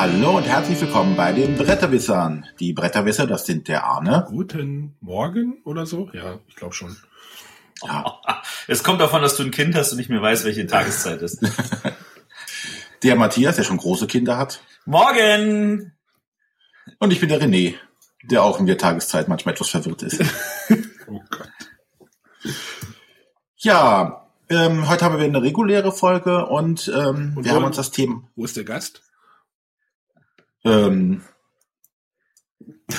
Hallo und herzlich willkommen bei den Bretterwissern. Die Bretterwisser, das sind der Arne. Guten Morgen oder so? Ja, ich glaube schon. Ja. Es kommt davon, dass du ein Kind hast und nicht mehr weißt, welche Tageszeit ist. der Matthias, der schon große Kinder hat. Morgen! Und ich bin der René, der auch in der Tageszeit manchmal etwas verwirrt ist. oh Gott. Ja, ähm, heute haben wir eine reguläre Folge und, ähm, und wir wo, haben uns das Thema. Wo ist der Gast? Ähm,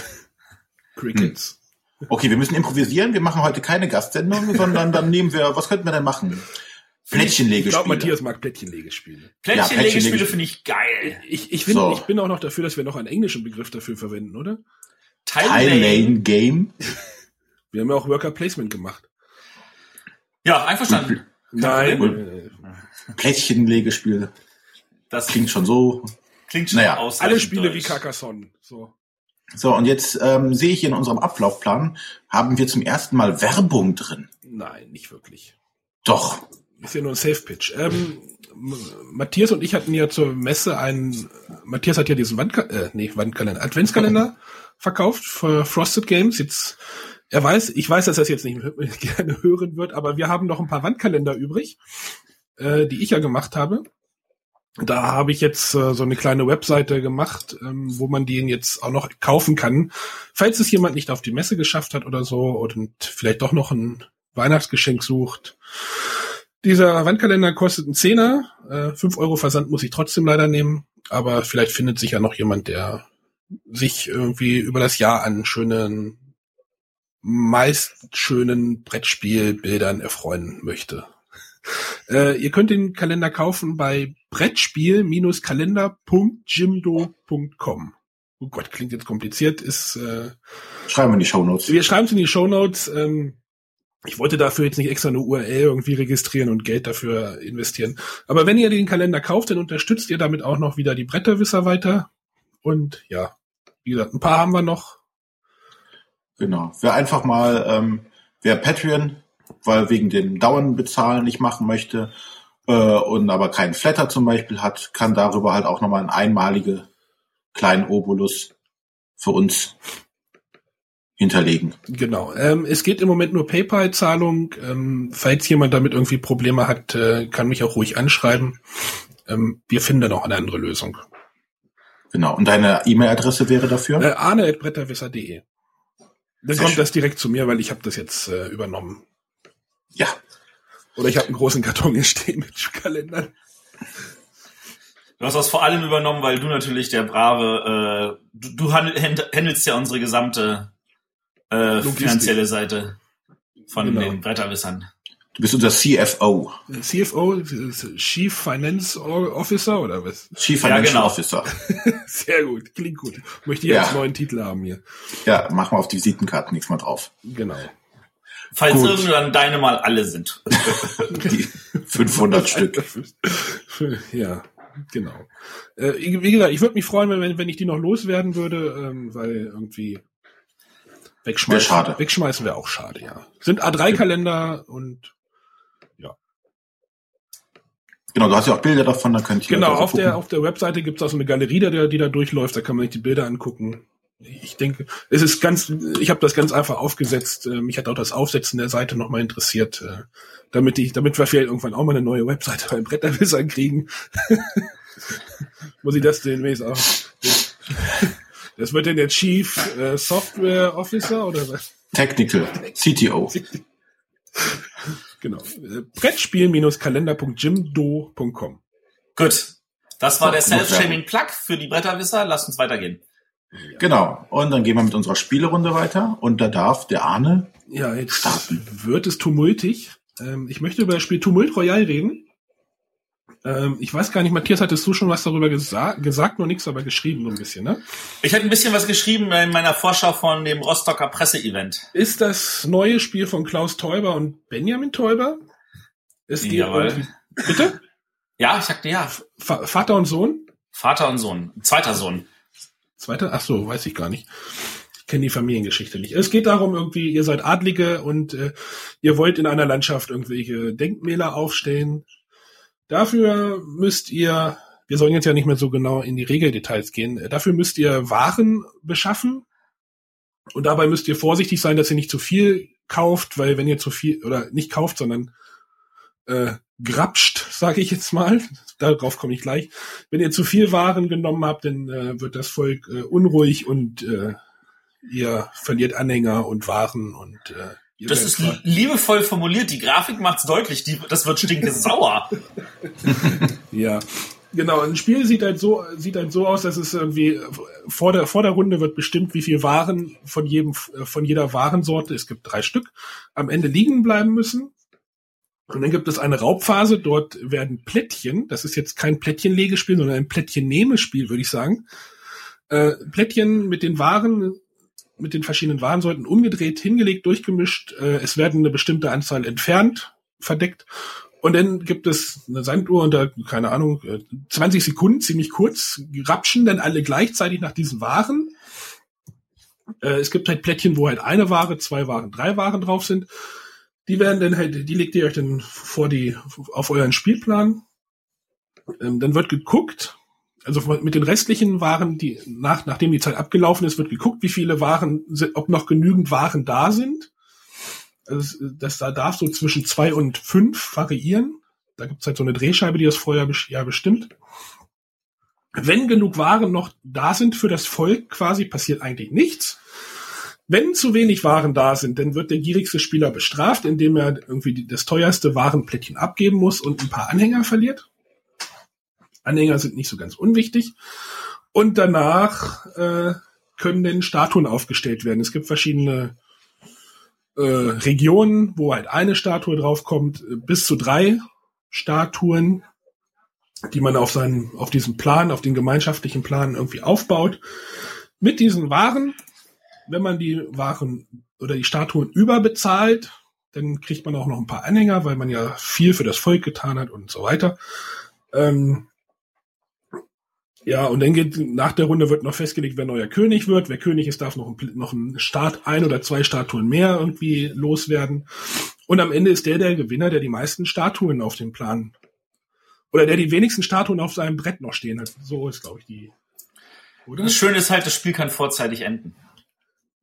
Crickets. Hm. Okay, wir müssen improvisieren. Wir machen heute keine Gastsendung, sondern dann nehmen wir, was könnten wir denn machen? Plättchenlegespiele. Ich glaube, Matthias mag Plättchenlegespiele. Plättchenlegespiele ja, finde ich geil. Ich, ich, find, so. ich bin auch noch dafür, dass wir noch einen englischen Begriff dafür verwenden, oder? Tile Game. Wir haben ja auch Worker Placement gemacht. Ja, einverstanden. Nein. Plättchenlegespiel. Das klingt schon so. Klingt schon naja. aus. Alle Spiele Deutsch. wie Carcassonne. So. So, und jetzt ähm, sehe ich in unserem Ablaufplan, haben wir zum ersten Mal Werbung drin. Nein, nicht wirklich. Doch. Ist ja nur ein Safe-Pitch. Ähm, Matthias und ich hatten ja zur Messe einen, Matthias hat ja diesen Wandka äh, nee, Wandkalender, Adventskalender verkauft für Frosted Games. Jetzt, er weiß, ich weiß, dass er es jetzt nicht gerne hören wird, aber wir haben noch ein paar Wandkalender übrig, äh, die ich ja gemacht habe. Da habe ich jetzt äh, so eine kleine Webseite gemacht, ähm, wo man den jetzt auch noch kaufen kann, falls es jemand nicht auf die Messe geschafft hat oder so und vielleicht doch noch ein Weihnachtsgeschenk sucht. Dieser Wandkalender kostet einen Zehner, äh, 5 Euro Versand muss ich trotzdem leider nehmen, aber vielleicht findet sich ja noch jemand, der sich irgendwie über das Jahr an schönen, meist schönen Brettspielbildern erfreuen möchte. Äh, ihr könnt den Kalender kaufen bei Brettspiel-kalender.jimdo.com. Oh Gott, klingt jetzt kompliziert, ist äh, Schreiben wir in die Show Notes. Wir schreiben es in die Show Notes. Ähm, ich wollte dafür jetzt nicht extra eine URL irgendwie registrieren und Geld dafür investieren. Aber wenn ihr den Kalender kauft, dann unterstützt ihr damit auch noch wieder die Bretterwisser weiter. Und ja, wie gesagt, ein paar haben wir noch. Genau. Wer einfach mal, ähm, wer Patreon weil wegen dem Dauern bezahlen nicht machen möchte äh, und aber keinen Flatter zum Beispiel hat, kann darüber halt auch nochmal ein einmalige kleinen Obolus für uns hinterlegen. Genau. Ähm, es geht im Moment nur PayPal-Zahlung. Ähm, falls jemand damit irgendwie Probleme hat, äh, kann mich auch ruhig anschreiben. Ähm, wir finden dann auch eine andere Lösung. Genau. Und deine E-Mail-Adresse wäre dafür? Äh, arne.bretterwisser.de. Dann Sehr kommt schön. das direkt zu mir, weil ich habe das jetzt äh, übernommen. Ja. Oder ich habe einen großen Karton hier stehen mit Kalendern. Du hast das vor allem übernommen, weil du natürlich der brave, äh, du, du handelst ja unsere gesamte äh, finanzielle Seite von genau. den Bretterwissern. Du bist unser CFO. CFO, Chief Finance Officer oder was? Chief Financial ja, genau. Officer. Sehr gut, klingt gut. Möchte ich ja. als neuen Titel haben hier. Ja, mach mal auf die Visitenkarten nichts mal drauf. Genau. Falls Gut. irgendwann deine mal alle sind. Die 500 Stück. Ja, genau. Äh, wie gesagt, ich würde mich freuen, wenn, wenn ich die noch loswerden würde, ähm, weil irgendwie wegschmeißen, schade. wegschmeißen wäre auch schade, ja. Sind A3-Kalender und ja. Genau, du hast ja auch Bilder davon, da könnt ihr Genau, auf der, auf der Webseite gibt es auch so eine Galerie, die, die da durchläuft, da kann man sich die Bilder angucken ich denke, es ist ganz, ich habe das ganz einfach aufgesetzt. Äh, mich hat auch das Aufsetzen der Seite nochmal interessiert, äh, damit ich, damit wir vielleicht irgendwann auch mal eine neue Webseite beim Bretterwisser kriegen. Muss ich das demnächst auch? Das wird denn der Chief äh, Software Officer oder was? Technical, CTO. genau. Brettspiel-kalender.jimdo.com. Gut. Das war der Self-Shaming-Plug für die Bretterwisser. Lass uns weitergehen. Genau. Und dann gehen wir mit unserer Spielerunde weiter und da darf der Arne ja, jetzt starten. wird es tumultig. Ähm, ich möchte über das Spiel Tumult Royal reden. Ähm, ich weiß gar nicht, Matthias, hattest du schon was darüber gesa gesagt, nur nichts, aber geschrieben so ein bisschen, ne? Ich hätte ein bisschen was geschrieben in meiner Vorschau von dem Rostocker Presseevent. Ist das neue Spiel von Klaus Teuber und Benjamin Teuber? Ist die. Bitte? Ja, ich sagte ja. V Vater und Sohn? Vater und Sohn. Zweiter Sohn. Zweiter? Ach so, weiß ich gar nicht. Ich kenne die Familiengeschichte nicht. Es geht darum, irgendwie, ihr seid Adlige und äh, ihr wollt in einer Landschaft irgendwelche Denkmäler aufstellen. Dafür müsst ihr wir sollen jetzt ja nicht mehr so genau in die Regeldetails gehen. Dafür müsst ihr Waren beschaffen. Und dabei müsst ihr vorsichtig sein, dass ihr nicht zu viel kauft, weil wenn ihr zu viel, oder nicht kauft, sondern äh, grapscht, sage ich jetzt mal, darauf komme ich gleich. Wenn ihr zu viel Waren genommen habt, dann äh, wird das Volk äh, unruhig und äh, ihr verliert Anhänger und Waren und äh, das ist liebevoll formuliert. Die Grafik macht's deutlich. Die, das wird stinke sauer. ja. Genau, ein Spiel sieht halt so, sieht halt so aus, dass es irgendwie vor der, vor der Runde wird bestimmt, wie viel Waren von jedem, von jeder Warensorte, es gibt drei Stück, am Ende liegen bleiben müssen. Und dann gibt es eine Raubphase, dort werden Plättchen, das ist jetzt kein Plättchenlegespiel, sondern ein Plättchen-Nehme-Spiel, würde ich sagen. Äh, Plättchen mit den Waren mit den verschiedenen Warensorten umgedreht, hingelegt, durchgemischt. Äh, es werden eine bestimmte Anzahl entfernt, verdeckt. Und dann gibt es eine Sanduhr unter, keine Ahnung, 20 äh, Sekunden, ziemlich kurz, rapschen dann alle gleichzeitig nach diesen Waren. Äh, es gibt halt Plättchen, wo halt eine Ware, zwei Waren, drei Waren drauf sind. Die werden dann halt, die legt ihr euch dann vor die, auf euren Spielplan. Ähm, dann wird geguckt, also mit den restlichen Waren, die nach, nachdem die Zeit abgelaufen ist, wird geguckt, wie viele Waren, ob noch genügend Waren da sind. Also das da darf so zwischen zwei und fünf variieren. Da gibt's halt so eine Drehscheibe, die das vorher ja bestimmt. Wenn genug Waren noch da sind für das Volk quasi, passiert eigentlich nichts. Wenn zu wenig Waren da sind, dann wird der gierigste Spieler bestraft, indem er irgendwie das teuerste Warenplättchen abgeben muss und ein paar Anhänger verliert. Anhänger sind nicht so ganz unwichtig. Und danach äh, können denn Statuen aufgestellt werden. Es gibt verschiedene äh, Regionen, wo halt eine Statue draufkommt, äh, bis zu drei Statuen, die man auf seinen, auf diesem Plan, auf den gemeinschaftlichen Plan irgendwie aufbaut. Mit diesen Waren, wenn man die Waren oder die Statuen überbezahlt, dann kriegt man auch noch ein paar Anhänger, weil man ja viel für das Volk getan hat und so weiter. Ähm, ja, und dann geht nach der Runde wird noch festgelegt, wer neuer König wird. Wer König ist, darf noch ein, noch ein Start, ein oder zwei Statuen mehr irgendwie loswerden. Und am Ende ist der der Gewinner, der die meisten Statuen auf dem Plan oder der die wenigsten Statuen auf seinem Brett noch stehen hat. So ist, glaube ich, die. Oder? Das Schöne ist halt, das Spiel kann vorzeitig enden.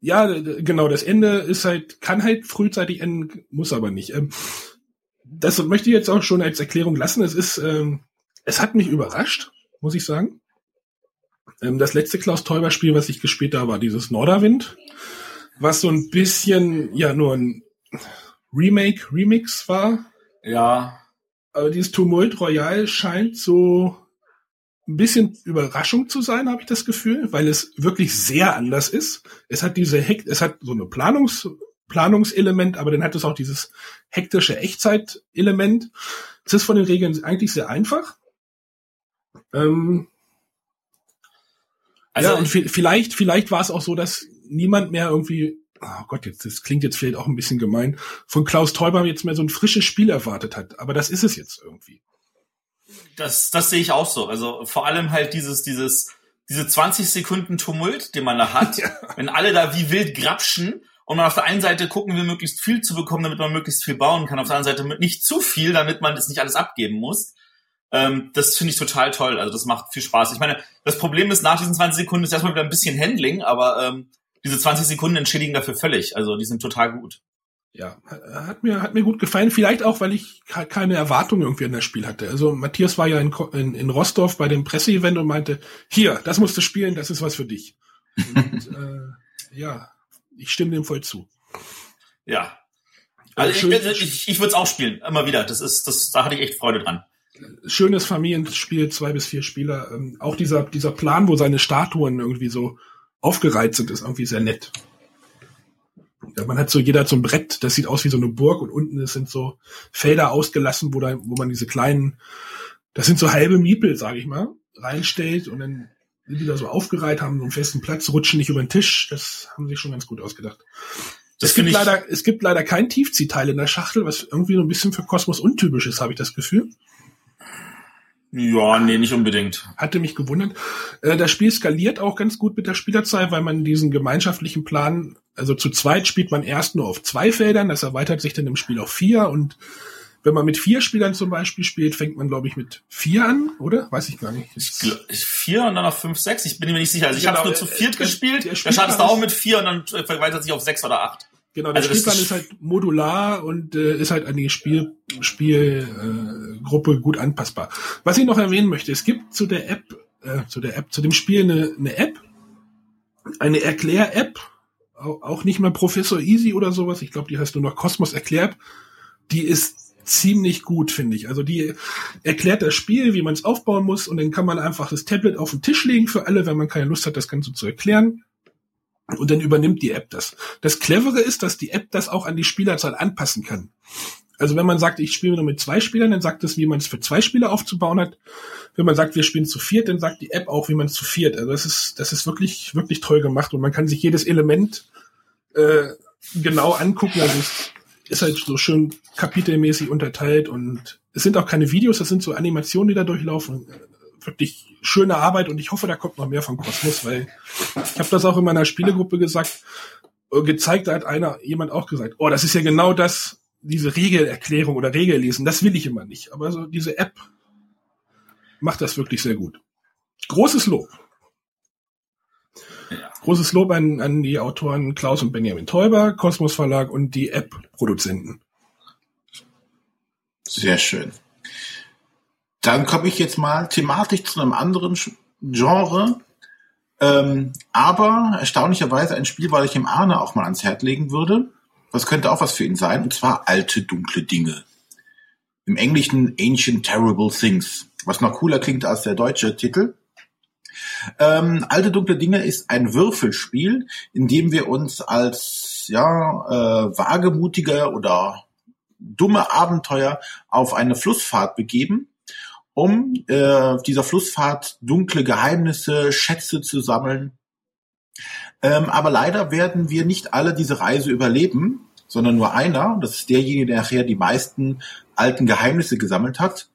Ja, genau. Das Ende ist halt, kann halt frühzeitig enden, muss aber nicht. Ähm, das möchte ich jetzt auch schon als Erklärung lassen. Es ist, ähm, es hat mich überrascht, muss ich sagen. Ähm, das letzte Klaus Teuber Spiel, was ich gespielt habe, war dieses Norderwind, was so ein bisschen ja nur ein Remake, Remix war. Ja. Aber dieses Tumult Royal scheint so ein bisschen Überraschung zu sein, habe ich das Gefühl, weil es wirklich sehr anders ist. Es hat diese Hekt, es hat so eine Planungs Planungselement, aber dann hat es auch dieses hektische Echtzeit-Element. Es ist von den Regeln eigentlich sehr einfach. Ähm, also, ja, und vielleicht, vielleicht war es auch so, dass niemand mehr irgendwie, oh Gott, jetzt, das klingt jetzt vielleicht auch ein bisschen gemein, von Klaus Teuber jetzt mehr so ein frisches Spiel erwartet hat. Aber das ist es jetzt irgendwie. Das, das sehe ich auch so. Also vor allem halt dieses, dieses, diese 20 Sekunden Tumult, den man da hat, ja. wenn alle da wie wild grapschen und man auf der einen Seite gucken will, möglichst viel zu bekommen, damit man möglichst viel bauen kann, auf der anderen Seite nicht zu viel, damit man das nicht alles abgeben muss. Ähm, das finde ich total toll. Also das macht viel Spaß. Ich meine, das Problem ist, nach diesen 20 Sekunden ist erstmal wieder ein bisschen Handling, aber ähm, diese 20 Sekunden entschädigen dafür völlig. Also die sind total gut. Ja, hat mir, hat mir gut gefallen. Vielleicht auch, weil ich keine Erwartungen irgendwie an das Spiel hatte. Also Matthias war ja in, in, in Rostorf bei dem Presseevent und meinte, hier, das musst du spielen, das ist was für dich. Und, äh, ja, ich stimme dem voll zu. Ja. Also, also ich, ich, ich würde es auch spielen, immer wieder. Das ist, das, da hatte ich echt Freude dran schönes Familienspiel, zwei bis vier Spieler. Ähm, auch dieser, dieser Plan, wo seine Statuen irgendwie so aufgereiht sind, ist irgendwie sehr nett. Ja, man hat so jeder so ein Brett, das sieht aus wie so eine Burg und unten sind so Felder ausgelassen, wo da, wo man diese kleinen, das sind so halbe Miepel, sage ich mal, reinstellt und dann sind die da so aufgereiht, haben so einen festen Platz, rutschen nicht über den Tisch. Das haben sie schon ganz gut ausgedacht. Das es gibt leider, es gibt leider kein Tiefziehteil in der Schachtel, was irgendwie so ein bisschen für Kosmos untypisch ist, habe ich das Gefühl. Ja, nee, nicht unbedingt. Hatte mich gewundert. Äh, das Spiel skaliert auch ganz gut mit der Spielerzahl, weil man diesen gemeinschaftlichen Plan, also zu zweit spielt man erst nur auf zwei Feldern, das erweitert sich dann im Spiel auf vier und wenn man mit vier Spielern zum Beispiel spielt, fängt man, glaube ich, mit vier an, oder? Weiß ich gar nicht. Ich, vier und dann auf fünf, sechs. Ich bin mir nicht sicher. Also ich genau, habe nur zu viert äh, gespielt. Der, der startest du auch mit vier und dann verweitert sich auf sechs oder acht. Genau, der also Spielplan ist, ist, halt modular und äh, ist halt an die Spiel, Spielgruppe äh, gut anpassbar. Was ich noch erwähnen möchte, es gibt zu der App, äh, zu der App, zu dem Spiel eine, eine App, eine Erklär-App, auch nicht mehr Professor Easy oder sowas. Ich glaube, die heißt nur noch Cosmos Erklär. Die ist ziemlich gut, finde ich. Also die erklärt das Spiel, wie man es aufbauen muss und dann kann man einfach das Tablet auf den Tisch legen für alle, wenn man keine Lust hat, das Ganze zu erklären. Und dann übernimmt die App das. Das Clevere ist, dass die App das auch an die Spielerzahl anpassen kann. Also wenn man sagt, ich spiele nur mit zwei Spielern, dann sagt es, wie man es für zwei Spieler aufzubauen hat. Wenn man sagt, wir spielen zu viert, dann sagt die App auch, wie man es zu viert. Also das ist, das ist wirklich, wirklich toll gemacht und man kann sich jedes Element äh, genau angucken. Also es ist halt so schön kapitelmäßig unterteilt und es sind auch keine Videos, das sind so Animationen, die da durchlaufen. Wirklich schöne Arbeit und ich hoffe, da kommt noch mehr von Kosmos, weil ich habe das auch in meiner Spielegruppe gesagt, äh, gezeigt, da hat einer, jemand auch gesagt, oh, das ist ja genau das, diese Regelerklärung oder Regellesen, das will ich immer nicht. Aber so diese App macht das wirklich sehr gut. Großes Lob. Ja. Großes Lob an, an die Autoren Klaus und Benjamin Teuber, Kosmos Verlag und die App-Produzenten. Sehr schön. Dann komme ich jetzt mal thematisch zu einem anderen Genre, ähm, aber erstaunlicherweise ein Spiel, weil ich dem Arne auch mal ans Herz legen würde. Das könnte auch was für ihn sein, und zwar alte, dunkle Dinge. Im Englischen Ancient Terrible Things, was noch cooler klingt als der deutsche Titel. Ähm, alte dunkle Dinge ist ein Würfelspiel, in dem wir uns als ja äh, wagemutige oder dumme Abenteuer auf eine Flussfahrt begeben, um äh, dieser Flussfahrt dunkle Geheimnisse, Schätze zu sammeln. Ähm, aber leider werden wir nicht alle diese Reise überleben, sondern nur einer. Das ist derjenige, der nachher die meisten alten Geheimnisse gesammelt hat.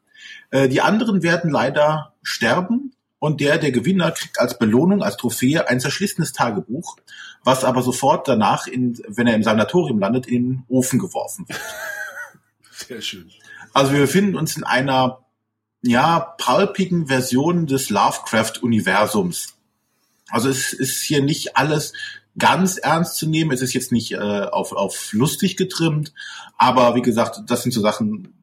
Äh, die anderen werden leider sterben und der, der Gewinner, kriegt als Belohnung, als Trophäe ein zerschlissenes Tagebuch, was aber sofort danach, in, wenn er im Sanatorium landet, in den Ofen geworfen wird. Sehr schön. Also wir befinden uns in einer, ja, palpigen Version des Lovecraft-Universums. Also es ist hier nicht alles ganz ernst zu nehmen. Es ist jetzt nicht äh, auf, auf lustig getrimmt, aber wie gesagt, das sind so Sachen,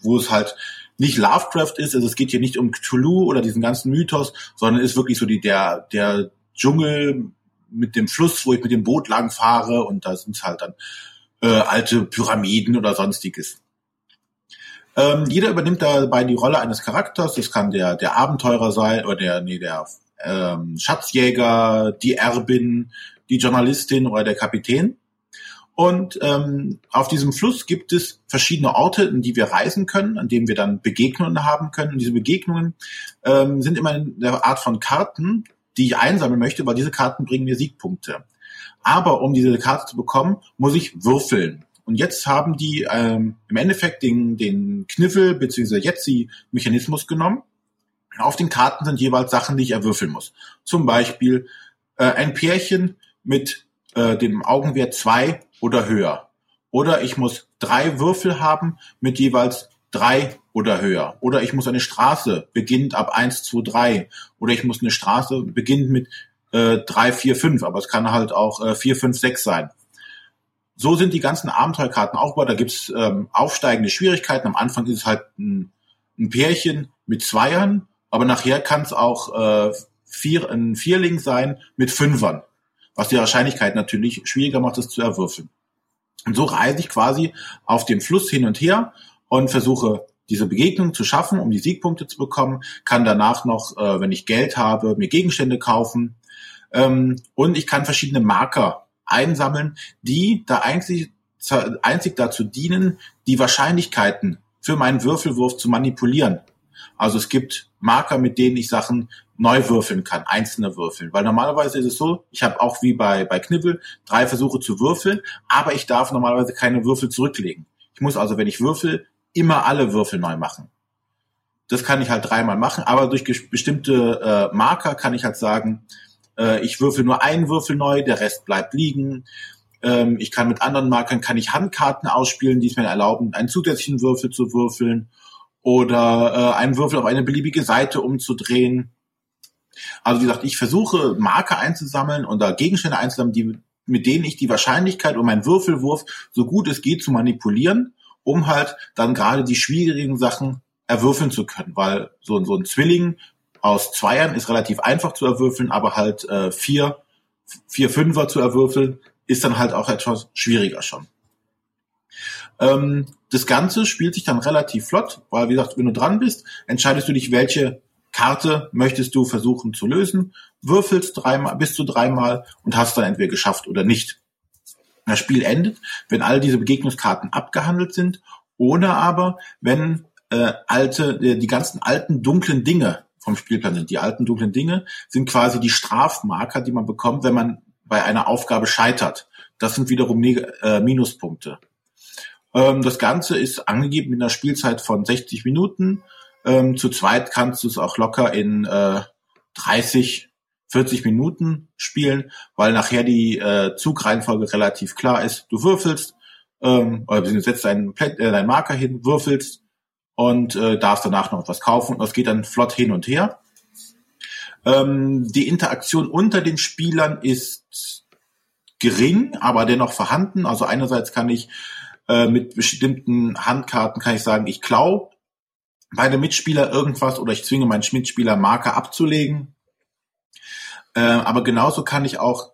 wo es halt nicht Lovecraft ist, also es geht hier nicht um Cthulhu oder diesen ganzen Mythos, sondern ist wirklich so die der der Dschungel mit dem Fluss, wo ich mit dem Boot lang fahre und da sind halt dann äh, alte Pyramiden oder sonstiges. Ähm, jeder übernimmt dabei die Rolle eines Charakters. Das kann der der Abenteurer sein oder der nee der ähm, Schatzjäger, die Erbin, die Journalistin oder der Kapitän. Und ähm, auf diesem Fluss gibt es verschiedene Orte, in die wir reisen können, an denen wir dann Begegnungen haben können. Und diese Begegnungen ähm, sind immer in der Art von Karten, die ich einsammeln möchte, weil diese Karten bringen mir Siegpunkte. Aber um diese Karte zu bekommen, muss ich würfeln. Und jetzt haben die ähm, im Endeffekt den, den Kniffel bzw. Jetsi-Mechanismus genommen. Auf den Karten sind jeweils Sachen, die ich erwürfeln muss. Zum Beispiel äh, ein Pärchen mit äh, dem Augenwert zwei oder höher. Oder ich muss drei Würfel haben mit jeweils drei oder höher. Oder ich muss eine Straße beginnend ab eins, zwei, drei. Oder ich muss eine Straße beginnend mit äh, drei, vier, fünf. Aber es kann halt auch äh, vier, fünf, sechs sein. So sind die ganzen Abenteuerkarten aufgebaut. Da gibt's ähm, aufsteigende Schwierigkeiten. Am Anfang ist es halt ein, ein Pärchen mit Zweiern, aber nachher kann es auch äh, vier, ein Vierling sein mit Fünfern was die Wahrscheinlichkeit natürlich schwieriger macht, es zu erwürfeln. Und so reise ich quasi auf dem Fluss hin und her und versuche diese Begegnung zu schaffen, um die Siegpunkte zu bekommen, kann danach noch, äh, wenn ich Geld habe, mir Gegenstände kaufen ähm, und ich kann verschiedene Marker einsammeln, die da eigentlich einzig dazu dienen, die Wahrscheinlichkeiten für meinen Würfelwurf zu manipulieren. Also es gibt Marker, mit denen ich Sachen neu würfeln kann, einzelne würfeln. Weil normalerweise ist es so, ich habe auch wie bei, bei Knibbel drei Versuche zu würfeln, aber ich darf normalerweise keine Würfel zurücklegen. Ich muss also, wenn ich würfel, immer alle Würfel neu machen. Das kann ich halt dreimal machen, aber durch bestimmte äh, Marker kann ich halt sagen, äh, ich würfel nur einen Würfel neu, der Rest bleibt liegen. Ähm, ich kann mit anderen Markern, kann ich Handkarten ausspielen, die es mir erlauben, einen zusätzlichen Würfel zu würfeln oder äh, einen Würfel auf eine beliebige Seite umzudrehen. Also wie gesagt, ich versuche Marker einzusammeln oder Gegenstände einzusammeln, die, mit denen ich die Wahrscheinlichkeit um meinen Würfelwurf so gut es geht zu manipulieren, um halt dann gerade die schwierigen Sachen erwürfeln zu können, weil so, so ein Zwilling aus Zweiern ist relativ einfach zu erwürfeln, aber halt äh, vier, vier Fünfer zu erwürfeln, ist dann halt auch etwas schwieriger schon. Ähm, das Ganze spielt sich dann relativ flott, weil wie gesagt, wenn du dran bist, entscheidest du dich, welche Karte möchtest du versuchen zu lösen, würfelst dreimal, bis zu dreimal und hast dann entweder geschafft oder nicht. Das Spiel endet, wenn all diese Begegnungskarten abgehandelt sind oder aber, wenn äh, alte, äh, die ganzen alten dunklen Dinge vom Spielplan sind. Die alten dunklen Dinge sind quasi die Strafmarker, die man bekommt, wenn man bei einer Aufgabe scheitert. Das sind wiederum Neg äh, Minuspunkte. Ähm, das Ganze ist angegeben mit einer Spielzeit von 60 Minuten. Ähm, zu zweit kannst du es auch locker in äh, 30, 40 Minuten spielen, weil nachher die äh, Zugreihenfolge relativ klar ist. Du würfelst, ähm, oder setzt deinen, äh, deinen Marker hin, würfelst und äh, darfst danach noch etwas kaufen und das geht dann flott hin und her. Ähm, die Interaktion unter den Spielern ist gering, aber dennoch vorhanden. Also einerseits kann ich äh, mit bestimmten Handkarten kann ich sagen, ich klau meine Mitspieler irgendwas oder ich zwinge meinen Mitspieler Marker abzulegen. Äh, aber genauso kann ich auch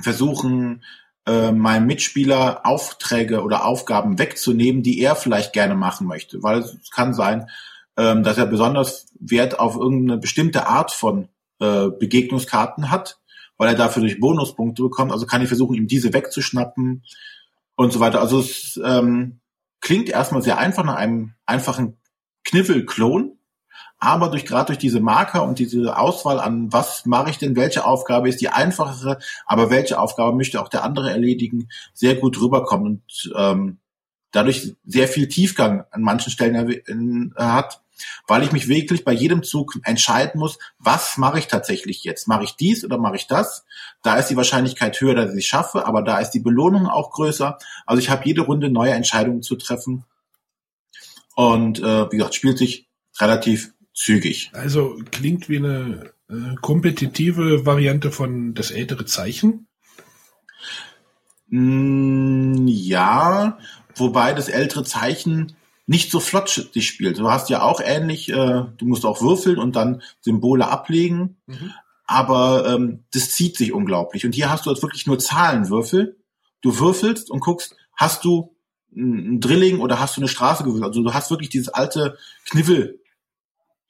versuchen, äh, meinem Mitspieler Aufträge oder Aufgaben wegzunehmen, die er vielleicht gerne machen möchte. Weil es kann sein, ähm, dass er besonders Wert auf irgendeine bestimmte Art von äh, Begegnungskarten hat, weil er dafür durch Bonuspunkte bekommt. Also kann ich versuchen, ihm diese wegzuschnappen und so weiter. Also es ähm, klingt erstmal sehr einfach nach einem einfachen Kniffel-Klon, aber durch gerade durch diese Marker und diese Auswahl an was mache ich denn, welche Aufgabe ist die einfachere, aber welche Aufgabe möchte auch der andere erledigen, sehr gut rüberkommen und ähm, dadurch sehr viel Tiefgang an manchen Stellen hat, weil ich mich wirklich bei jedem Zug entscheiden muss, was mache ich tatsächlich jetzt? Mache ich dies oder mache ich das? Da ist die Wahrscheinlichkeit höher, dass ich es schaffe, aber da ist die Belohnung auch größer. Also ich habe jede Runde neue Entscheidungen zu treffen. Und äh, wie gesagt, spielt sich relativ zügig. Also klingt wie eine äh, kompetitive Variante von das ältere Zeichen. Mm, ja, wobei das ältere Zeichen nicht so flott sich spielt. Du hast ja auch ähnlich, äh, du musst auch würfeln und dann Symbole ablegen, mhm. aber ähm, das zieht sich unglaublich. Und hier hast du jetzt wirklich nur Zahlenwürfel. Du würfelst und guckst, hast du ein Drilling oder hast du eine Straße gewürfelt? Also du hast wirklich dieses alte Kniffel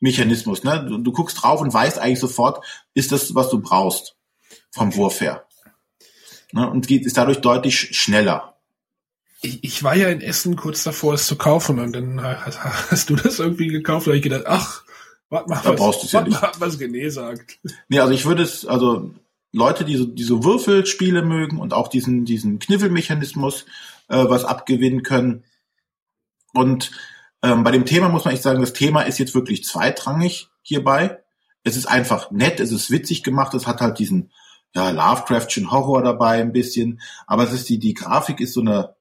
Mechanismus. Ne? Du, du guckst drauf und weißt eigentlich sofort, ist das, was du brauchst vom Wurf her. Ne? Und geht, ist dadurch deutlich schneller. Ich, ich war ja in Essen kurz davor, es zu kaufen und dann hast, du das irgendwie gekauft, da habe ich gedacht, ach, warte mal, da was, brauchst du's ja nicht. Mal, was René sagt. Nee, also ich würde es, also Leute, die so, die so Würfelspiele mögen und auch diesen, diesen Kniffelmechanismus äh, was abgewinnen können. Und ähm, bei dem Thema muss man echt sagen, das Thema ist jetzt wirklich zweitrangig hierbei. Es ist einfach nett, es ist witzig gemacht, es hat halt diesen ja, Lovecraftschen Horror dabei ein bisschen, aber es ist die, die Grafik ist so eine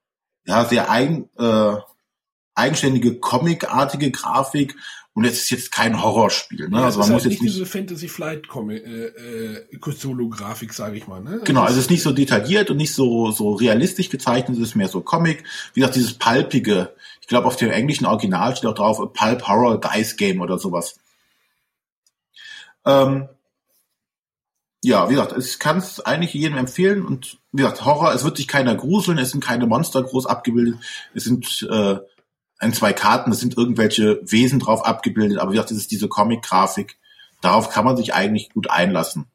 ja, sehr eigen, äh, eigenständige, comicartige Grafik und es ist jetzt kein Horrorspiel. Ne? Ja, also man muss halt jetzt nicht diese Fantasy Flight äh, äh, Cthulhu Grafik, sage ich mal. Ne? Genau, also es ist nicht so detailliert und nicht so so realistisch gezeichnet, es ist mehr so Comic. Wie gesagt, dieses palpige. Ich glaube, auf dem englischen Original steht auch drauf A Pulp Horror Dice Game oder sowas. Ähm, ja, wie gesagt, ich kann es eigentlich jedem empfehlen und wie gesagt, Horror, es wird sich keiner gruseln, es sind keine Monster groß abgebildet, es sind äh, ein, zwei Karten, es sind irgendwelche Wesen drauf abgebildet, aber wie gesagt, das ist diese Comic-Grafik. Darauf kann man sich eigentlich gut einlassen.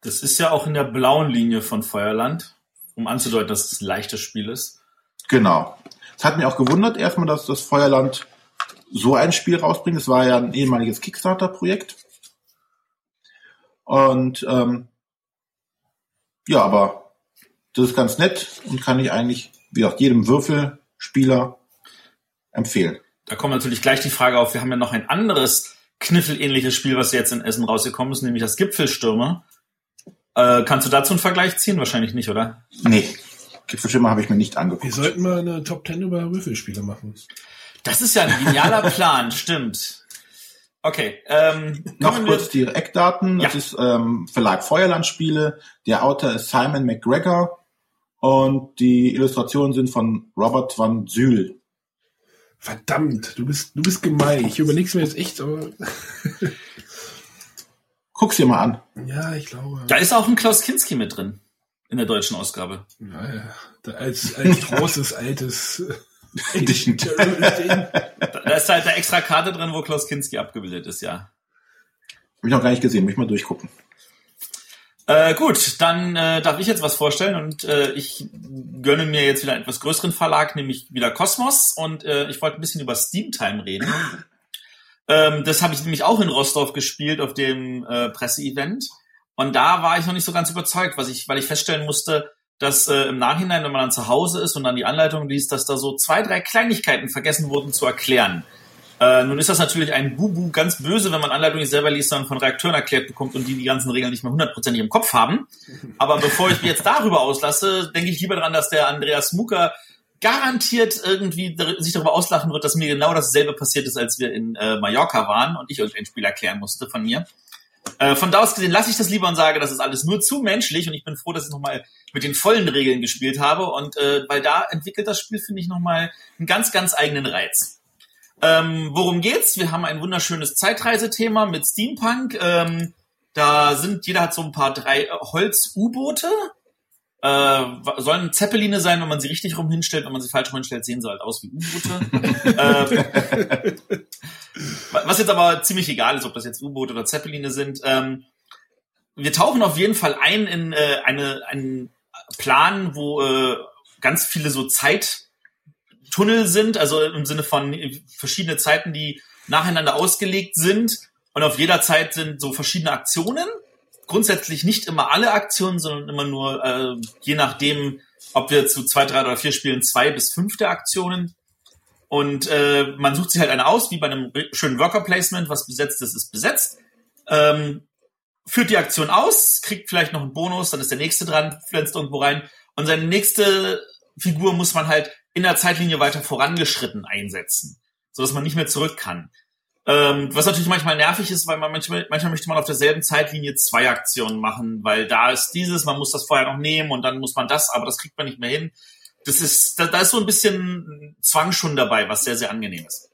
Das ist ja auch in der blauen Linie von Feuerland, um anzudeuten, dass es ein leichtes Spiel ist. Genau. Es hat mich auch gewundert erstmal, dass das Feuerland so ein Spiel rausbringt. Es war ja ein ehemaliges Kickstarter-Projekt. Und ähm, ja, aber das ist ganz nett und kann ich eigentlich, wie auch jedem Würfelspieler empfehlen. Da kommt natürlich gleich die Frage auf, wir haben ja noch ein anderes kniffelähnliches Spiel, was jetzt in Essen rausgekommen ist, nämlich das Gipfelstürmer. Äh, kannst du dazu einen Vergleich ziehen? Wahrscheinlich nicht, oder? Nee. Gipfelschimmer habe ich mir nicht angeguckt. Wir sollten mal eine Top Ten über Würfelspiele machen. Das ist ja ein genialer Plan, stimmt. Okay. Ähm, Noch kurz die Eckdaten. Ja. Das ist ähm, Verlag Feuerlandspiele. Der Autor ist Simon McGregor und die Illustrationen sind von Robert van Zyl. Verdammt, du bist, du bist gemein. Ich überleg's mir jetzt echt, aber. Guck's dir mal an. Ja, ich glaube. Da ist auch ein Klaus Kinski mit drin. In der deutschen Ausgabe. Ja, ja. Als, als großes, altes Edition. da ist halt eine extra Karte drin, wo Klaus Kinski abgebildet ist, ja. Hab ich noch gar nicht gesehen, muss ich mal durchgucken. Äh, gut, dann äh, darf ich jetzt was vorstellen und äh, ich gönne mir jetzt wieder einen etwas größeren Verlag, nämlich wieder Kosmos und äh, ich wollte ein bisschen über Steam Time reden. ähm, das habe ich nämlich auch in Rostov gespielt auf dem äh, Presseevent und da war ich noch nicht so ganz überzeugt, was ich, weil ich feststellen musste, dass äh, im Nachhinein, wenn man dann zu Hause ist und dann die Anleitung liest, dass da so zwei, drei Kleinigkeiten vergessen wurden zu erklären. Äh, nun ist das natürlich ein Bubu ganz böse, wenn man Anleitungen nicht selber liest, sondern von Reakteuren erklärt bekommt und die die ganzen Regeln nicht mehr hundertprozentig im Kopf haben. Aber bevor ich mich jetzt darüber auslasse, denke ich lieber daran, dass der Andreas Mucker garantiert irgendwie sich darüber auslachen wird, dass mir genau dasselbe passiert ist, als wir in äh, Mallorca waren und ich irgendein Spiel erklären musste von mir. Äh, von da aus gesehen lasse ich das lieber und sage, das ist alles nur zu menschlich und ich bin froh, dass ich nochmal mit den vollen Regeln gespielt habe und äh, weil da entwickelt das Spiel, finde ich, nochmal einen ganz, ganz eigenen Reiz. Ähm, worum geht's? Wir haben ein wunderschönes Zeitreisethema mit Steampunk. Ähm, da sind, jeder hat so ein paar drei Holz-U-Boote. Äh, sollen Zeppeline sein, wenn man sie richtig rum hinstellt. Wenn man sie falsch rum hinstellt, sehen sie halt aus wie U-Boote. äh, was jetzt aber ziemlich egal ist, ob das jetzt U-Boote oder Zeppeline sind. Ähm, wir tauchen auf jeden Fall ein in äh, eine, einen Plan, wo äh, ganz viele so Zeit Tunnel sind, also im Sinne von verschiedene Zeiten, die nacheinander ausgelegt sind. Und auf jeder Zeit sind so verschiedene Aktionen. Grundsätzlich nicht immer alle Aktionen, sondern immer nur, äh, je nachdem, ob wir zu zwei, drei oder vier Spielen, zwei bis fünfte Aktionen. Und äh, man sucht sich halt eine aus, wie bei einem schönen Worker Placement, was besetzt ist, ist besetzt. Ähm, führt die Aktion aus, kriegt vielleicht noch einen Bonus, dann ist der nächste dran, pflanzt irgendwo rein. Und seine nächste Figur muss man halt in der Zeitlinie weiter vorangeschritten einsetzen, so dass man nicht mehr zurück kann. Ähm, was natürlich manchmal nervig ist, weil man manchmal, manchmal möchte man auf derselben Zeitlinie zwei Aktionen machen, weil da ist dieses, man muss das vorher noch nehmen und dann muss man das, aber das kriegt man nicht mehr hin. Das ist, da, da ist so ein bisschen Zwang schon dabei, was sehr, sehr angenehm ist.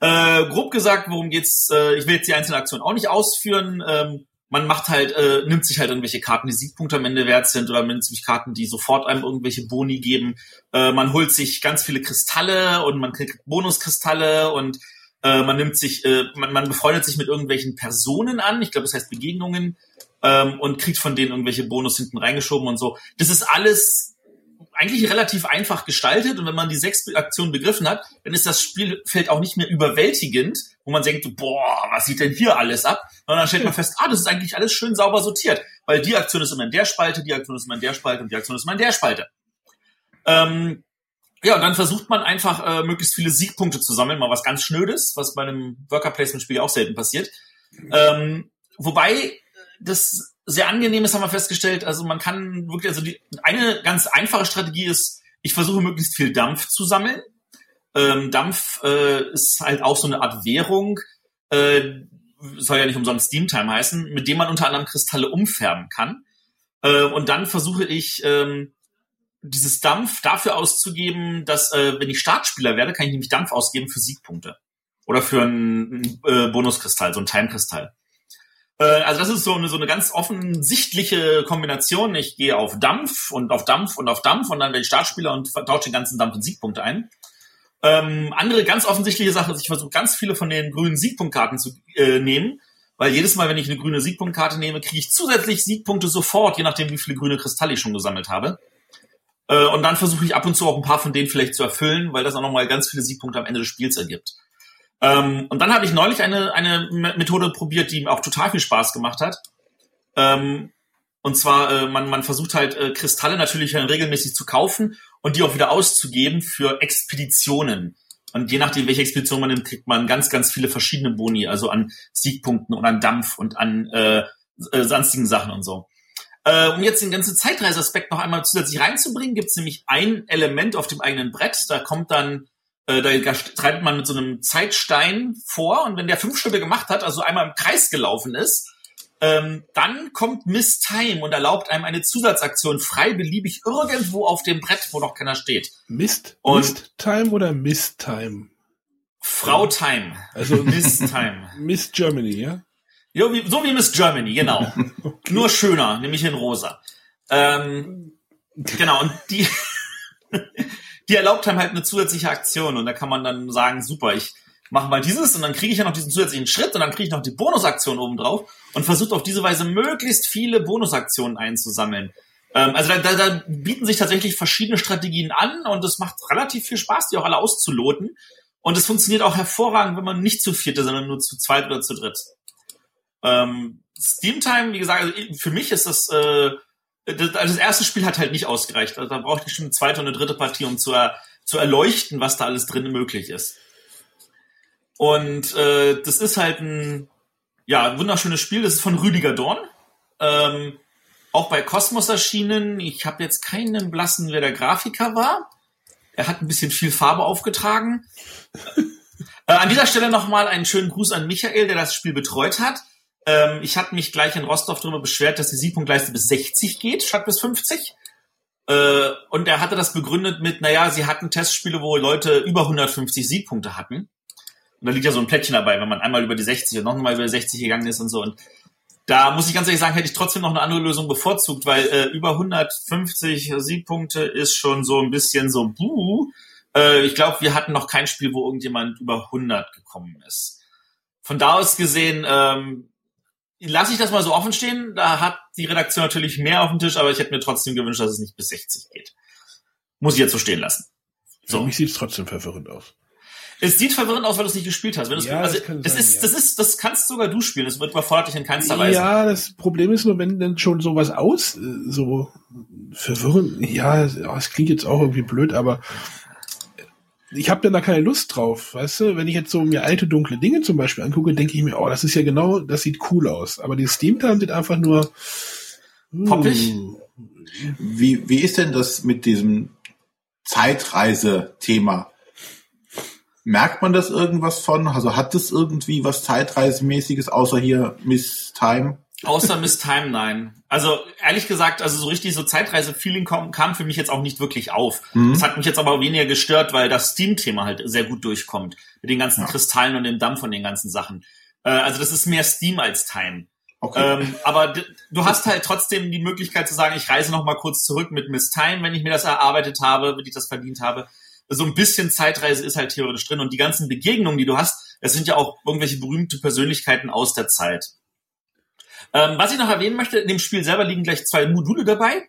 Äh, grob gesagt, worum geht's? Äh, ich will jetzt die einzelnen Aktionen auch nicht ausführen. Ähm, man macht halt, äh, nimmt sich halt irgendwelche Karten, die Siegpunkte am Ende wert sind, oder nimmt sich Karten, die sofort einem irgendwelche Boni geben. Äh, man holt sich ganz viele Kristalle und man kriegt Bonuskristalle und äh, man nimmt sich, äh, man, man befreundet sich mit irgendwelchen Personen an, ich glaube, das heißt Begegnungen, ähm, und kriegt von denen irgendwelche Bonus hinten reingeschoben und so. Das ist alles eigentlich relativ einfach gestaltet und wenn man die sechs Aktionen begriffen hat, dann ist das Spielfeld auch nicht mehr überwältigend, wo man denkt, boah, was sieht denn hier alles ab? Und dann stellt man fest, ah, das ist eigentlich alles schön sauber sortiert, weil die Aktion ist immer in der Spalte, die Aktion ist immer in der Spalte und die Aktion ist immer in der Spalte. Ähm, ja, und dann versucht man einfach äh, möglichst viele Siegpunkte zu sammeln, mal was ganz Schnödes, was bei einem Worker Placement Spiel auch selten passiert. Ähm, wobei das sehr angenehm ist, haben wir festgestellt. Also man kann wirklich, also die, eine ganz einfache Strategie ist, ich versuche möglichst viel Dampf zu sammeln. Ähm, Dampf äh, ist halt auch so eine Art Währung, äh, soll ja nicht umsonst Steamtime heißen, mit dem man unter anderem Kristalle umfärben kann. Äh, und dann versuche ich, ähm, dieses Dampf dafür auszugeben, dass, äh, wenn ich Startspieler werde, kann ich nämlich Dampf ausgeben für Siegpunkte. Oder für einen äh, Bonuskristall, so ein Time-Kristall. Äh, also das ist so eine, so eine ganz offensichtliche Kombination. Ich gehe auf Dampf und auf Dampf und auf Dampf und dann werde ich Startspieler und tausche den ganzen Dampf in Siegpunkte ein. Ähm, andere ganz offensichtliche Sache ist, ich versuche ganz viele von den grünen Siegpunktkarten zu äh, nehmen, weil jedes Mal, wenn ich eine grüne Siegpunktkarte nehme, kriege ich zusätzlich Siegpunkte sofort, je nachdem, wie viele grüne Kristalle ich schon gesammelt habe. Äh, und dann versuche ich ab und zu auch ein paar von denen vielleicht zu erfüllen, weil das auch nochmal ganz viele Siegpunkte am Ende des Spiels ergibt. Ähm, und dann habe ich neulich eine, eine Methode probiert, die mir auch total viel Spaß gemacht hat. Ähm, und zwar, äh, man, man versucht halt äh, Kristalle natürlich regelmäßig zu kaufen und die auch wieder auszugeben für Expeditionen. Und je nachdem, welche Expedition man nimmt, kriegt man ganz, ganz viele verschiedene Boni, also an Siegpunkten und an Dampf und an äh, äh, sonstigen Sachen und so. Äh, um jetzt den ganzen Zeitreiseaspekt noch einmal zusätzlich reinzubringen, gibt es nämlich ein Element auf dem eigenen Brett. Da kommt dann, äh, da treibt man mit so einem Zeitstein vor und wenn der fünf Schritte gemacht hat, also einmal im Kreis gelaufen ist, ähm, dann kommt Miss Time und erlaubt einem eine Zusatzaktion frei beliebig irgendwo auf dem Brett, wo noch keiner steht. Mist, und Mist Time oder Miss Time? Frau Time. Also Miss Time. Miss Germany, ja? Ja, wie, so wie Miss Germany, genau. okay. Nur schöner, nämlich in rosa. Ähm, genau, und die, die erlaubt einem halt eine zusätzliche Aktion und da kann man dann sagen, super, ich mache mal dieses und dann kriege ich ja noch diesen zusätzlichen Schritt und dann kriege ich noch die Bonusaktion oben drauf und versucht auf diese Weise möglichst viele Bonusaktionen einzusammeln. Ähm, also da, da, da bieten sich tatsächlich verschiedene Strategien an und es macht relativ viel Spaß, die auch alle auszuloten. Und es funktioniert auch hervorragend, wenn man nicht zu vierte, sondern nur zu zweit oder zu dritt. Ähm, Steam Time, wie gesagt, also für mich ist das, äh, das, also das erste Spiel hat halt nicht ausgereicht. Also da brauchte ich schon eine zweite und eine dritte Partie, um zu, er, zu erleuchten, was da alles drin möglich ist. Und äh, das ist halt ein ja, wunderschönes Spiel. Das ist von Rüdiger Dorn. Ähm, auch bei Cosmos erschienen. Ich habe jetzt keinen blassen, wer der Grafiker war. Er hat ein bisschen viel Farbe aufgetragen. äh, an dieser Stelle nochmal einen schönen Gruß an Michael, der das Spiel betreut hat. Ähm, ich hatte mich gleich in Rostock darüber beschwert, dass die Siegpunktleiste bis 60 geht, statt bis 50. Äh, und er hatte das begründet mit, naja, sie hatten Testspiele, wo Leute über 150 Siegpunkte hatten. Und da liegt ja so ein Plättchen dabei, wenn man einmal über die 60 und nochmal über die 60 gegangen ist und so. Und da muss ich ganz ehrlich sagen, hätte ich trotzdem noch eine andere Lösung bevorzugt, weil äh, über 150 Siegpunkte ist schon so ein bisschen so, buh. Äh, ich glaube, wir hatten noch kein Spiel, wo irgendjemand über 100 gekommen ist. Von da aus gesehen, ähm, lasse ich das mal so offen stehen. Da hat die Redaktion natürlich mehr auf dem Tisch, aber ich hätte mir trotzdem gewünscht, dass es nicht bis 60 geht. Muss ich jetzt so stehen lassen. So. Für mich sieht es trotzdem verwirrend aus. Es sieht verwirrend aus, weil du es nicht gespielt hast. Wenn ja, also, das, das sein, ist, ja. das ist, das kannst sogar du spielen. Das wird überfordert dich in keinster Weise. Ja, das Problem ist nur, wenn dann schon sowas aus, äh, so verwirrend, ja, es klingt jetzt auch irgendwie blöd, aber ich habe dann da keine Lust drauf, weißt du? Wenn ich jetzt so mir alte dunkle Dinge zum Beispiel angucke, denke ich mir, oh, das ist ja genau, das sieht cool aus. Aber die Steam Time sieht einfach nur poppig. Hm. Wie wie ist denn das mit diesem Zeitreise-Thema? Merkt man das irgendwas von? Also hat das irgendwie was Zeitreisemäßiges, außer hier Miss Time? Außer Miss Time, nein. Also ehrlich gesagt, also so richtig so Zeitreise-Feeling kam, kam für mich jetzt auch nicht wirklich auf. Mhm. Das hat mich jetzt aber weniger gestört, weil das Steam-Thema halt sehr gut durchkommt. Mit den ganzen ja. Kristallen und dem Dampf von den ganzen Sachen. Äh, also das ist mehr Steam als Time. Okay. Ähm, aber du hast halt trotzdem die Möglichkeit zu sagen, ich reise noch mal kurz zurück mit Miss Time, wenn ich mir das erarbeitet habe, wenn ich das verdient habe so ein bisschen Zeitreise ist halt theoretisch drin und die ganzen Begegnungen, die du hast, das sind ja auch irgendwelche berühmte Persönlichkeiten aus der Zeit. Ähm, was ich noch erwähnen möchte, in dem Spiel selber liegen gleich zwei Module dabei.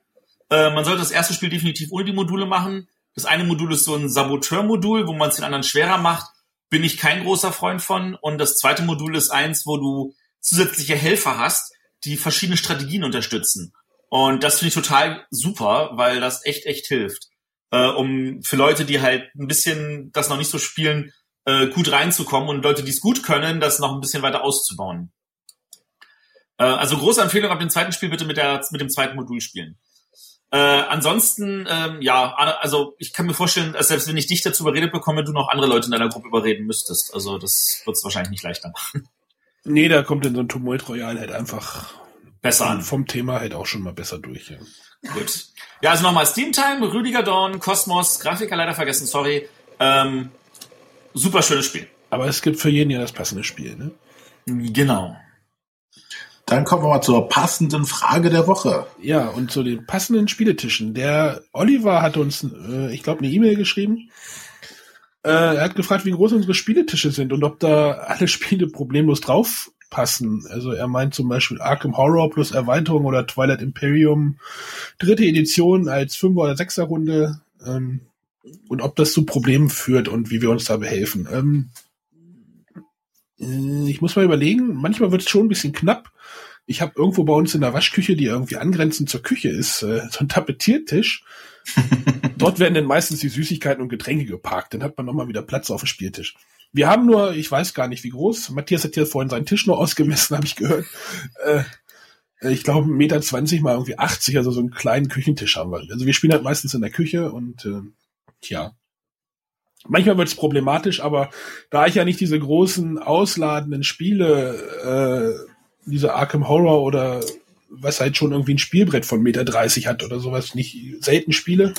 Äh, man sollte das erste Spiel definitiv ohne die Module machen. Das eine Modul ist so ein Saboteur-Modul, wo man es den anderen schwerer macht. Bin ich kein großer Freund von. Und das zweite Modul ist eins, wo du zusätzliche Helfer hast, die verschiedene Strategien unterstützen. Und das finde ich total super, weil das echt, echt hilft äh, um für Leute, die halt ein bisschen das noch nicht so spielen, äh, gut reinzukommen und Leute, die es gut können, das noch ein bisschen weiter auszubauen. Äh, also große Empfehlung ab dem zweiten Spiel bitte mit, der, mit dem zweiten Modul spielen. Äh, ansonsten, ähm, ja, also ich kann mir vorstellen, dass selbst wenn ich dich dazu überredet bekomme, du noch andere Leute in deiner Gruppe überreden müsstest. Also das wird es wahrscheinlich nicht leichter machen. Nee, da kommt in so ein Tumult Royal halt einfach besser an. Vom Thema halt auch schon mal besser durch. Ja. Gut. Ja, also nochmal Steamtime, Rüdiger Dorn, Kosmos, Grafiker leider vergessen, sorry. Ähm, super schönes Spiel. Aber es gibt für jeden ja das passende Spiel, ne? Genau. Dann kommen wir mal zur passenden Frage der Woche. Ja, und zu den passenden Spieletischen. Der Oliver hat uns, äh, ich glaube, eine E-Mail geschrieben. Äh, er hat gefragt, wie groß unsere Spieletische sind und ob da alle Spiele problemlos drauf passen. Also er meint zum Beispiel Arkham Horror plus Erweiterung oder Twilight Imperium dritte Edition als Fünfer- oder Sechser-Runde ähm, und ob das zu Problemen führt und wie wir uns da behelfen. Ähm, äh, ich muss mal überlegen, manchmal wird es schon ein bisschen knapp. Ich habe irgendwo bei uns in der Waschküche, die irgendwie angrenzend zur Küche ist, äh, so ein Tapetiertisch. Dort werden dann meistens die Süßigkeiten und Getränke geparkt. Dann hat man nochmal wieder Platz auf dem Spieltisch. Wir haben nur, ich weiß gar nicht wie groß, Matthias hat hier vorhin seinen Tisch nur ausgemessen, habe ich gehört. Äh, ich glaube, Meter zwanzig mal irgendwie 80, also so einen kleinen Küchentisch haben wir. Also wir spielen halt meistens in der Küche und äh, tja. Manchmal wird es problematisch, aber da ich ja nicht diese großen ausladenden Spiele, äh, diese Arkham Horror oder was halt schon irgendwie ein Spielbrett von Meter 30 hat oder sowas, nicht selten spiele,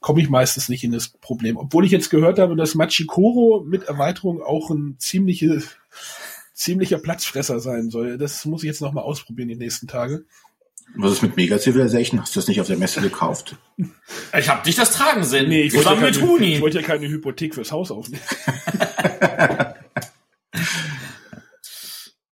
komme ich meistens nicht in das Problem. Obwohl ich jetzt gehört habe, dass Machikoro mit Erweiterung auch ein ziemliche, ziemlicher Platzfresser sein soll. Das muss ich jetzt nochmal ausprobieren die nächsten Tage. Was ist mit Mega Civilization? Hast du das nicht auf der Messe gekauft? Ich habe dich das tragen sehen. Nee, ich wollte, ja keine, ich wollte ja keine Hypothek fürs Haus aufnehmen.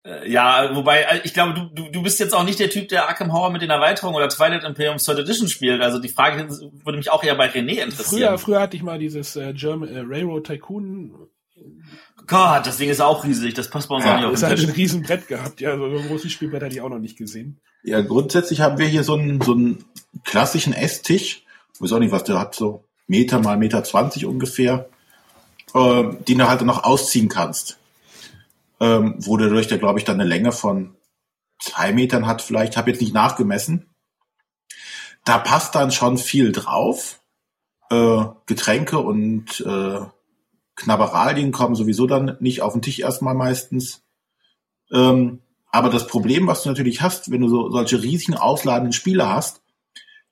Äh, ja, wobei, äh, ich glaube, du, du, du bist jetzt auch nicht der Typ, der Arkham Horror mit den Erweiterungen oder Twilight Imperium Third Edition spielt. Also die Frage würde mich auch eher bei René interessieren. Früher, früher hatte ich mal dieses äh, German äh, Railroad Tycoon. Gott, das Ding ist auch riesig. Das passt bei uns ja, auch nicht auf den Tisch. Das hat ein Riesenbrett gehabt. Ja, so ein großes Spielbrett hatte ich auch noch nicht gesehen. Ja, grundsätzlich haben wir hier so einen, so einen klassischen Esstisch. Ich weiß auch nicht, was der hat, so Meter mal Meter zwanzig ungefähr, äh, den du halt dann noch ausziehen kannst ähm, wo der durch der, glaube ich, dann eine Länge von zwei Metern hat vielleicht, habe jetzt nicht nachgemessen. Da passt dann schon viel drauf. Äh, Getränke und äh, Knabberalien kommen sowieso dann nicht auf den Tisch erstmal meistens. Ähm, aber das Problem, was du natürlich hast, wenn du so solche riesigen ausladenden Spiele hast,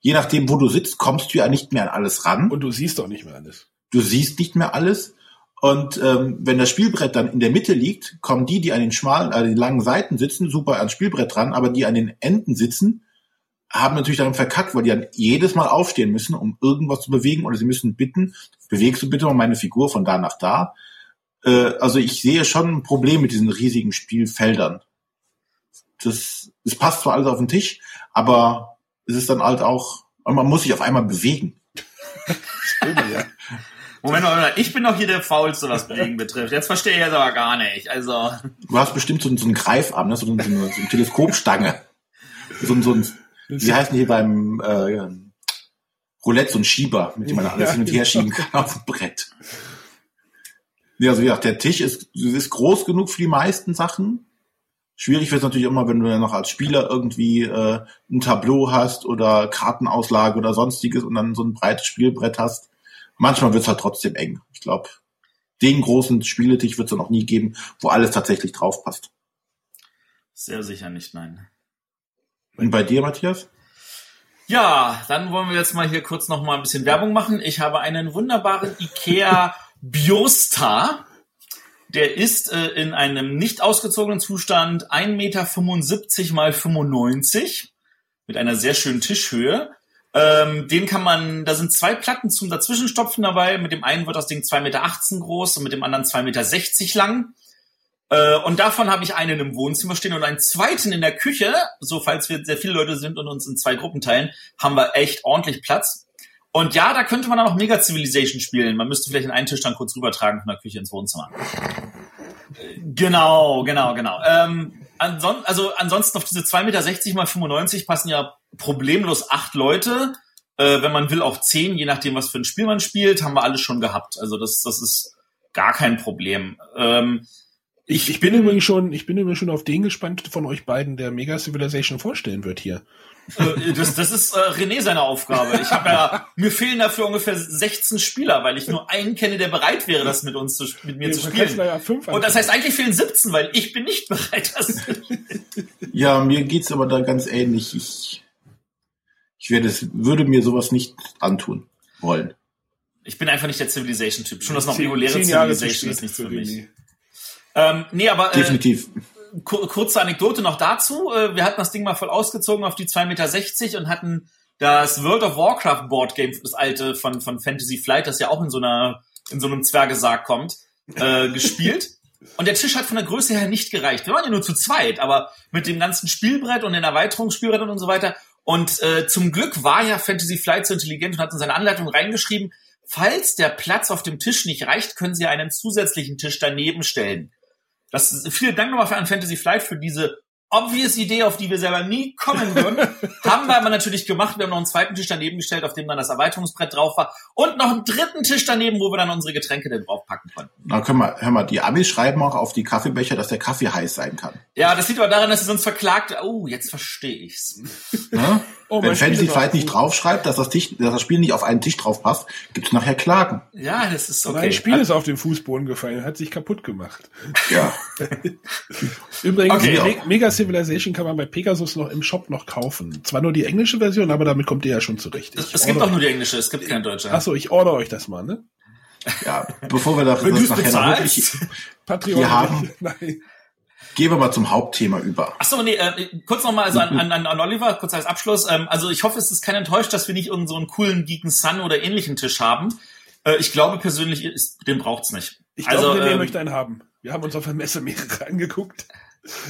je nachdem, wo du sitzt, kommst du ja nicht mehr an alles ran. Und du siehst doch nicht mehr alles. Du siehst nicht mehr alles. Und ähm, wenn das Spielbrett dann in der Mitte liegt, kommen die, die an den schmalen, äh, den langen Seiten sitzen, super ans Spielbrett dran, aber die an den Enden sitzen, haben natürlich dann verkackt, weil die dann jedes Mal aufstehen müssen, um irgendwas zu bewegen, oder sie müssen bitten, bewegst du bitte mal meine Figur von da nach da. Äh, also ich sehe schon ein Problem mit diesen riesigen Spielfeldern. Das, es passt zwar alles auf den Tisch, aber es ist dann halt auch, man muss sich auf einmal bewegen. ja. Moment, Moment, ich bin doch hier der Faulste, was Bewegen betrifft. Jetzt verstehe ich das aber gar nicht. Also. Du hast bestimmt so, so einen Greifarm, ne? so, eine, so eine Teleskopstange. So, so ein, wie heißt denn hier beim äh, Roulette, so ein Schieber, mit dem man alles hin und her schieben kann auf dem Brett. Ja, also wie gesagt, der Tisch ist, ist groß genug für die meisten Sachen. Schwierig wird es natürlich immer, wenn du ja noch als Spieler irgendwie äh, ein Tableau hast oder Kartenauslage oder sonstiges und dann so ein breites Spielbrett hast manchmal wird es halt trotzdem eng. Ich glaube, den großen Spieletisch wird es noch nie geben, wo alles tatsächlich drauf passt. Sehr sicher nicht, nein. Und bei dir, Matthias? Ja, dann wollen wir jetzt mal hier kurz noch mal ein bisschen Werbung machen. Ich habe einen wunderbaren Ikea Biostar. Der ist äh, in einem nicht ausgezogenen Zustand 1,75 Meter mal 95 mit einer sehr schönen Tischhöhe. Ähm, den kann man, da sind zwei Platten zum Dazwischenstopfen dabei. Mit dem einen wird das Ding 2,18 Meter groß und mit dem anderen 2,60 Meter lang. Äh, und davon habe ich einen im Wohnzimmer stehen und einen zweiten in der Küche. So, falls wir sehr viele Leute sind und uns in zwei Gruppen teilen, haben wir echt ordentlich Platz. Und ja, da könnte man dann auch Mega Civilization spielen. Man müsste vielleicht in einen Tisch dann kurz rübertragen von der Küche ins Wohnzimmer. Genau, genau, genau. Ähm, anson also ansonsten auf diese 2,60 Meter mal 95 passen ja problemlos acht Leute. Äh, wenn man will, auch zehn, je nachdem, was für ein Spiel man spielt, haben wir alles schon gehabt. Also das, das ist gar kein Problem. Ähm, ich, ich bin übrigens schon, ich bin übrigens schon auf den gespannt von euch beiden, der Mega Civilization vorstellen wird hier. Äh, das, das ist äh, René seine Aufgabe. Ich habe ja, mir fehlen dafür ungefähr 16 Spieler, weil ich nur einen kenne, der bereit wäre, das mit uns zu, mit mir ja, zu spielen. Ja Und das heißt, eigentlich fehlen 17, weil ich bin nicht bereit, das Ja, mir geht's aber da ganz ähnlich. Ich, ich werde es, würde mir sowas nicht antun wollen. Ich bin einfach nicht der Civilization-Typ. Schon das noch reguläre Civilization ist nichts für mich. Ähm, nee, aber äh, definitiv kurze Anekdote noch dazu. Äh, wir hatten das Ding mal voll ausgezogen auf die 2,60 Meter und hatten das World of Warcraft Board Game, das alte von, von Fantasy Flight, das ja auch in so einer, in so einem Zwergesarg kommt, äh, gespielt. Und der Tisch hat von der Größe her nicht gereicht. Wir waren ja nur zu zweit, aber mit dem ganzen Spielbrett und den Erweiterungsspielbrettern und so weiter. Und äh, zum Glück war ja Fantasy Flight so intelligent und hat in seine Anleitung reingeschrieben, falls der Platz auf dem Tisch nicht reicht, können Sie einen zusätzlichen Tisch daneben stellen. Das, vielen Dank nochmal für an Fantasy Flight für diese obvious Idee, auf die wir selber nie kommen würden. haben wir aber natürlich gemacht. Wir haben noch einen zweiten Tisch daneben gestellt, auf dem dann das Erweiterungsbrett drauf war. Und noch einen dritten Tisch daneben, wo wir dann unsere Getränke dann draufpacken konnten. Na, können wir, hör mal, die Amis schreiben auch auf die Kaffeebecher, dass der Kaffee heiß sein kann. Ja, das liegt aber daran, dass sie sonst verklagt. Oh, jetzt verstehe ich's. Ja? Oh, Wenn Fantasy Fight nicht draufschreibt, dass das, Tisch, dass das Spiel nicht auf einen Tisch drauf passt, gibt's nachher Klagen. Ja, das ist okay. Mein Spiel ist auf den Fußboden gefallen, hat sich kaputt gemacht. Ja. Übrigens, okay. Mega Civilization kann man bei Pegasus noch im Shop noch kaufen. Zwar nur die englische Version, aber damit kommt ihr ja schon zurecht. Ich es gibt doch nur die englische, es gibt kein deutsche. Achso, ich order euch das mal, ne? Ja, bevor wir das, das nachher wirklich hier haben. Nein. Gehen wir mal zum Hauptthema über. Achso, nee, äh, kurz nochmal also an, an, an Oliver, kurz als Abschluss. Ähm, also ich hoffe, es ist kein enttäuscht, dass wir nicht irgendeinen so einen coolen Geeken Sun oder ähnlichen Tisch haben. Äh, ich glaube persönlich, ist, den braucht's nicht. Ich glaube, also, René ähm, möchte einen haben. Wir haben uns auf der Messe mehrere angeguckt.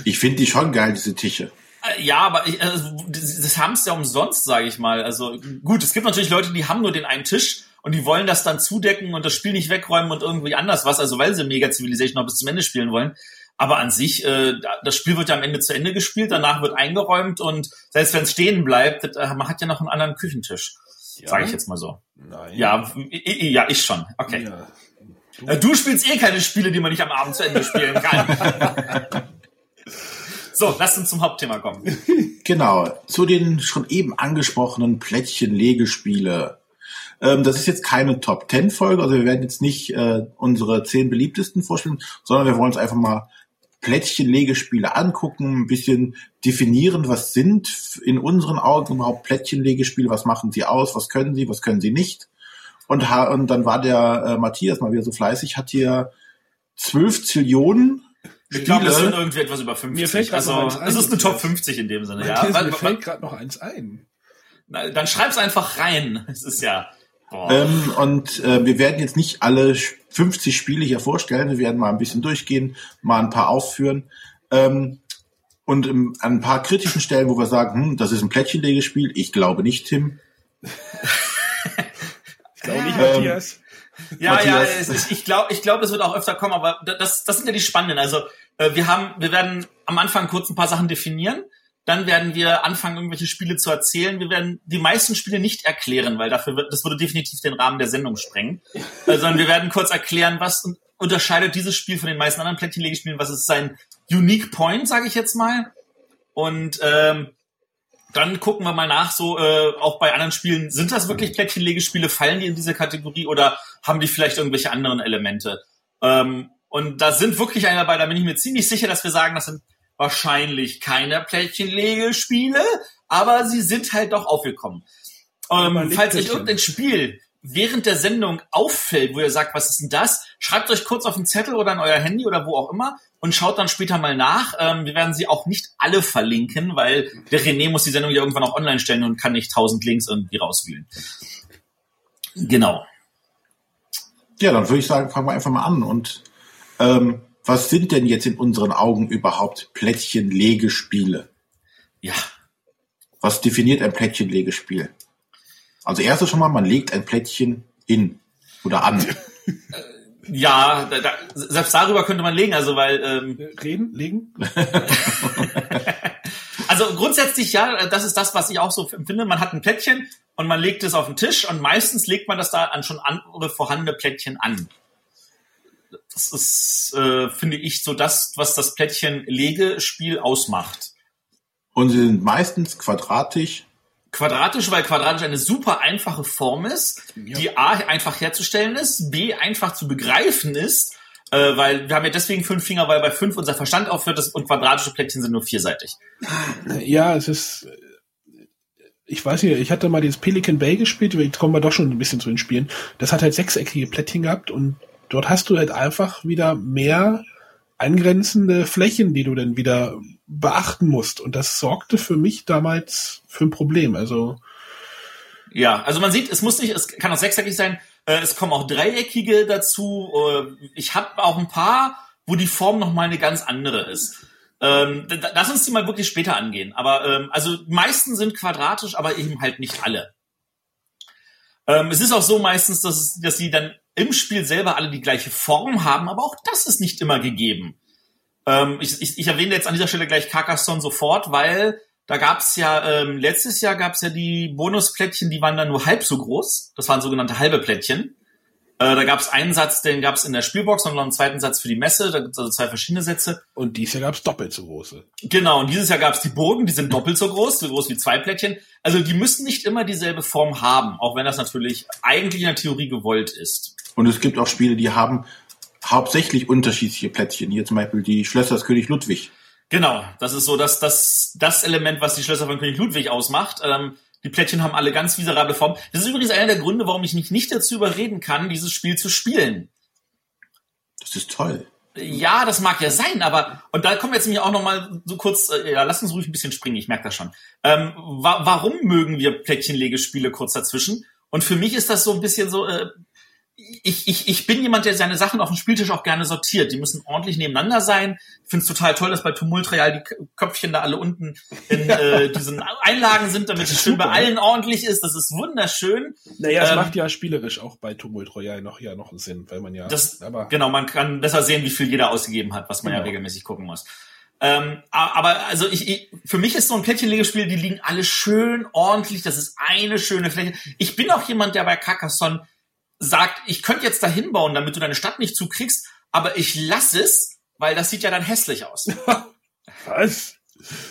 Ich finde die schon geil, diese Tische. Äh, ja, aber ich, also, das, das haben es ja umsonst, sage ich mal. Also gut, es gibt natürlich Leute, die haben nur den einen Tisch und die wollen das dann zudecken und das Spiel nicht wegräumen und irgendwie anders was, also weil sie Mega Civilization noch bis zum Ende spielen wollen. Aber an sich, äh, das Spiel wird ja am Ende zu Ende gespielt, danach wird eingeräumt und selbst wenn es stehen bleibt, äh, man hat ja noch einen anderen Küchentisch. Ja? Sage ich jetzt mal so. Nein. Ja, ja, ich schon. Okay. Ja. Du, äh, du spielst eh keine Spiele, die man nicht am Abend zu Ende spielen kann. so, lass uns zum Hauptthema kommen. Genau, zu den schon eben angesprochenen Plättchen-Legespiele. Ähm, das ist jetzt keine Top Ten Folge, also wir werden jetzt nicht äh, unsere zehn beliebtesten vorstellen, sondern wir wollen uns einfach mal Plättchenlegespiele angucken, ein bisschen definieren, was sind in unseren Augen überhaupt Plättchenlegespiele, was machen sie aus, was können sie, was können sie nicht. Und, und dann war der äh, Matthias mal wieder so fleißig, hat hier zwölf Zillionen ich glaube, das sind irgendwie etwas über 50. Mir fällt also, noch eins es ist eine Top 50 in dem Sinne. Ja, mir fällt gerade noch eins ein. Na, dann schreib's einfach rein. Es ist ja. Ähm, und äh, wir werden jetzt nicht alle 50 Spiele hier vorstellen. Wir werden mal ein bisschen durchgehen, mal ein paar aufführen. Ähm, und im, an ein paar kritischen Stellen, wo wir sagen, hm, das ist ein Plättchenlegespiel. Ich glaube nicht, Tim. ich glaube nicht, Matthias. Ja, Matthias. ja, ich glaube, ich glaube, das wird auch öfter kommen, aber das, das sind ja die spannenden. Also äh, wir haben, wir werden am Anfang kurz ein paar Sachen definieren dann werden wir anfangen, irgendwelche Spiele zu erzählen. Wir werden die meisten Spiele nicht erklären, weil dafür wird, das würde definitiv den Rahmen der Sendung sprengen. Äh, sondern wir werden kurz erklären, was unterscheidet dieses Spiel von den meisten anderen Plättchenlegespielen, was ist sein Unique Point, sage ich jetzt mal. Und ähm, dann gucken wir mal nach, so äh, auch bei anderen Spielen, sind das wirklich Plättchenlegespiele, fallen die in diese Kategorie oder haben die vielleicht irgendwelche anderen Elemente? Ähm, und da sind wirklich einer dabei, da bin ich mir ziemlich sicher, dass wir sagen, das sind wahrscheinlich keine Plättchenlegespiele, aber sie sind halt doch aufgekommen. Ähm, falls euch irgendein Spiel während der Sendung auffällt, wo ihr sagt, was ist denn das, schreibt euch kurz auf den Zettel oder an euer Handy oder wo auch immer und schaut dann später mal nach. Ähm, wir werden sie auch nicht alle verlinken, weil der René muss die Sendung ja irgendwann auch online stellen und kann nicht tausend Links irgendwie rauswühlen. Genau. Ja, dann würde ich sagen, fangen wir einfach mal an und ähm, was sind denn jetzt in unseren Augen überhaupt Plättchenlegespiele? Ja. Was definiert ein Plättchenlegespiel? Also erstes schon mal, man legt ein Plättchen hin oder an. Ja, da, da, selbst darüber könnte man legen, also weil ähm, reden, legen. also grundsätzlich ja, das ist das, was ich auch so empfinde. Man hat ein Plättchen und man legt es auf den Tisch und meistens legt man das da an schon andere vorhandene Plättchen an das ist, äh, finde ich, so das, was das Plättchen-Legespiel ausmacht. Und sie sind meistens quadratisch. Quadratisch, weil quadratisch eine super einfache Form ist, ja. die A einfach herzustellen ist, B einfach zu begreifen ist, äh, weil wir haben ja deswegen fünf Finger, weil bei fünf unser Verstand aufhört und quadratische Plättchen sind nur vierseitig. Ja, es ist, ich weiß nicht, ich hatte mal dieses Pelican Bay gespielt, jetzt kommen wir doch schon ein bisschen zu den Spielen. Das hat halt sechseckige Plättchen gehabt und dort hast du halt einfach wieder mehr angrenzende Flächen, die du dann wieder beachten musst. Und das sorgte für mich damals für ein Problem. Also ja, also man sieht, es muss nicht, es kann auch sechseckig sein. Äh, es kommen auch dreieckige dazu. Äh, ich habe auch ein paar, wo die Form noch mal eine ganz andere ist. Ähm, lass uns die mal wirklich später angehen. Aber ähm, also die meisten sind quadratisch, aber eben halt nicht alle. Ähm, es ist auch so meistens, dass, dass sie dann im Spiel selber alle die gleiche Form haben, aber auch das ist nicht immer gegeben. Ähm, ich, ich, ich erwähne jetzt an dieser Stelle gleich Carcassonne sofort, weil da gab's ja, ähm, letztes Jahr gab's ja die Bonusplättchen, die waren dann nur halb so groß. Das waren sogenannte halbe Plättchen. Äh, da gab's einen Satz, den gab's in der Spielbox und noch einen zweiten Satz für die Messe. Da gibt's also zwei verschiedene Sätze. Und dieses Jahr gab's doppelt so große. Genau, und dieses Jahr gab's die Bogen, die sind doppelt so groß, so groß wie zwei Plättchen. Also die müssen nicht immer dieselbe Form haben, auch wenn das natürlich eigentlich in der Theorie gewollt ist. Und es gibt auch Spiele, die haben hauptsächlich unterschiedliche Plättchen. Hier zum Beispiel die Schlösser des König Ludwig. Genau, das ist so das, das, das Element, was die Schlösser von König Ludwig ausmacht. Ähm, die Plättchen haben alle ganz miserable Formen. Das ist übrigens einer der Gründe, warum ich mich nicht dazu überreden kann, dieses Spiel zu spielen. Das ist toll. Ja, das mag ja sein, aber und da kommen wir jetzt nämlich auch noch mal so kurz. Äh, ja, lass uns ruhig ein bisschen springen. Ich merke das schon. Ähm, wa warum mögen wir Plättchenlegespiele kurz dazwischen? Und für mich ist das so ein bisschen so. Äh, ich, ich, ich bin jemand, der seine Sachen auf dem Spieltisch auch gerne sortiert. Die müssen ordentlich nebeneinander sein. Ich finde es total toll, dass bei Tumult Real die Köpfchen da alle unten in äh, diesen Einlagen sind, damit es schön bei allen ordentlich ist. Das ist wunderschön. Naja, es ähm, macht ja spielerisch auch bei Tumult Royal noch ja noch einen Sinn, weil man ja. Das, aber genau, man kann besser sehen, wie viel jeder ausgegeben hat, was man genau. ja regelmäßig gucken muss. Ähm, aber also ich, ich, für mich ist so ein Plättchenlegespiel, die liegen alle schön ordentlich. Das ist eine schöne Fläche. Ich bin auch jemand, der bei Carcassonne sagt, ich könnte jetzt da hinbauen, damit du deine Stadt nicht zukriegst, aber ich lasse es, weil das sieht ja dann hässlich aus. Was?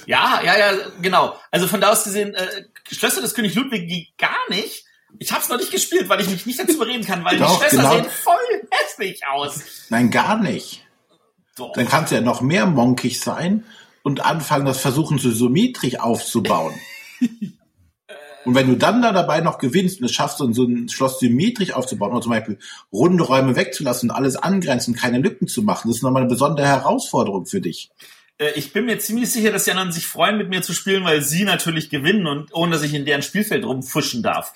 Ja, ja, ja, genau. Also von da aus gesehen, äh, Schlösser des König Ludwig geht gar nicht. Ich habe es noch nicht gespielt, weil ich mich nicht dazu überreden kann, weil Doch, die Schlösser genau. sehen voll hässlich aus. Nein, gar nicht. Doch. Dann kannst du ja noch mehr monkig sein und anfangen, das versuchen, so symmetrisch aufzubauen. Und wenn du dann da dabei noch gewinnst und es schaffst, so ein Schloss symmetrisch aufzubauen, oder zum Beispiel runde Räume wegzulassen und alles angrenzen, keine Lücken zu machen, das ist nochmal eine besondere Herausforderung für dich. Äh, ich bin mir ziemlich sicher, dass die anderen sich freuen, mit mir zu spielen, weil sie natürlich gewinnen und ohne dass ich in deren Spielfeld rumfuschen darf.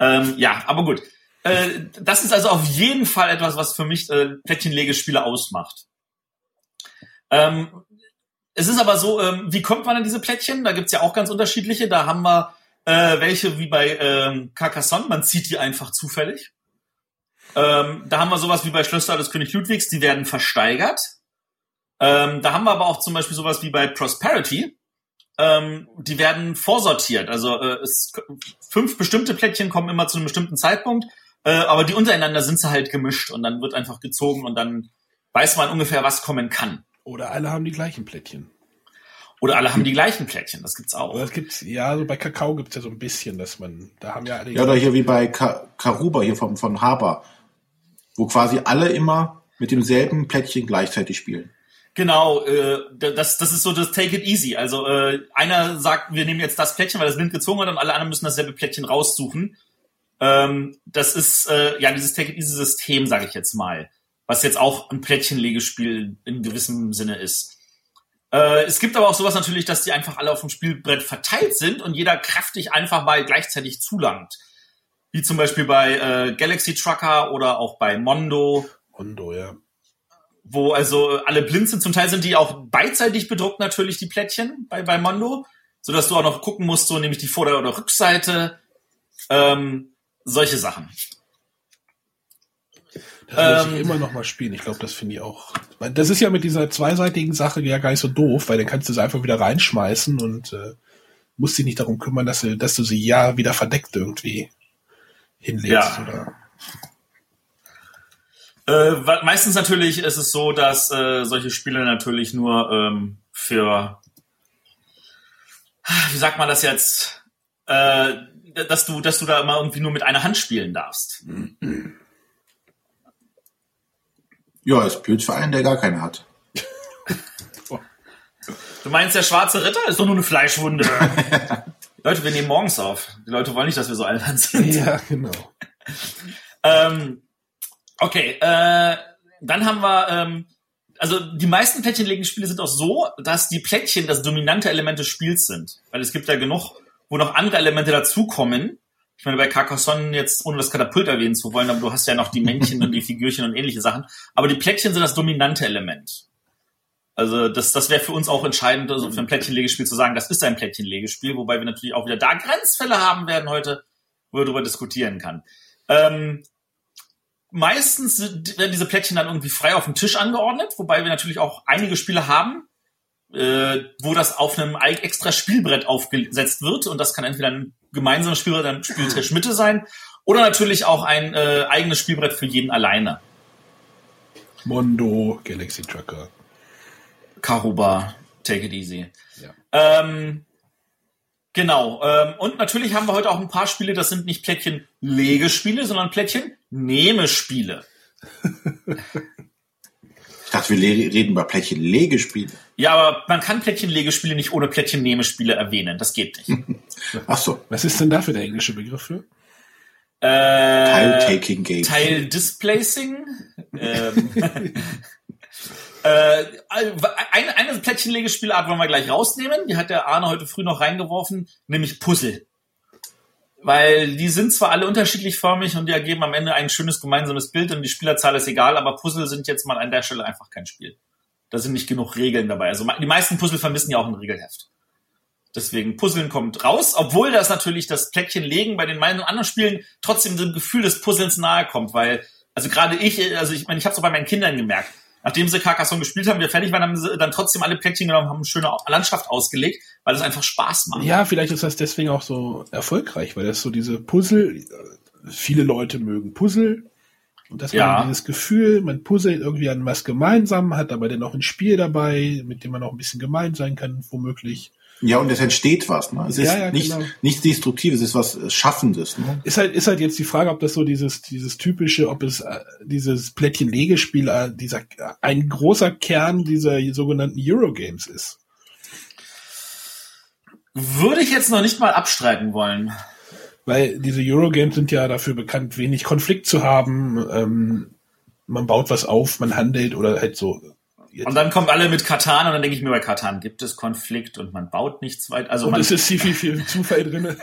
Ähm, ja, aber gut. Äh, das ist also auf jeden Fall etwas, was für mich äh, Plättchenlegespiele ausmacht. Ähm, es ist aber so, ähm, wie kommt man an diese Plättchen? Da gibt's ja auch ganz unterschiedliche. Da haben wir äh, welche wie bei ähm, Carcassonne, man zieht die einfach zufällig. Ähm, da haben wir sowas wie bei Schlösser des König Ludwigs, die werden versteigert. Ähm, da haben wir aber auch zum Beispiel sowas wie bei Prosperity. Ähm, die werden vorsortiert. Also äh, es, fünf bestimmte Plättchen kommen immer zu einem bestimmten Zeitpunkt, äh, aber die untereinander sind sie halt gemischt und dann wird einfach gezogen und dann weiß man ungefähr, was kommen kann. Oder alle haben die gleichen Plättchen. Oder alle haben die gleichen Plättchen, das gibt's auch. Das gibt's, ja, so bei Kakao gibt's ja so ein bisschen, dass man, da haben ja alle. Ja, oder hier wie bei Ka Karuba hier von, von Haber, wo quasi alle immer mit demselben Plättchen gleichzeitig spielen. Genau, äh, das, das ist so das Take it easy. Also äh, einer sagt, wir nehmen jetzt das Plättchen, weil das blind gezogen wird, und alle anderen müssen dasselbe Plättchen raussuchen. Ähm, das ist äh, ja dieses Take it easy System, sage ich jetzt mal, was jetzt auch ein Plättchenlegespiel in gewissem Sinne ist. Äh, es gibt aber auch sowas natürlich, dass die einfach alle auf dem Spielbrett verteilt sind und jeder kräftig einfach mal gleichzeitig zulangt. Wie zum Beispiel bei äh, Galaxy Trucker oder auch bei Mondo. Mondo, ja. Wo also alle blind sind. Zum Teil sind die auch beidseitig bedruckt natürlich, die Plättchen bei, bei Mondo. So dass du auch noch gucken musst, so nämlich die Vorder- oder Rückseite. Ähm, solche Sachen. Das muss ich ähm, immer noch mal spielen. Ich glaube, das finde ich auch. Das ist ja mit dieser zweiseitigen Sache ja gar nicht so doof, weil dann kannst du sie einfach wieder reinschmeißen und äh, musst dich nicht darum kümmern, dass du, dass du sie ja wieder verdeckt irgendwie hinlegst. Ja. Oder äh, meistens natürlich ist es so, dass äh, solche Spiele natürlich nur ähm, für, wie sagt man das jetzt, äh, dass du, dass du da immer irgendwie nur mit einer Hand spielen darfst. Ja, ist blöd für einen, der gar keine hat. Du meinst, der schwarze Ritter ist doch nur eine Fleischwunde. Leute, wir nehmen morgens auf. Die Leute wollen nicht, dass wir so albern sind. Ja, genau. ähm, okay, äh, dann haben wir, ähm, also die meisten Plättchenlegenspiele sind auch so, dass die Plättchen das dominante Element des Spiels sind. Weil es gibt ja genug, wo noch andere Elemente dazukommen, ich meine, bei Carcassonne jetzt, ohne das Katapult erwähnen zu wollen, aber du hast ja noch die Männchen und die Figürchen und ähnliche Sachen. Aber die Plättchen sind das dominante Element. Also das, das wäre für uns auch entscheidend, also für ein Plättchenlegespiel zu sagen, das ist ein Plättchenlegespiel, wobei wir natürlich auch wieder da Grenzfälle haben werden heute, wo wir darüber diskutieren kann. Ähm, meistens werden diese Plättchen dann irgendwie frei auf dem Tisch angeordnet, wobei wir natürlich auch einige Spiele haben, äh, wo das auf einem extra Spielbrett aufgesetzt wird und das kann entweder ein gemeinsames Spielbrett am Spieltisch Mitte sein oder natürlich auch ein äh, eigenes Spielbrett für jeden alleine. Mondo, Galaxy Trucker. Karuba, Take It Easy. Ja. Ähm, genau. Ähm, und natürlich haben wir heute auch ein paar Spiele, das sind nicht Plättchen-Legespiele, sondern Plättchen-Nehme-Spiele. ich dachte, wir reden über Plättchen-Legespiele. Ja, aber man kann Plättchen-Legespiele nicht ohne Plättchen-Nehme-Spiele erwähnen. Das geht nicht. Ach so. Was ist denn dafür der englische Begriff für? Äh, Tile-Taking Games. Tile-Displacing. ähm, äh, eine, eine Plättchenlegespielart wollen wir gleich rausnehmen. Die hat der Arne heute früh noch reingeworfen, nämlich Puzzle. Weil die sind zwar alle unterschiedlich förmig und die ergeben am Ende ein schönes gemeinsames Bild und die Spielerzahl ist egal, aber Puzzle sind jetzt mal an der Stelle einfach kein Spiel. Da sind nicht genug Regeln dabei. Also die meisten Puzzle vermissen ja auch ein Regelheft. Deswegen Puzzeln kommt raus, obwohl das natürlich das Plättchen legen bei den meinen anderen Spielen trotzdem dem Gefühl des Puzzlens nahe kommt, weil also gerade ich, also ich meine, ich habe es auch bei meinen Kindern gemerkt. Nachdem sie Carcassonne gespielt haben, wir fertig waren, haben sie dann trotzdem alle Plättchen genommen, haben eine schöne Landschaft ausgelegt, weil es einfach Spaß macht. Ja, vielleicht ist das deswegen auch so erfolgreich, weil das so diese Puzzle, viele Leute mögen Puzzle, und das ja. dieses Gefühl, man puzzelt irgendwie an was gemeinsam, hat aber dennoch ein Spiel dabei, mit dem man auch ein bisschen gemein sein kann, womöglich. Ja, und es entsteht was. Ne? Es ist ja, ja, nicht, genau. nichts Destruktives, es ist was Schaffendes. Ne? Ist halt, ist halt jetzt die Frage, ob das so dieses, dieses typische, ob es äh, dieses Plättchen-Legespiel, äh, dieser, ein großer Kern dieser sogenannten Eurogames ist. Würde ich jetzt noch nicht mal abstreiten wollen. Weil diese Eurogames sind ja dafür bekannt, wenig Konflikt zu haben. Ähm, man baut was auf, man handelt oder halt so und dann kommen alle mit Katan und dann denke ich mir, bei Katan gibt es Konflikt und man baut nichts weit. Also und man, es ist viel, viel, viel Zufall drin.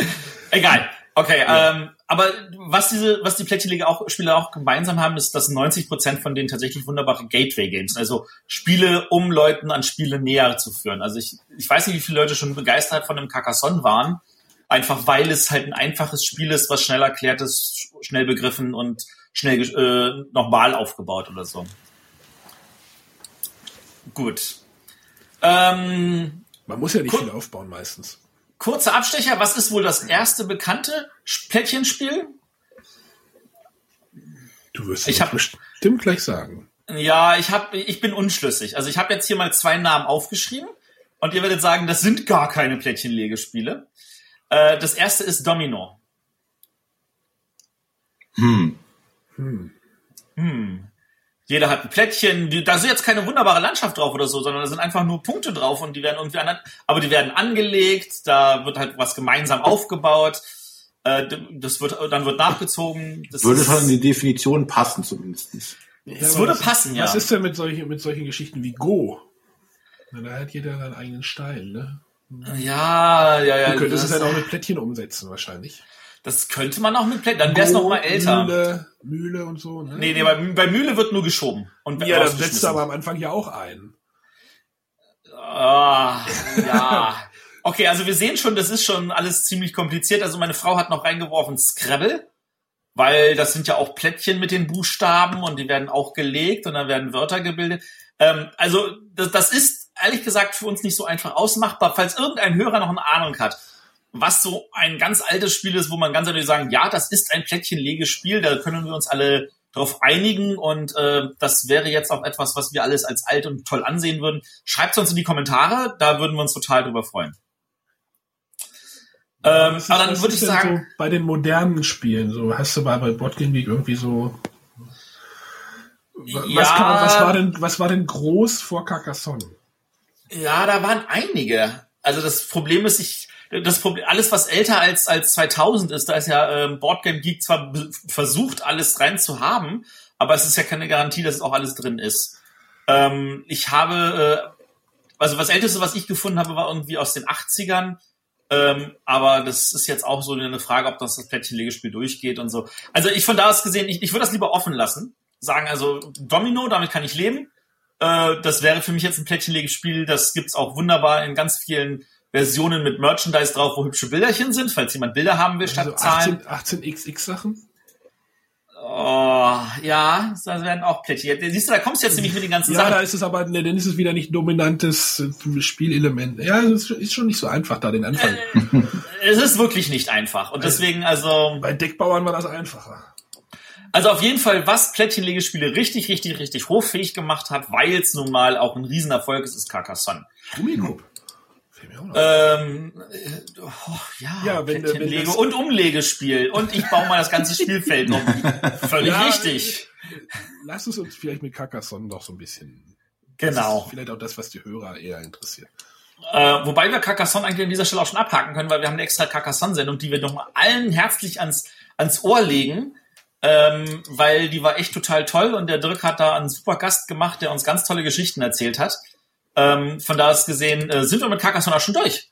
Egal. Okay, ja. ähm, aber was diese, was die Plättchenliga auch Spieler auch gemeinsam haben, ist, dass 90 Prozent von denen tatsächlich wunderbare Gateway-Games, also Spiele, um Leuten an Spiele näher zu führen. Also ich, ich weiß nicht, wie viele Leute schon begeistert von dem Carcassonne waren, einfach weil es halt ein einfaches Spiel ist, was schnell erklärt ist, schnell begriffen und schnell äh, nochmal aufgebaut oder so. Gut. Ähm, Man muss ja nicht viel aufbauen meistens. Kurzer Abstecher, was ist wohl das erste bekannte Plättchenspiel? Du wirst es hab, bestimmt gleich sagen. Ja, ich hab, ich bin unschlüssig. Also ich habe jetzt hier mal zwei Namen aufgeschrieben und ihr werdet sagen, das sind gar keine Plättchenlegespiele. Äh, das erste ist Domino. Hm. Hm. Hm. Jeder hat ein Plättchen, die, da ist jetzt keine wunderbare Landschaft drauf oder so, sondern da sind einfach nur Punkte drauf und die werden irgendwie an, aber die werden angelegt, da wird halt was gemeinsam aufgebaut, äh, das wird, dann wird nachgezogen. Das würde schon in die Definition passen zumindest. Es ja, würde was, passen, ja. Was ist denn mit solchen, mit solchen Geschichten wie Go? Na, da hat jeder seinen eigenen Style, ne? Ja, ja, ja. Du könntest es halt auch mit Plättchen umsetzen, wahrscheinlich. Das könnte man auch mit Plättchen, dann wäre es noch mal älter. Mühle, Mühle und so, ne? Nee, nee, bei, bei Mühle wird nur geschoben. Und ja, das setzt aber am Anfang ja auch ein. Ah, ja. Okay, also wir sehen schon, das ist schon alles ziemlich kompliziert. Also meine Frau hat noch reingeworfen Scrabble, weil das sind ja auch Plättchen mit den Buchstaben und die werden auch gelegt und dann werden Wörter gebildet. Ähm, also das, das ist ehrlich gesagt für uns nicht so einfach ausmachbar. Falls irgendein Hörer noch eine Ahnung hat, was so ein ganz altes Spiel ist, wo man ganz ehrlich sagen, ja, das ist ein Plättchenlegespiel, da können wir uns alle darauf einigen und äh, das wäre jetzt auch etwas, was wir alles als alt und toll ansehen würden. Schreibt es uns in die Kommentare, da würden wir uns total drüber freuen. Ähm, ist, aber dann würde ich sagen, so bei den modernen Spielen, so hast du bei, bei Boardgame Week irgendwie so was, ja, kann, was war denn was war denn groß vor Carcassonne? Ja, da waren einige. Also das Problem ist, ich das Problem, alles was älter als als 2000 ist, da ist ja ähm, Boardgame Geek zwar versucht alles rein zu haben, aber es ist ja keine Garantie, dass es auch alles drin ist. Ähm, ich habe äh, also was älteste, was ich gefunden habe, war irgendwie aus den 80ern. Ähm, aber das ist jetzt auch so eine Frage, ob das das Plättchenlegespiel durchgeht und so. Also ich von da aus gesehen, ich, ich würde das lieber offen lassen. Sagen also Domino, damit kann ich leben. Äh, das wäre für mich jetzt ein Plättchenlegespiel. Das gibt's auch wunderbar in ganz vielen Versionen mit Merchandise drauf, wo hübsche Bilderchen sind, falls jemand Bilder haben will statt also 18, Zahlen. 18xx Sachen? Oh, ja, da werden auch Plättchen. Siehst du, da kommst du jetzt nämlich mit den ganzen ja, Sachen. da ist es aber, ne, dann ist es wieder nicht dominantes äh, Spielelement. Ja, es ist schon nicht so einfach, da den Anfang. Äh, es ist wirklich nicht einfach. Und deswegen, also. Bei Deckbauern war das einfacher. Also auf jeden Fall, was Plättchenlegespiele richtig, richtig, richtig hochfähig gemacht hat, weil es nun mal auch ein Riesenerfolg ist, ist Carcassonne. Gummikopf. Ähm, oh, ja, Ja, wenn wenn das- und Umlegespiel. Und ich baue mal das ganze Spielfeld um. Völlig Ja, richtig. Lass es uns vielleicht mit Carcassonne noch so ein bisschen. Genau. Vielleicht auch das, was die Hörer eher interessiert. Äh, wobei wir Carcassonne eigentlich an dieser Stelle auch schon abhaken können, weil wir haben eine extra Carcassonne-Sendung, die wir nochmal allen herzlich ans, ans Ohr legen, ähm, weil die war echt total toll und der Dirk hat da einen super Gast gemacht, der uns ganz tolle Geschichten erzählt hat. Ähm, von da aus gesehen äh, sind wir mit Carcassonne auch schon durch.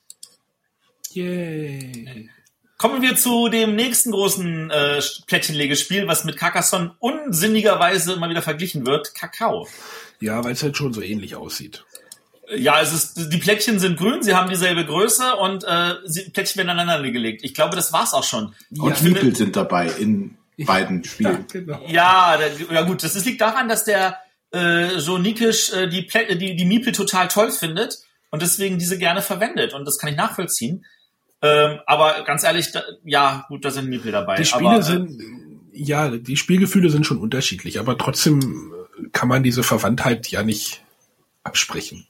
Yay. Kommen wir zu dem nächsten großen äh, Plättchenlegespiel, was mit Carcassonne unsinnigerweise immer wieder verglichen wird, Kakao. Ja, weil es halt schon so ähnlich aussieht. Ja, es ist, die Plättchen sind grün, sie haben dieselbe Größe und äh, sie, Plättchen werden aneinander gelegt. Ich glaube, das war's auch schon. Und Miepel sind dabei in beiden Spielen. genau. Ja, da, ja gut, das, das liegt daran, dass der äh, Joe Nikisch äh, die, Plä die, die Miepel total toll findet und deswegen diese gerne verwendet. Und das kann ich nachvollziehen. Ähm, aber ganz ehrlich, da, ja, gut, da sind Miepel dabei. Die Spiele aber, äh, sind, ja, die Spielgefühle sind schon unterschiedlich, aber trotzdem äh, kann man diese Verwandtheit ja nicht absprechen.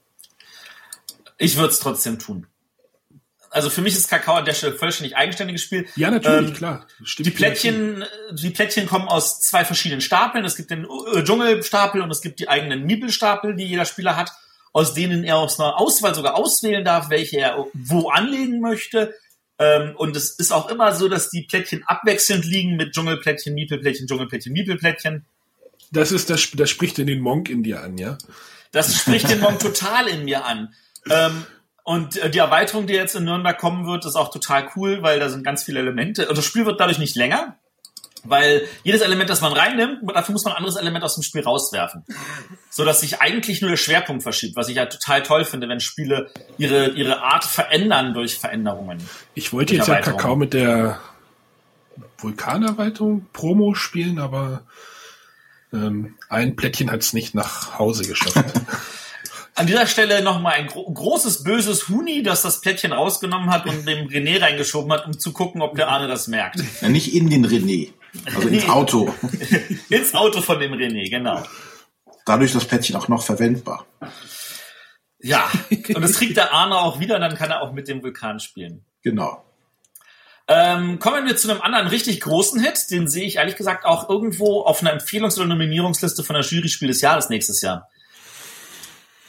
Ich würde es trotzdem tun. Also für mich ist Kakao an der Stelle vollständig eigenständiges Spiel. Ja, natürlich, Ähm, klar. Stimmt Die mir Plättchen, äh, die Plättchen kommen aus zwei verschiedenen Stapeln. Es gibt den äh, Dschungelstapel und es gibt die eigenen Miepelstapel, die jeder Spieler hat, aus denen er aus einer Auswahl sogar auswählen darf, welche er wo anlegen möchte. Ähm, und es ist auch immer so, dass die Plättchen abwechselnd liegen mit Dschungelplättchen, Miepelplättchen, Dschungelplättchen, Miepelplättchen. Das ist das, das spricht in den Monk in dir an, ja? Das spricht den Monk total in mir an. Ähm, und äh, die Erweiterung, die jetzt in Nürnberg kommen wird, ist auch total cool, weil da sind ganz viele Elemente. Und das Spiel wird dadurch nicht länger, weil jedes Element, das man reinnimmt, dafür muss man ein anderes Element aus dem Spiel rauswerfen. So dass sich eigentlich nur der Schwerpunkt verschiebt, was ich ja total toll finde, wenn Spiele ihre, ihre Art verändern durch Veränderungen. Ich wollte jetzt ja. Kakao mit der Vulkanerweiterung Promo spielen, aber ähm, ein Plättchen hat es nicht nach Hause geschafft. An dieser Stelle nochmal ein gro großes, böses Huni, das das Plättchen rausgenommen hat und dem René reingeschoben hat, um zu gucken, ob der Arne das merkt. Ja, nicht in den René, also ins. Auto. Ins Auto von dem René, genau. Dadurch das Plättchen auch noch verwendbar. Ja, und das kriegt der Arne auch wieder, dann kann er auch mit dem Vulkan spielen. Genau. Ähm, kommen wir zu einem anderen richtig großen Hit, den sehe ich ehrlich gesagt auch irgendwo auf einer Empfehlungs- oder Nominierungsliste von der Jury Spiel des Jahres nächstes Jahr.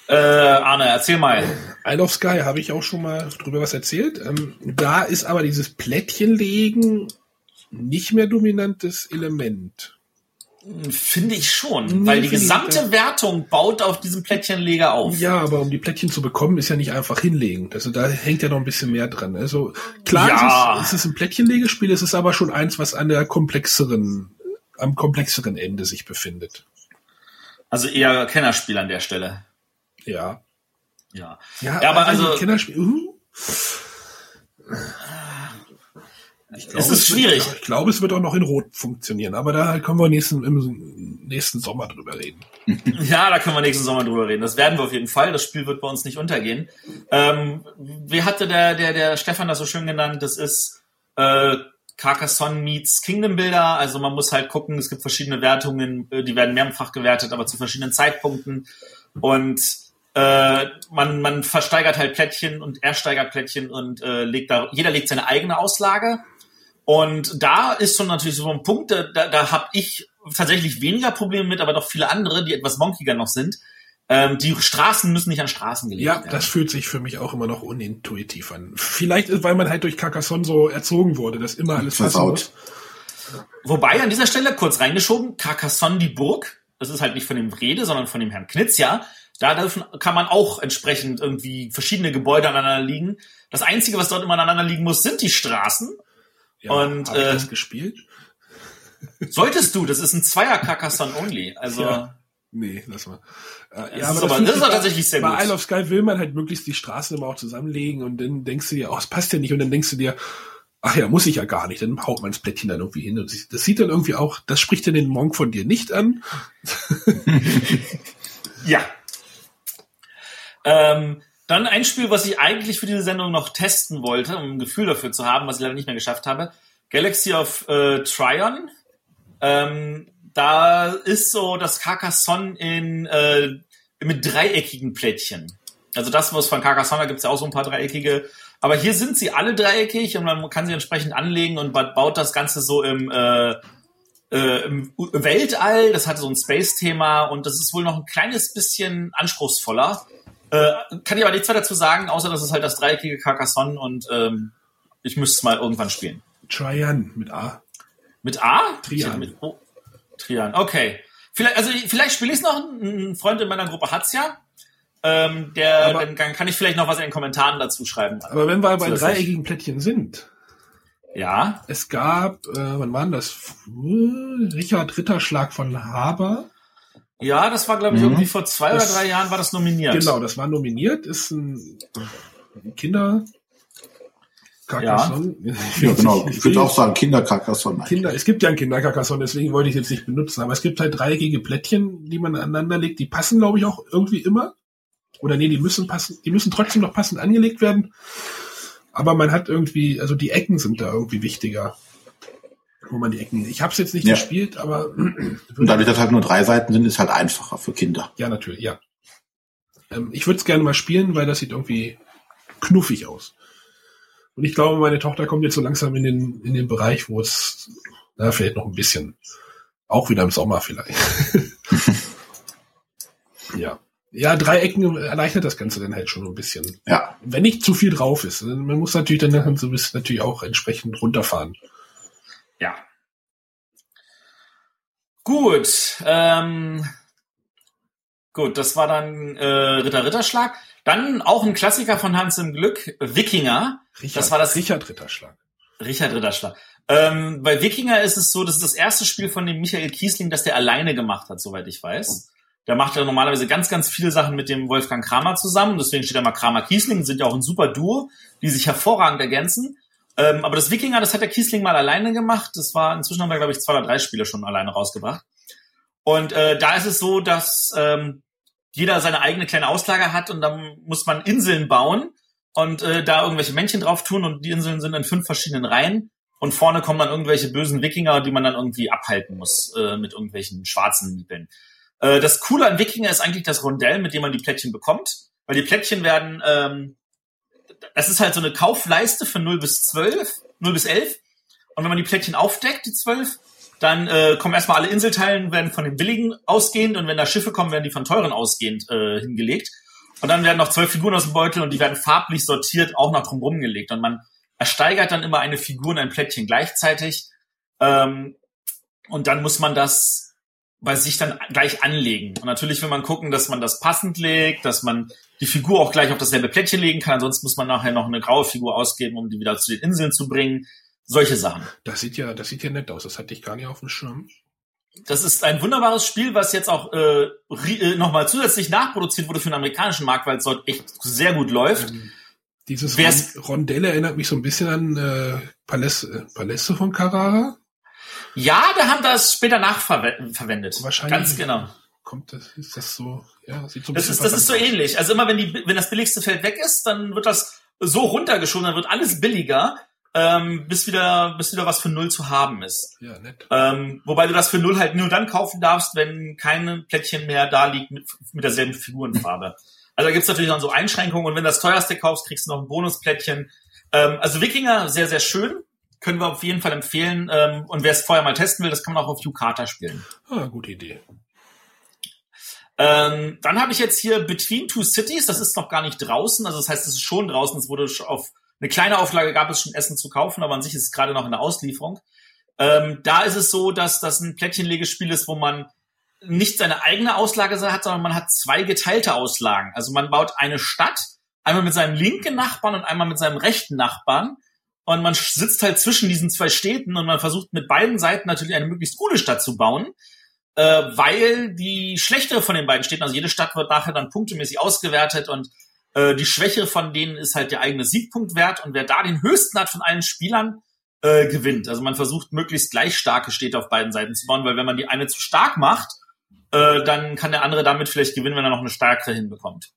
Äh, Arne, erzähl mal. Isle of Sky habe ich auch schon mal drüber was erzählt. Ähm, da ist aber dieses Plättchenlegen nicht mehr dominantes Element. Finde ich schon, Nee, weil die ich gesamte nicht. Wertung baut auf diesem Plättchenleger auf. Ja, aber um die Plättchen zu bekommen, ist ja nicht einfach hinlegen. Also da hängt ja noch ein bisschen mehr dran. Also klar, Ja. es, ist, es ist ein Plättchenlegespiel, es ist aber schon eins, was an der komplexeren, am komplexeren Ende sich befindet. Also eher Kennerspiel an der Stelle. Ja. Ja. Ja, Ja, aber also- Kennerspiel. Uh. Ich Es ist schwierig. Wird, ich glaube, es wird auch noch in Rot funktionieren, aber da können wir nächsten, im nächsten Sommer drüber reden. Ja, da können wir nächsten Sommer drüber reden. Das werden wir auf jeden Fall. Das Spiel wird bei uns nicht untergehen. Ähm, wie hatte der, der, der Stefan das so schön genannt? Das ist äh, Carcassonne meets Kingdom Builder. Also man muss halt gucken, es gibt verschiedene Wertungen, äh, die werden mehrfach gewertet, aber zu verschiedenen Zeitpunkten. Und äh, man, man versteigert halt Plättchen und er steigert Plättchen und äh, legt da, jeder legt seine eigene Auslage. Und da ist schon natürlich so ein Punkt, da, da, da habe ich tatsächlich weniger Probleme mit, aber doch viele andere, die etwas monkiger noch sind. Ähm, die Straßen müssen nicht an Straßen gelegt Ja, werden. das fühlt sich für mich auch immer noch unintuitiv an. Vielleicht, weil man halt durch Carcassonne so erzogen wurde, dass immer alles Versaut. Wobei an dieser Stelle kurz reingeschoben, Carcassonne die Burg, das ist halt nicht von dem Rede, sondern von dem Herrn Knitz, ja. Da dürfen, kann man auch entsprechend irgendwie verschiedene Gebäude aneinander liegen. Das Einzige, was dort immer aneinander liegen muss, sind die Straßen. Ja, Und, hab ich äh, das gespielt? Solltest du, das ist ein Zweier Carcassonne Only. Also Ja. Nee, lass mal. Äh, Das ist aber- das ist auch tatsächlich sehr bei gut. Isle of Sky will man halt möglichst die Straßen immer auch zusammenlegen und dann denkst du dir, oh, es passt ja nicht und dann denkst du dir, ach ja, muss ich ja gar nicht, dann haut man das Plättchen dann irgendwie hin. Und das sieht dann irgendwie auch, das spricht dann den Monk von dir nicht an. ja. Ähm, dann ein Spiel, was ich eigentlich für diese Sendung noch testen wollte, um ein Gefühl dafür zu haben, was ich leider nicht mehr geschafft habe. Galaxy of äh, Trion. Ähm, da ist so das Carcassonne in äh, mit dreieckigen Plättchen. Also das, was von Carcassonne, da gibt es ja auch so ein paar dreieckige. Aber hier sind sie alle dreieckig und man kann sie entsprechend anlegen und baut das Ganze so im, äh, äh, im Weltall. Das hat so ein Space-Thema und das ist wohl noch ein kleines bisschen anspruchsvoller. Äh, kann ich aber nichts weiter dazu sagen, außer dass es halt das dreieckige Carcassonne und ähm, ich müsste es mal irgendwann spielen. Trian mit A. Mit A? Trian. Mit o. Trian, okay. Vielleicht, also vielleicht spiele ich es noch. Ein Freund in meiner Gruppe hat's ja. Ähm, der, aber, dann kann ich vielleicht noch was in den Kommentaren dazu schreiben. Aber wenn wir bei dreieckigen Plättchen sind. Ja. Es gab, äh, wann war das? Richard Ritterschlag von Haber. Ja, das war, glaube ich, mhm. irgendwie vor zwei das, oder drei Jahren war das nominiert. Genau, das war nominiert. Ist ein Kinder. Carcassonne. Ja, ja genau. Ich würde auch sagen Kinder-Carcassonne. Kinder, es gibt ja ein Kinder-Carcassonne, deswegen wollte ich es jetzt nicht benutzen. Aber es gibt halt dreieckige Plättchen, die man aneinander legt. Die passen, glaube ich, auch irgendwie immer. Oder nee, die müssen passen, die müssen trotzdem noch passend angelegt werden. Aber man hat irgendwie, also die Ecken sind da irgendwie wichtiger wo man die Ecken. Ich habe es jetzt nicht ja. gespielt, aber und dadurch, dass halt nur drei Seiten sind, ist halt einfacher für Kinder. Ja, natürlich, ja. Ähm, ich würde es gerne mal spielen, weil das sieht irgendwie knuffig aus. Und ich glaube, meine Tochter kommt jetzt so langsam in den in den Bereich, wo es na, vielleicht noch ein bisschen, auch wieder im Sommer vielleicht. ja. Ja, drei Ecken erleichtert das Ganze dann halt schon ein bisschen. Ja. Wenn nicht zu viel drauf ist. Man muss natürlich dann so ein bisschen natürlich auch entsprechend runterfahren. Ja. Gut. Ähm, gut, das war dann äh, Ritter Ritterschlag. Dann auch ein Klassiker von Hans im Glück, Wikinger. Richard, das war das Richard Ritterschlag. Richard Ritterschlag. Ähm, bei Wikinger ist es so, das ist das erste Spiel von dem Michael Kiesling, das der alleine gemacht hat, soweit ich weiß. Der macht ja normalerweise ganz, ganz viele Sachen mit dem Wolfgang Kramer zusammen. Deswegen steht da mal Kramer Kiesling, sind ja auch ein super Duo, die sich hervorragend ergänzen. Ähm, aber das Wikinger, das hat der Kiesling mal alleine gemacht. Das war, inzwischen haben wir, glaube ich, zwei oder drei Spiele schon alleine rausgebracht. Und äh, da ist es so, dass ähm, jeder seine eigene kleine Auslage hat und dann muss man Inseln bauen und äh, da irgendwelche Männchen drauf tun und die Inseln sind in fünf verschiedenen Reihen und vorne kommen dann irgendwelche bösen Wikinger, die man dann irgendwie abhalten muss äh, mit irgendwelchen schwarzen Nippeln. Äh, das Coole an Wikinger ist eigentlich das Rondell, mit dem man die Plättchen bekommt, weil die Plättchen werden ähm, das ist halt so eine Kaufleiste von 0 bis 12, 0 bis 11. Und wenn man die Plättchen aufdeckt, die 12, dann äh, kommen erstmal alle Inselteilen, werden von den billigen ausgehend und wenn da Schiffe kommen, werden die von teuren ausgehend äh, hingelegt. Und dann werden noch zwölf Figuren aus dem Beutel und die werden farblich sortiert auch noch drumherum gelegt. Und man ersteigert dann immer eine Figur und ein Plättchen gleichzeitig. Ähm, und dann muss man das bei sich dann gleich anlegen. Und natürlich will man gucken, dass man das passend legt, dass man die Figur auch gleich auf dasselbe Plättchen legen kann. Ansonsten muss man nachher noch eine graue Figur ausgeben, um die wieder zu den Inseln zu bringen. Solche Sachen. Das sieht ja, das sieht ja nett aus. Das hatte ich gar nicht auf dem Schirm. Das ist ein wunderbares Spiel, was jetzt auch äh, äh nochmal zusätzlich nachproduziert wurde für den amerikanischen Markt, weil es dort echt sehr gut läuft. Ähm, dieses Rondelle erinnert mich so ein bisschen an äh, Paläste, äh, Paläste von Carrara. Ja, da haben das später nachverwendet. Wahrscheinlich. Ganz genau. Kommt das, ist das so, ja, sieht so ein das ist, das ist so ähnlich. Also immer wenn die, wenn das billigste Feld weg ist, dann wird das so runtergeschoben, dann wird alles billiger, ähm, bis wieder, bis wieder was für null zu haben ist. Ja, nett. Ähm, wobei du das für null halt nur dann kaufen darfst, wenn kein Plättchen mehr da liegt mit, mit derselben Figurenfarbe. Also da gibt's natürlich dann so Einschränkungen und wenn du das teuerste kaufst, kriegst du noch ein Bonusplättchen. Ähm, also Wikinger, sehr, sehr schön können wir auf jeden Fall empfehlen. Ähm, und wer es vorher mal testen will, das kann man auch auf Yukata spielen. Ah, gute Idee. Ähm, dann habe ich jetzt hier Between Two Cities. Das ist noch gar nicht draußen. Also das heißt, es ist schon draußen. Es wurde auf eine kleine Auflage gab es schon Essen zu kaufen, aber an sich ist es gerade noch in der Auslieferung. Ähm, da ist es so, dass das ein Plättchenlegespiel ist, wo man nicht seine eigene Auslage hat, sondern man hat zwei geteilte Auslagen. Also man baut eine Stadt, einmal mit seinem linken Nachbarn und einmal mit seinem rechten Nachbarn und man sitzt halt zwischen diesen zwei Städten und man versucht mit beiden Seiten natürlich eine möglichst coole Stadt zu bauen, äh, weil die schlechtere von den beiden Städten, also jede Stadt wird nachher dann punktemäßig ausgewertet und äh, die schwächere von denen ist halt der eigene Siegpunktwert und wer da den höchsten hat von allen Spielern, äh, gewinnt. Also man versucht möglichst gleich starke Städte auf beiden Seiten zu bauen, weil wenn man die eine zu stark macht, äh, dann kann der andere damit vielleicht gewinnen, wenn er noch eine stärkere hinbekommt.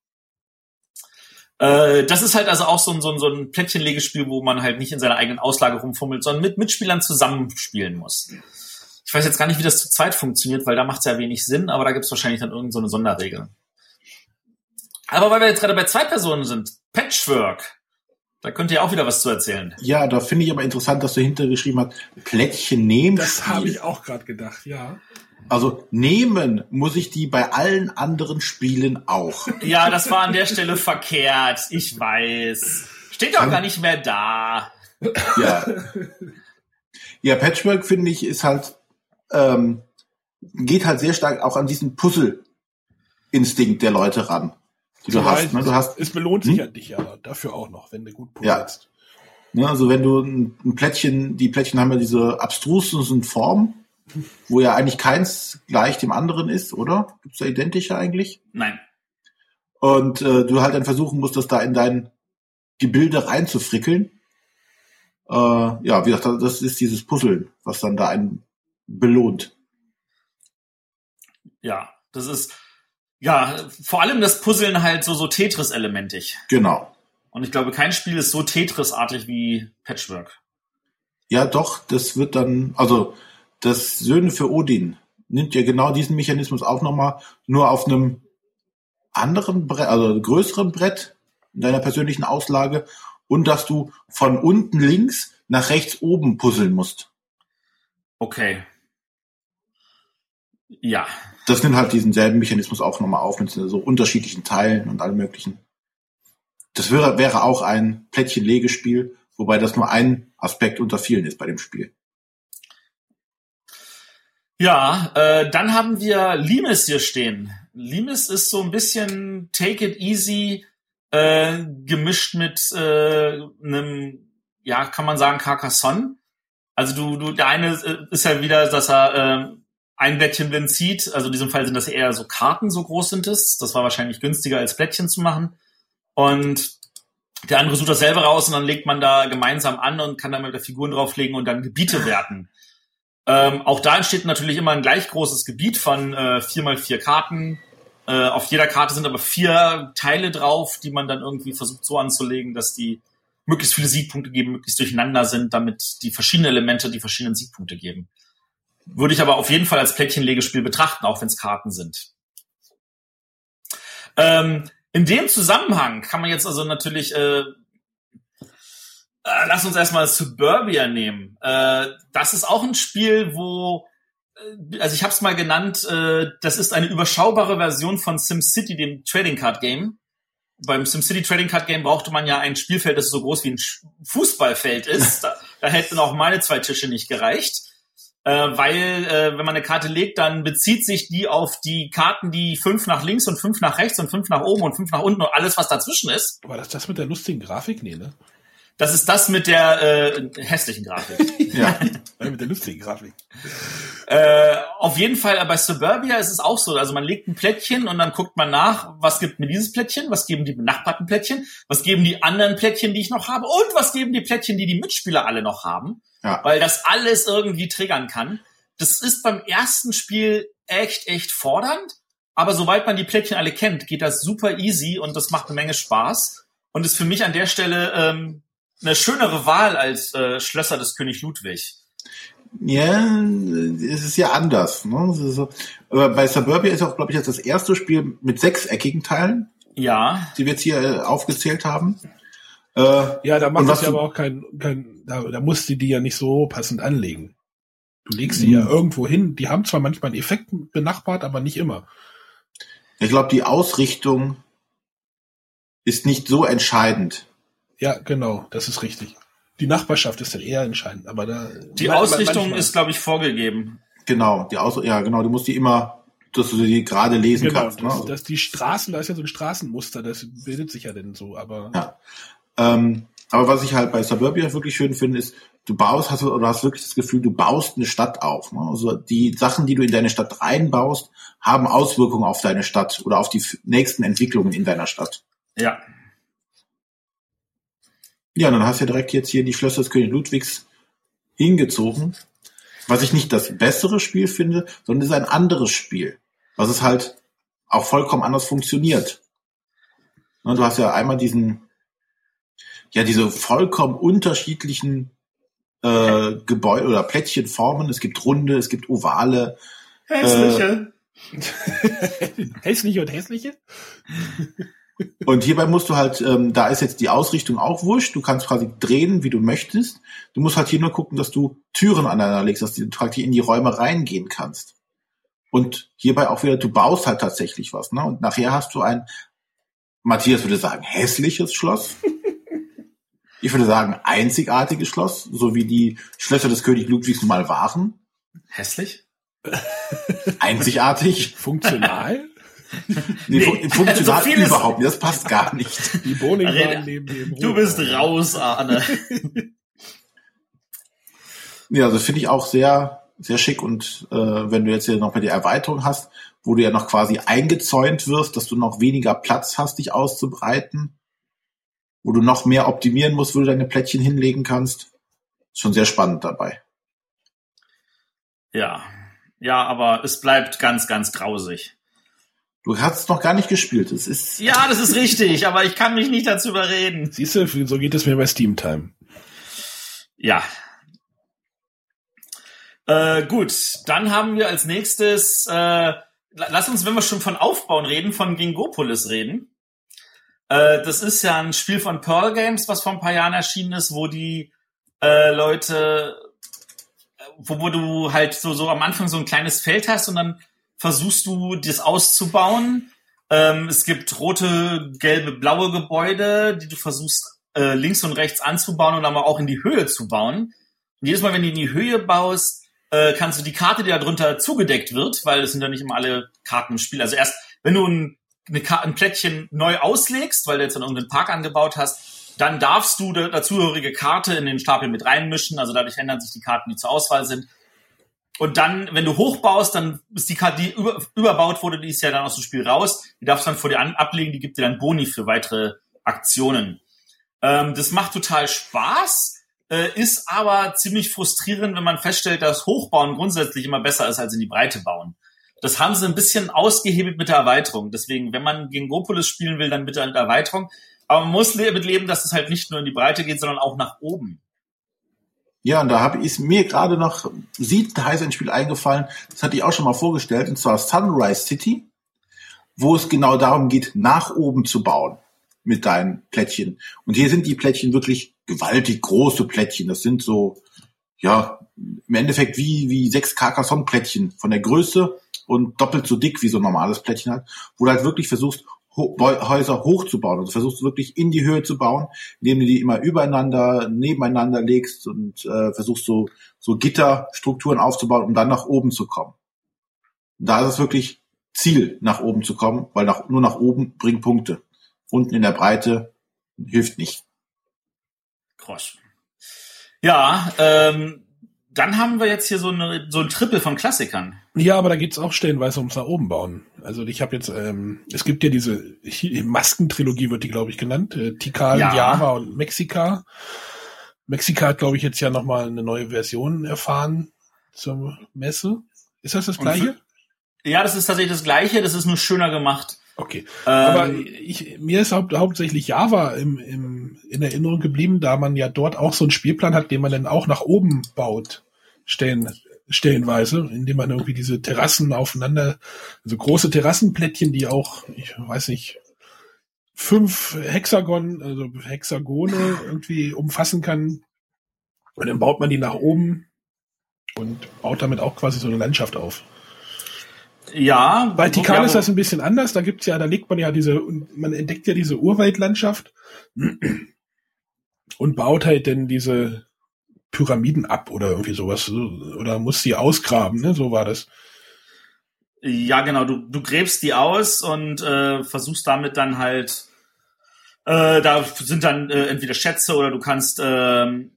Äh, das ist halt also auch so ein, so, ein, so ein Plättchenlegespiel, wo man halt nicht in seiner eigenen Auslage rumfummelt, sondern mit Mitspielern zusammenspielen muss. Ich weiß jetzt gar nicht, wie das zu zweit funktioniert, weil da macht es ja wenig Sinn, aber da gibt es wahrscheinlich dann irgendeine so Sonderregel. Aber weil wir jetzt gerade bei zwei Personen sind, Patchwork. Da könnt ihr auch wieder was zu erzählen. Ja, da finde ich aber interessant, dass du hintergeschrieben hast, Plättchen nehmen. Das habe ich auch gerade gedacht, ja. Also nehmen muss ich die bei allen anderen Spielen auch. Ja, das war an der Stelle verkehrt. Ich weiß. Steht doch gar nicht mehr da. Ja. Ja, Patchwork finde ich ist halt ähm, geht halt sehr stark auch an diesen Puzzle-Instinkt der Leute ran, die du hast. Ne? Du hast. Es belohnt sich hm? ja dich ja dafür auch noch, wenn du gut puzzelst. Ja. Ne, also wenn du ein, ein Plättchen, die Plättchen haben ja diese abstrusen Formen wo ja eigentlich keins gleich dem anderen ist, oder? Gibt es da identische eigentlich? Nein. Und äh, du halt dann versuchen musst, das da in dein Gebilde reinzufrickeln. Äh, ja, wie gesagt, das ist dieses Puzzle, was dann da einen belohnt. Ja, das ist ja vor allem das Puzzeln halt so so Tetris-elementig. Genau. Und ich glaube, kein Spiel ist so Tetris-artig wie Patchwork. Ja, doch, das wird dann, also das Söhne für Odin nimmt ja genau diesen Mechanismus auch nochmal, nur auf einem anderen Brett, also größeren Brett in deiner persönlichen Auslage und dass du von unten links nach rechts oben puzzeln musst. Okay. Ja. Das nimmt halt diesen selben Mechanismus auch nochmal auf mit so unterschiedlichen Teilen und allem möglichen. Das wäre, wäre auch ein Plättchen-Legespiel, wobei das nur ein Aspekt unter vielen ist bei dem Spiel. Ja, äh, dann haben wir Limes hier stehen. Limes ist so ein bisschen Take It Easy äh, gemischt mit äh, einem, ja, kann man sagen, Carcassonne. Also du, du, der eine ist ja wieder, dass er äh, ein Blättchen Wind zieht. Also in diesem Fall sind das eher so Karten, so groß sind es. Das war wahrscheinlich günstiger als Blättchen zu machen. Und der andere sucht das selber raus und dann legt man da gemeinsam an und kann dann mit der Figuren drauflegen und dann Gebiete werten. Ähm, auch da entsteht natürlich immer ein gleich großes Gebiet von äh, vier mal vier Karten. Äh, auf jeder Karte sind aber vier Teile drauf, die man dann irgendwie versucht so anzulegen, dass die möglichst viele Siegpunkte geben, möglichst durcheinander sind, damit die verschiedenen Elemente die verschiedenen Siegpunkte geben. Würde ich aber auf jeden Fall als Plättchenlegespiel betrachten, auch wenn es Karten sind. Ähm, in dem Zusammenhang kann man jetzt also natürlich äh, äh, lass uns erstmal Suburbia nehmen. Äh, das ist auch ein Spiel, wo, äh, also ich habe es mal genannt, äh, das ist eine überschaubare Version von SimCity, dem Trading Card Game. Beim SimCity Trading Card Game brauchte man ja ein Spielfeld, das so groß wie ein Fußballfeld ist. da, da hätten auch meine zwei Tische nicht gereicht. Äh, weil äh, wenn man eine Karte legt, dann bezieht sich die auf die Karten, die fünf nach links und fünf nach rechts und fünf nach oben und fünf nach unten und alles, was dazwischen ist. War das das mit der lustigen Grafik? Nee, ne? Das ist das mit der äh, hässlichen Grafik. ja, mit der lustigen Grafik. Äh, auf jeden Fall, bei Suburbia ist es auch so. Also man legt ein Plättchen und dann guckt man nach, was gibt mir dieses Plättchen, was geben die benachbarten Plättchen, was geben die anderen Plättchen, die ich noch habe und was geben die Plättchen, die die Mitspieler alle noch haben. Ja. Weil das alles irgendwie triggern kann. Das ist beim ersten Spiel echt, echt fordernd. Aber sobald man die Plättchen alle kennt, geht das super easy und das macht eine Menge Spaß. Und ist für mich an der Stelle ähm, eine schönere Wahl als äh, Schlösser des König Ludwig. Ja, es ist ja anders. Ne? So, aber bei Suburbia ist auch, glaube ich, jetzt das erste Spiel mit sechseckigen Teilen. Ja. Die wir jetzt hier äh, aufgezählt haben. Äh, ja, da macht es ja aber auch kein, kein da, da musst du die ja nicht so passend anlegen. Du legst sie mhm. ja irgendwo hin. Die haben zwar manchmal einen Effekt benachbart, aber nicht immer. Ich glaube, die Ausrichtung ist nicht so entscheidend. Ja, genau, das ist richtig. Die Nachbarschaft ist dann eher entscheidend, aber da. Die man, Ausrichtung manchmal. ist, glaube ich, vorgegeben. Genau, die Aus ja, genau, du musst die immer, dass du die gerade lesen genau, kannst. Ne? Das, das die Straßen, da ist ja so ein Straßenmuster, das bildet sich ja denn so, aber. Ja. Ähm, aber was ich halt bei Suburbia wirklich schön finde, ist, du baust, hast oder hast wirklich das Gefühl, du baust eine Stadt auf. Ne? Also die Sachen, die du in deine Stadt reinbaust, haben Auswirkungen auf deine Stadt oder auf die nächsten Entwicklungen in deiner Stadt. Ja, ja, dann hast du ja direkt jetzt hier die Schlösser des König Ludwigs hingezogen, was ich nicht das bessere Spiel finde, sondern es ist ein anderes Spiel, was es halt auch vollkommen anders funktioniert. Ne, du hast ja einmal diesen, ja, diese vollkommen unterschiedlichen äh, Gebäude oder Plättchenformen. Es gibt runde, es gibt ovale. Hässliche. Äh, hässliche und hässliche? Und hierbei musst du halt, ähm, da ist jetzt die Ausrichtung auch wurscht. Du kannst quasi drehen, wie du möchtest. Du musst halt hier nur gucken, dass du Türen aneinander legst, dass du praktisch in die Räume reingehen kannst. Und hierbei auch wieder, du baust halt tatsächlich was. Ne? Und nachher hast du ein, Matthias würde sagen, hässliches Schloss. Ich würde sagen, einzigartiges Schloss, so wie die Schlösser des König Ludwigs nun mal waren. Hässlich? Einzigartig. Funktional? Nee, nee, funktional so überhaupt nicht. Das passt gar nicht. Die Bowlingbahn neben dem Du bist raus, Arne. ja, also finde ich auch sehr, sehr schick. Und äh, wenn du jetzt hier noch mal die Erweiterung hast, wo du ja noch quasi eingezäunt wirst, dass du noch weniger Platz hast, dich auszubreiten, wo du noch mehr optimieren musst, wo du deine Plättchen hinlegen kannst, ist schon sehr spannend dabei. Ja, ja, aber es bleibt ganz, ganz grausig. Du hast es noch gar nicht gespielt. Es ist ja, das ist richtig, aber ich kann mich nicht dazu überreden. Siehst du, so geht es mir bei Steam Time. Ja. Äh, gut, dann haben wir als nächstes, äh, lass uns, wenn wir schon von Aufbauen reden, von Gingopolis reden. Äh, das ist ja ein Spiel von Pearl Games, was vor ein paar Jahren erschienen ist, wo die äh, Leute, wo, wo du halt so, so am Anfang so ein kleines Feld hast und dann versuchst du, das auszubauen. Ähm, es gibt rote, gelbe, blaue Gebäude, die du versuchst äh, links und rechts anzubauen und aber auch in die Höhe zu bauen. Und jedes Mal, wenn du in die Höhe baust, äh, kannst du die Karte, die da drunter zugedeckt wird, weil es sind ja nicht immer alle Karten im Spiel. Also erst, wenn du ein, eine, ein Plättchen neu auslegst, weil du jetzt dann irgendeinen Park angebaut hast, dann darfst du die dazugehörige Karte in den Stapel mit reinmischen. Also dadurch ändern sich die Karten, die zur Auswahl sind. Und dann, wenn du hochbaust, dann ist die Karte, die über, überbaut wurde, die ist ja dann aus dem Spiel raus. Die darfst du dann vor dir an, ablegen, die gibt dir dann Boni für weitere Aktionen. Ähm, das macht total Spaß, äh, ist aber ziemlich frustrierend, wenn man feststellt, dass Hochbauen grundsätzlich immer besser ist als in die Breite bauen. Das haben sie ein bisschen ausgehebelt mit der Erweiterung. Deswegen, wenn man gegen Gopolis spielen will, dann bitte mit Erweiterung. Aber man muss damit leben, dass es halt nicht nur in die Breite geht, sondern auch nach oben. Ja, und da habe ich mir gerade noch sieht heiß ein Spiel eingefallen, das hatte ich auch schon mal vorgestellt, und zwar Sunrise City, wo es genau darum geht, nach oben zu bauen mit deinen Plättchen. Und hier sind die Plättchen wirklich gewaltig große Plättchen. Das sind so, ja, im Endeffekt wie, wie sechs Carcassonne-Plättchen von der Größe und doppelt so dick wie so ein normales Plättchen hat, wo du halt wirklich versuchst, Häuser hochzubauen. Also versuchst du wirklich in die Höhe zu bauen, indem du die immer übereinander, nebeneinander legst und äh, versuchst so, so Gitterstrukturen aufzubauen, um dann nach oben zu kommen. Da ist es wirklich Ziel, nach oben zu kommen, weil nach, nur nach oben bringt Punkte. Unten in der Breite hilft nicht. Krosch. Ja, ähm, dann haben wir jetzt hier so, eine, so ein Triple von Klassikern. Ja, aber da geht's auch stellenweise ums nach oben bauen. Also ich habe jetzt, ähm, es gibt ja diese Maskentrilogie, wird die, glaube ich, genannt. Äh, Tikal, ja. Java und Mexika. Mexika hat, glaube ich, jetzt ja nochmal eine neue Version erfahren zur Messe. Ist das das gleiche? ja, das ist tatsächlich das gleiche, das ist nur schöner gemacht. Okay. Ähm, Aber ich, mir ist haupt, hauptsächlich Java im, im, in Erinnerung geblieben, da man ja dort auch so einen Spielplan hat, den man dann auch nach oben baut, stellen, stellenweise, indem man irgendwie diese Terrassen aufeinander, also große Terrassenplättchen, die auch, ich weiß nicht, fünf Hexagon, also Hexagone irgendwie umfassen kann. Und dann baut man die nach oben und baut damit auch quasi so eine Landschaft auf. Ja. Bei Tikan ist das ein bisschen anders. Da gibt's ja, da legt man ja diese, man entdeckt ja diese Urwaldlandschaft und baut halt dann diese Pyramiden ab oder irgendwie sowas. Oder muss sie ausgraben, ne? So war das. Ja, genau. Du, du gräbst die aus und äh, versuchst damit dann halt, äh, da sind dann äh, entweder Schätze oder du kannst ähm,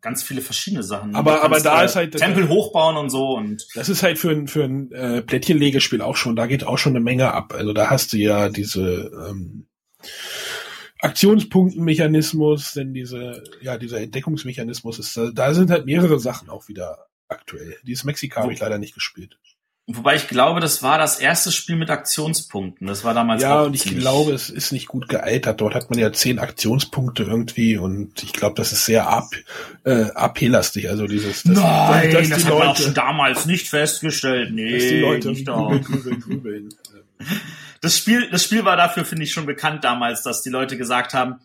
ganz viele verschiedene Sachen. Aber, aber da äh, ist halt Tempel hochbauen und so und das ist halt für ein für ein äh, Plättchenlegespiel auch schon. Da geht auch schon eine Menge ab. Also da hast du ja diese ähm, Aktionspunktenmechanismus, denn diese, ja, dieser Entdeckungsmechanismus ist, da sind halt mehrere Sachen auch wieder aktuell. Dieses Mexiko habe ich leider nicht gespielt. Wobei ich glaube, das war das erste Spiel mit Aktionspunkten. Das war damals. Ja, und ich glaube, es ist nicht gut gealtert. Dort hat man ja zehn Aktionspunkte irgendwie und ich glaube, das ist sehr AP, äh, AP-lastig. Also dieses. Das, Nein, das, das hat Leute, man auch schon damals nicht festgestellt. Nee, dass die Leute nicht grübeln, grübeln, grübeln. Das Spiel, das Spiel war dafür, finde ich, schon bekannt damals, dass die Leute gesagt haben,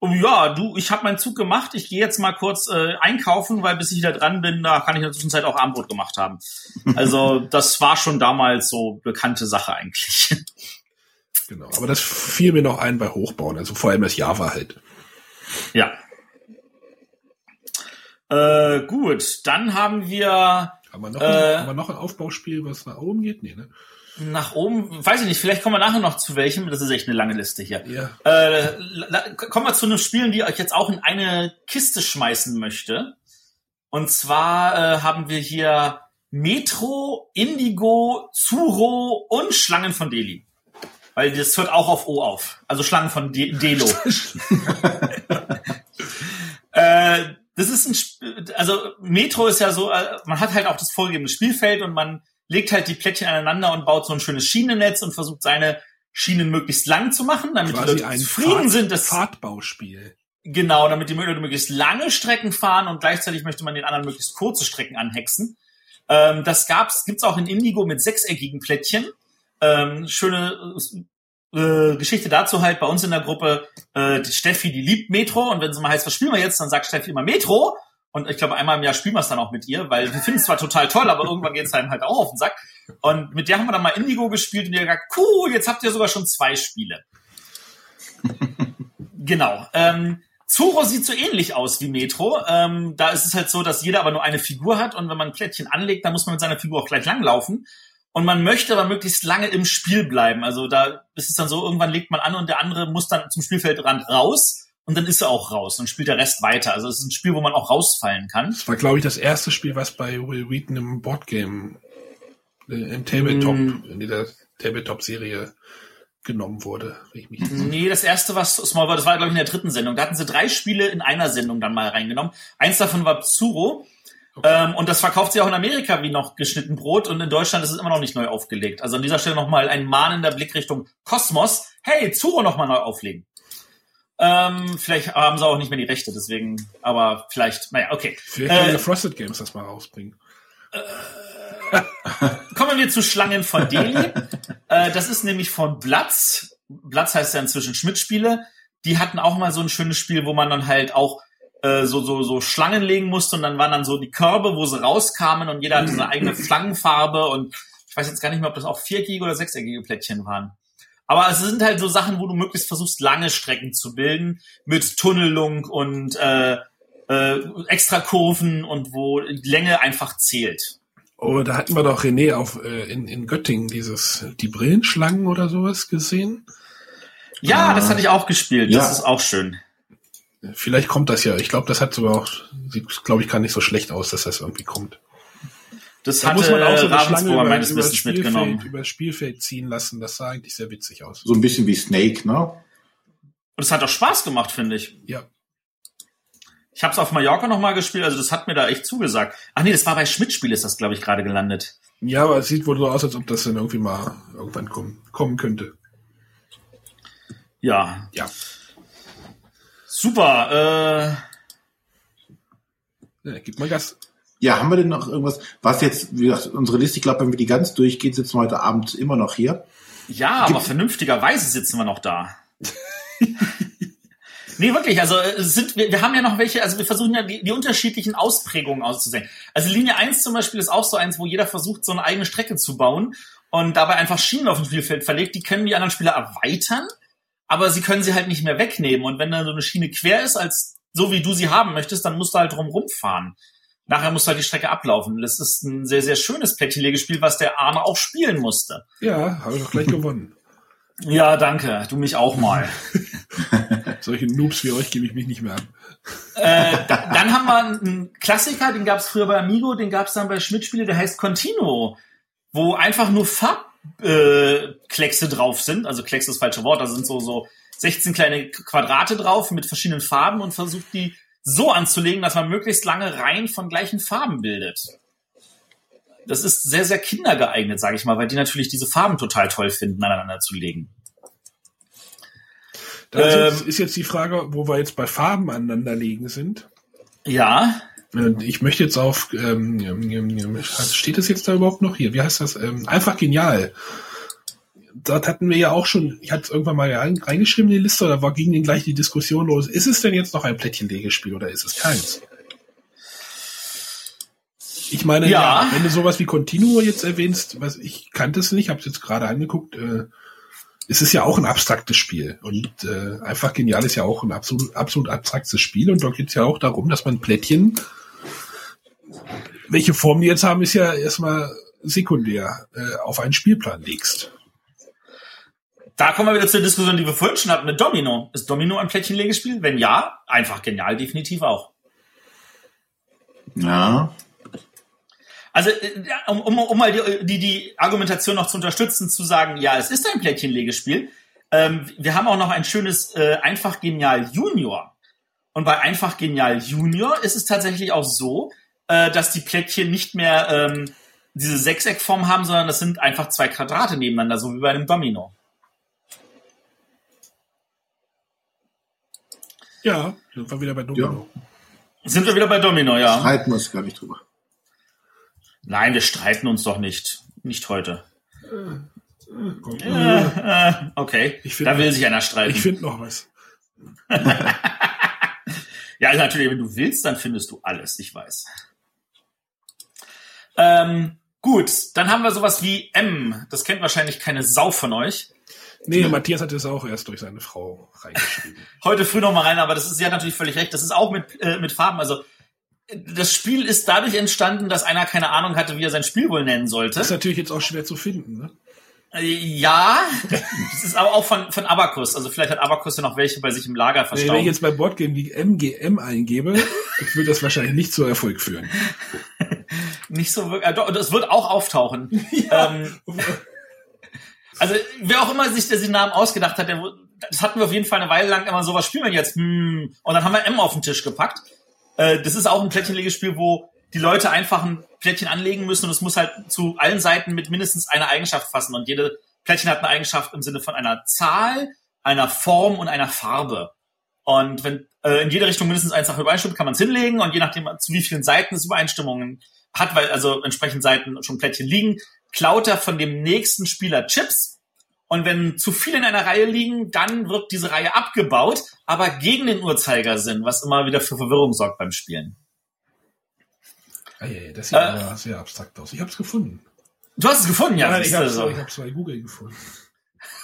oh ja, du, ich habe meinen Zug gemacht, ich gehe jetzt mal kurz äh, einkaufen, weil bis ich wieder dran bin, da kann ich in der Zwischenzeit auch Armbrot gemacht haben. Also das war schon damals so bekannte Sache eigentlich. Genau, aber das fiel mir noch ein bei Hochbauen, also vor allem das Java halt. Ja. Äh, gut, dann haben wir. Haben wir noch, äh, ein, haben wir noch ein Aufbauspiel, was nach oben geht? Nee, ne? Nach oben, weiß ich nicht, vielleicht kommen wir nachher noch zu welchem, das ist echt eine lange Liste hier. Ja. Äh, kommen wir zu einem Spielen, die euch jetzt auch in eine Kiste schmeißen möchte. Und zwar äh, haben wir hier Metro, Indigo, Zuro und Schlangen von Delhi. Weil das hört auch auf O auf. Also Schlangen von De Delo. äh, das ist ein, Sp also Metro ist ja so, äh, man hat halt auch das vorgegebene Spielfeld und man legt halt die Plättchen aneinander und baut so ein schönes Schienennetz und versucht seine Schienen möglichst lang zu machen, damit Quasi die Leute zufrieden Fahrt, sind. Das Fahrtbauspiel. Genau, damit die Leute möglichst lange Strecken fahren und gleichzeitig möchte man den anderen möglichst kurze Strecken anhexen. Ähm, das gab's, gibt's auch in Indigo mit sechseckigen Plättchen. Ähm, schöne äh, Geschichte dazu halt bei uns in der Gruppe. Äh, die Steffi, die liebt Metro und wenn sie mal heißt, was spielen wir jetzt, dann sagt Steffi immer Metro und ich glaube, einmal im Jahr spielen wir es dann auch mit ihr, weil wir finden es zwar total toll, aber irgendwann geht es einem halt auch auf den Sack. Und mit der haben wir dann mal Indigo gespielt und die hat gesagt, cool, jetzt habt ihr sogar schon zwei Spiele. genau. Ähm, Zoro sieht so ähnlich aus wie Metro. Ähm, da ist es halt so, dass jeder aber nur eine Figur hat und wenn man ein Plättchen anlegt, dann muss man mit seiner Figur auch gleich langlaufen. Und man möchte aber möglichst lange im Spiel bleiben. Also da ist es dann so, irgendwann legt man an und der andere muss dann zum Spielfeldrand raus und dann ist er auch raus und spielt der Rest weiter. Also es ist ein Spiel, wo man auch rausfallen kann. Das war, glaube ich, das erste Spiel, was bei Will Wheaton im Boardgame, äh, im Tabletop, mm. in dieser Tabletop-Serie genommen wurde. Ich mich nee, das erste, was Small war, das war, glaube ich, in der dritten Sendung. Da hatten sie drei Spiele in einer Sendung dann mal reingenommen. Eins davon war Zuro. Okay. Ähm, und das verkauft sie auch in Amerika wie noch geschnitten Brot und in Deutschland ist es immer noch nicht neu aufgelegt. Also an dieser Stelle nochmal ein mahnender Blick Richtung Kosmos. Hey, Zuro nochmal neu auflegen. Ähm, vielleicht haben sie auch nicht mehr die Rechte, deswegen, aber vielleicht, naja, okay. Vielleicht können äh, Frosted Games das mal rausbringen. Äh, kommen wir zu Schlangen von Delhi. äh, das ist nämlich von Blatz. Blatz heißt ja inzwischen Schmidt-Spiele. Die hatten auch mal so ein schönes Spiel, wo man dann halt auch äh, so, so, so Schlangen legen musste und dann waren dann so die Körbe, wo sie rauskamen und jeder hatte seine eigene Schlangenfarbe und ich weiß jetzt gar nicht mehr, ob das auch viereckige oder sechseckige Plättchen waren. Aber es sind halt so Sachen, wo du möglichst versuchst, lange Strecken zu bilden mit Tunnelung und äh, äh, extra Kurven und wo Länge einfach zählt. Oh, da hatten wir doch René auf äh, in, in Göttingen dieses die Brillenschlangen oder sowas gesehen. Ja, ah. das hatte ich auch gespielt. Das ja. ist auch schön. Vielleicht kommt das ja. Ich glaube, das hat sogar auch, sieht, glaube ich, gar nicht so schlecht aus, dass das irgendwie kommt. Das da hatte muss man auch so eine Schlange über, meines über, Wissens mitgenommen. über das Spielfeld ziehen lassen. Das sah eigentlich sehr witzig aus. So ein bisschen wie Snake, ne? Und es hat auch Spaß gemacht, finde ich. Ja. Ich habe es auf Mallorca nochmal gespielt, also das hat mir da echt zugesagt. Ach nee, das war bei Schmidt-Spiel, ist das, glaube ich, gerade gelandet. Ja, aber es sieht wohl so aus, als ob das dann irgendwie mal irgendwann kommen, kommen könnte. Ja. Ja. Super. Äh, ja, gib mal Gas. Ja, haben wir denn noch irgendwas, was jetzt, wie gesagt, unsere Liste, ich glaube, wenn wir die ganz durchgehen, sitzen wir heute Abend immer noch hier. Ja, Gibt aber vernünftigerweise sitzen wir noch da. nee, wirklich, also äh, sind wir, wir haben ja noch welche, also wir versuchen ja die, die unterschiedlichen Ausprägungen auszusehen. Also Linie 1 zum Beispiel ist auch so eins, wo jeder versucht, so eine eigene Strecke zu bauen und dabei einfach Schienen auf dem Spielfeld verlegt, die können die anderen Spieler erweitern, aber sie können sie halt nicht mehr wegnehmen. Und wenn dann so eine Schiene quer ist, als so wie du sie haben möchtest, dann musst du halt drum rumfahren nachher muss halt die Strecke ablaufen. Das ist ein sehr, sehr schönes Plättchenlegespiel, was der Arme auch spielen musste. Ja, habe ich doch gleich gewonnen. Ja, danke. Du mich auch mal. Solche Noobs wie euch gebe ich mich nicht mehr an. Äh, da, dann haben wir einen Klassiker, den gab es früher bei Amigo, den gab es dann bei Schmidt-Spiele, der heißt Continuo, wo einfach nur Farbkleckse äh, drauf sind. Also Kleckse ist das falsche Wort, da sind so, so 16 kleine Quadrate drauf mit verschiedenen Farben und versucht die so anzulegen, dass man möglichst lange Reihen von gleichen Farben bildet. Das ist sehr, sehr kindergeeignet, sage ich mal, weil die natürlich diese Farben total toll finden, aneinander zu legen. Das ähm, ist jetzt die Frage, wo wir jetzt bei Farben aneinanderlegen sind. Ja. Ich möchte jetzt auf, ähm, steht das jetzt da überhaupt noch hier? Wie heißt das? Ähm, einfach genial dort hatten wir ja auch schon, ich hatte es irgendwann mal reingeschrieben in die Liste, da war, ging dann gleich die Diskussion los. Ist es denn jetzt noch ein Plättchenlegespiel oder ist es keins? Ich meine, ja. ja wenn du sowas wie Continuo jetzt erwähnst, was ich kannte es nicht, habe es jetzt gerade angeguckt, äh, es ist ja auch ein abstraktes Spiel und äh, einfach genial ist ja auch ein absolut, absolut abstraktes Spiel und dort geht es ja auch darum, dass man Plättchen, welche Form die jetzt haben, ist ja erstmal sekundär äh, auf einen Spielplan legst. Da kommen wir wieder zur Diskussion, die wir vorhin schon hatten mit Domino. Ist Domino ein Plättchenlegespiel? Wenn ja, einfach genial, definitiv auch. Ja. Also, äh, um, um, um mal die, die, die Argumentation noch zu unterstützen, zu sagen, ja, es ist ein Plättchenlegespiel. Ähm, wir haben auch noch ein schönes äh, Einfach Genial Junior. Und bei Einfach Genial Junior ist es tatsächlich auch so, äh, dass die Plättchen nicht mehr ähm, diese Sechseckform haben, sondern das sind einfach zwei Quadrate nebeneinander, so wie bei einem Domino. Ja, sind wir wieder bei Domino. Ja. Sind wir wieder bei Domino, ja. Streiten wir uns gar nicht drüber. Nein, wir streiten uns doch nicht. Nicht heute. Äh, äh, okay, da will sich einer streiten. Ich finde noch was. ja, also natürlich, wenn du willst, dann findest du alles, ich weiß. Ähm, gut, dann haben wir sowas wie M. Das kennt wahrscheinlich keine Sau von euch. Nee, ja. Matthias hat es auch erst durch seine Frau reingeschrieben. Heute früh noch mal rein, aber das ist ja natürlich völlig recht. Das ist auch mit, äh, mit Farben. Also das Spiel ist dadurch entstanden, dass einer keine Ahnung hatte, wie er sein Spiel wohl nennen sollte. Das ist natürlich jetzt auch schwer zu finden, ne? Äh, ja, das ist aber auch von, von Abacus. Also vielleicht hat Abacus ja noch welche bei sich im Lager verstaut. Wenn ich jetzt bei Boardgame die MGM eingebe, würde das wahrscheinlich nicht zu Erfolg führen. nicht so wirklich. Äh, das wird auch auftauchen. Ja. Ähm, also wer auch immer sich diesen Namen ausgedacht hat, der, das hatten wir auf jeden Fall eine Weile lang immer so, was spielen wir jetzt? Hm. Und dann haben wir M auf den Tisch gepackt. Äh, das ist auch ein Plättchenlegespiel, wo die Leute einfach ein Plättchen anlegen müssen und es muss halt zu allen Seiten mit mindestens einer Eigenschaft fassen. Und jede Plättchen hat eine Eigenschaft im Sinne von einer Zahl, einer Form und einer Farbe. Und wenn äh, in jede Richtung mindestens eins nach übereinstimmt, kann man es hinlegen und je nachdem, zu wie vielen Seiten es Übereinstimmungen hat, weil also entsprechend Seiten schon Plättchen liegen, klaut er von dem nächsten Spieler Chips. Und wenn zu viele in einer Reihe liegen, dann wird diese Reihe abgebaut, aber gegen den Uhrzeigersinn, was immer wieder für Verwirrung sorgt beim Spielen. Hey, das sieht äh, aber sehr abstrakt aus. Ich habe es gefunden. Du hast es gefunden, ja. Nein, ich habe es so. bei Google gefunden.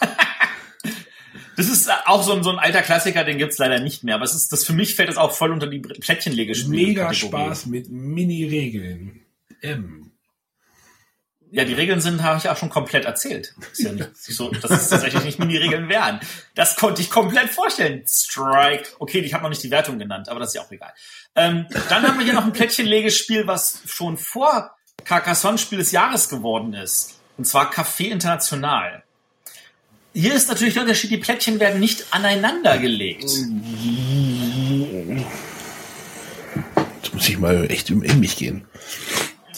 das ist auch so ein, so ein alter Klassiker, den gibt's leider nicht mehr. Aber es ist, das für mich fällt das auch voll unter die Plättchenlegespiele. Mega Spaß mit Mini-Regeln. M. Ja, die Regeln sind, habe ich auch schon komplett erzählt. Ist ja nicht so, dass es tatsächlich nicht Mini-Regeln wären. Das konnte ich komplett vorstellen. Strike. Okay, ich habe noch nicht die Wertung genannt, aber das ist ja auch egal. Ähm, dann haben wir hier noch ein Plättchenlegespiel, was schon vor Carcassonne Spiel des Jahres geworden ist. Und zwar Café International. Hier ist natürlich der Unterschied, die Plättchen werden nicht aneinander gelegt. Jetzt muss ich mal echt in mich gehen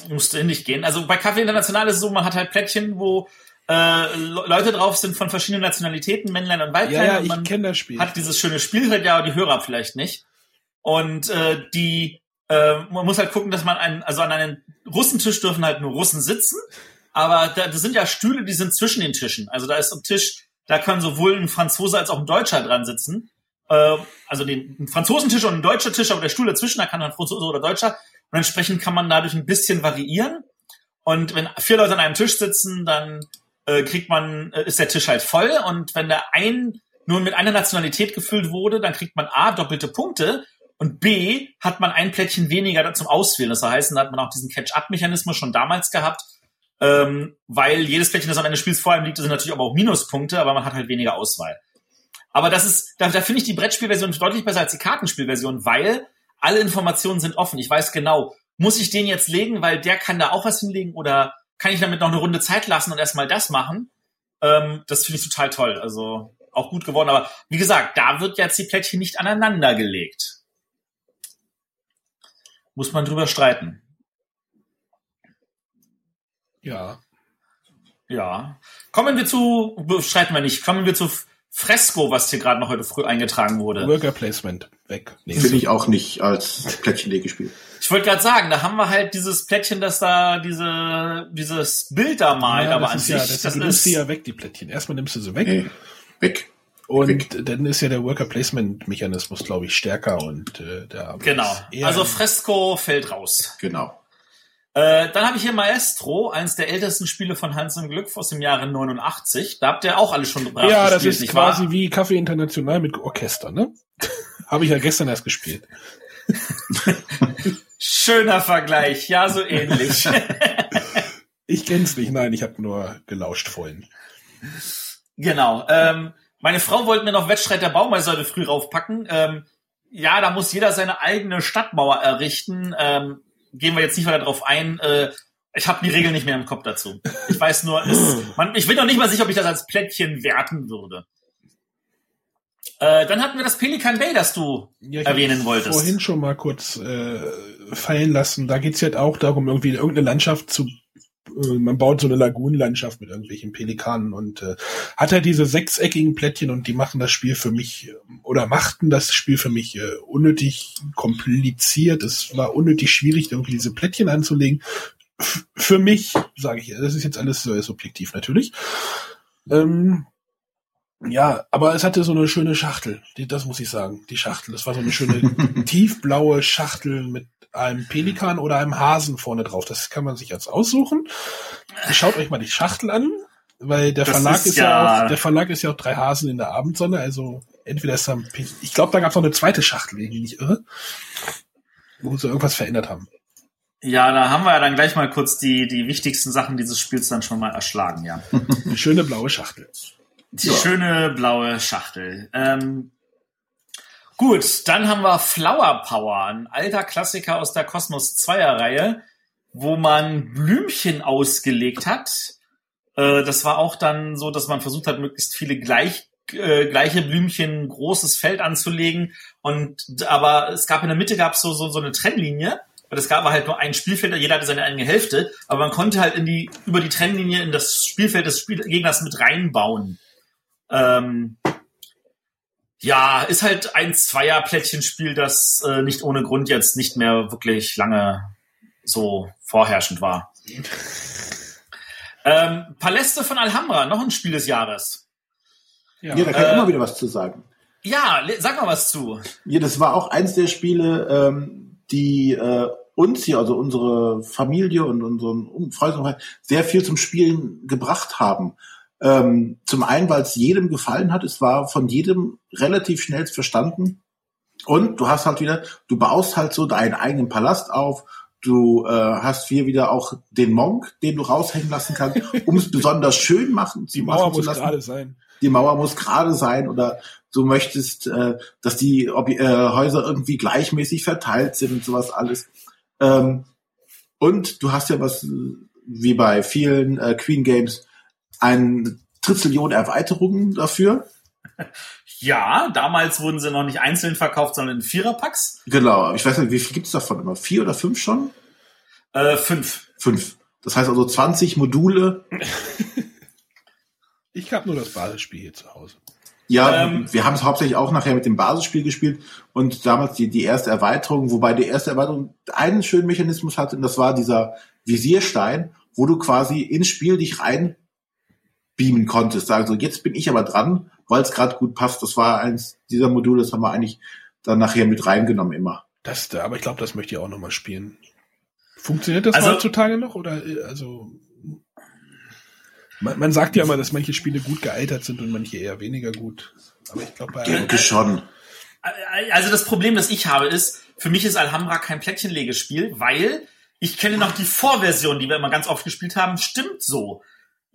musste nicht gehen. Also bei Kaffee International ist es so, man hat halt Plättchen, wo äh, Leute drauf sind von verschiedenen Nationalitäten, Männlein und Weiblein. Ja, ja, ich kenne das Spiel. Hat dieses schöne Spiel, ja, die Hörer vielleicht nicht. Und äh, die äh, man muss halt gucken, dass man einen, also an einem Russentisch dürfen halt nur Russen sitzen, aber da, das sind ja Stühle, die sind zwischen den Tischen. Also da ist am Tisch, da können sowohl ein Franzose als auch ein Deutscher dran sitzen. Äh, also den, ein Franzosentisch und ein deutscher Tisch, aber der Stuhl dazwischen, da kann ein Franzose oder Deutscher. Und entsprechend kann man dadurch ein bisschen variieren. Und wenn vier Leute an einem Tisch sitzen, dann äh, kriegt man, äh, ist der Tisch halt voll. Und wenn der ein nur mit einer Nationalität gefüllt wurde, dann kriegt man A, doppelte Punkte und B, hat man ein Plättchen weniger zum Auswählen. Das heißt, dann hat man auch diesen Catch-up-Mechanismus schon damals gehabt, ähm, weil jedes Plättchen, das am Ende des Spiels vor einem liegt, sind natürlich aber auch Minuspunkte, aber man hat halt weniger Auswahl. Aber das ist, da, da finde ich die Brettspielversion deutlich besser als die Kartenspielversion, weil alle Informationen sind offen. Ich weiß genau, muss ich den jetzt legen, weil der kann da auch was hinlegen oder kann ich damit noch eine Runde Zeit lassen und erstmal das machen? Ähm, das finde ich total toll. Also auch gut geworden. Aber wie gesagt, da wird jetzt die Plättchen nicht aneinander gelegt. Muss man drüber streiten. Ja. Ja. Kommen wir zu, streiten wir nicht, kommen wir zu Fresco, was hier gerade noch heute früh eingetragen wurde. Worker Placement weg. Finde ich auch nicht als Plättchenlegespiel. Ich wollte gerade sagen, da haben wir halt dieses Plättchen, das da diese dieses Bild da malt, Ja, aber das an ist sich, ja, das, das du nimmst ist sie ja weg, die Plättchen. Erstmal nimmst du sie weg. Nee, weg. Und weg. dann ist ja der Worker Placement Mechanismus, glaube ich, stärker und äh, der genau. Also Fresco fällt raus. Genau. Äh, dann habe ich hier Maestro, eines der ältesten Spiele von Hans im Glück aus dem Jahre 89. Da habt ihr auch alle schon brav ja, das ist quasi wahr? wie Kaffee International mit Orchester, ne? Habe ich ja gestern erst gespielt. Schöner Vergleich, ja, so ähnlich. Ich kenn's nicht, nein, ich habe nur gelauscht vorhin. Genau. Ähm, meine Frau wollte mir noch Wettstreit der Baumeister heute früh raufpacken. Ähm, ja, da muss jeder seine eigene Stadtmauer errichten. Ähm, gehen wir jetzt nicht weiter drauf ein. Äh, ich habe die Regeln nicht mehr im Kopf dazu. Ich weiß nur, es, man, ich bin noch nicht mal sicher, ob ich das als Plättchen werten würde. Äh, dann hatten wir das Pelican Bay, das du Ja, erwähnen wolltest. Vorhin schon mal kurz äh, fallen lassen. Da geht's jetzt auch darum, irgendwie irgendeine Landschaft zu. Äh, man baut so eine Lagunenlandschaft mit irgendwelchen Pelikanen und äh, hat er diese sechseckigen Plättchen und die machen das Spiel für mich äh, oder machten das Spiel für mich äh, unnötig kompliziert. Es war unnötig schwierig, irgendwie diese Plättchen anzulegen. F für mich, sage ich, das ist jetzt alles äh, subjektiv natürlich. Ähm, ja, aber es hatte so eine schöne Schachtel. Die, das muss ich sagen. Die Schachtel. Das war so eine schöne tiefblaue Schachtel mit einem Pelikan oder einem Hasen vorne drauf. Das kann man sich jetzt aussuchen. Schaut euch mal die Schachtel an, weil der Das Verlag ist ist, ja, ja- auch, der Verlag ist ja auch drei Hasen in der Abendsonne. Also entweder ist da ein ich glaube, da gab es noch eine zweite Schachtel, wenn ich nicht irre, wo sie irgendwas verändert haben. Ja, da haben wir ja dann gleich mal kurz die, die wichtigsten Sachen dieses Spiels dann schon mal erschlagen, ja. Eine schöne blaue Schachtel. Die Ja. schöne blaue Schachtel. Ähm, gut, dann haben wir Flower Power, ein alter Klassiker aus der Cosmos 2er Reihe, wo man Blümchen ausgelegt hat. Äh, das war auch dann so, dass man versucht hat, möglichst viele gleich, äh, gleiche Blümchen, großes Feld anzulegen. Und aber es gab in der Mitte gab so, so so eine Trennlinie. Und es gab halt nur ein Spielfeld, jeder hatte seine eigene Hälfte, aber man konnte halt in die, über die Trennlinie in das Spielfeld des Spiel Gegners mit reinbauen. Ähm, ja, ist halt ein Zweier-Plättchenspiel, das äh, nicht ohne Grund jetzt nicht mehr wirklich lange so vorherrschend war. ähm, Paläste von Alhambra, noch ein Spiel des Jahres. Ja, Ja, da kann ich Äh, immer wieder was zu sagen. Ja, sag mal was zu. Ja, das war auch eins der Spiele, ähm, die äh, uns hier, also unsere Familie und unseren Um- Freundeskreis, sehr viel zum Spielen gebracht haben. Ähm, zum einen, weil es jedem gefallen hat, es war von jedem relativ schnell verstanden. Und du hast halt wieder, du baust halt so deinen eigenen Palast auf. Du äh, hast hier wieder auch den Monk, den du raushängen lassen kannst, um es besonders schön machen, die zu Mauer machen zu muss lassen gerade sein. die Mauer muss gerade sein oder du möchtest, äh, dass die Ob äh, Häuser irgendwie gleichmäßig verteilt sind und sowas alles. Ähm, und du hast ja was, äh, wie bei vielen äh, Queen Games, ein Trizillion Erweiterungen dafür. Ja, damals wurden sie noch nicht einzeln verkauft, sondern in Viererpacks. Genau, ich weiß nicht, wie viel gibt's davon immer? Vier oder fünf schon? Äh, fünf. Fünf. Das heißt also 20 Module. Ich habe nur das Basisspiel hier zu Hause. Ja, Ähm, wir haben es hauptsächlich auch nachher mit dem Basisspiel gespielt und damals die, die erste Erweiterung, wobei die erste Erweiterung einen schönen Mechanismus hatte und das war dieser Visierstein, wo du quasi ins Spiel dich rein beamen konntest. Sagen so, jetzt bin ich aber dran, weil es gerade gut passt. Das war eins dieser Module, das haben wir eigentlich dann nachher mit reingenommen immer. Das, da- aber ich glaube, das möchte ich auch noch mal spielen. Funktioniert das Also- heutzutage noch oder äh, also man, man sagt ja immer, dass manche Spiele gut gealtert sind und manche eher weniger gut. Aber ich glaube, bei Denke schon. Also das Problem, das ich habe, ist, für mich ist Alhambra kein Plättchenlegespiel, weil ich kenne noch die Vorversion, die wir immer ganz oft gespielt haben, stimmt so.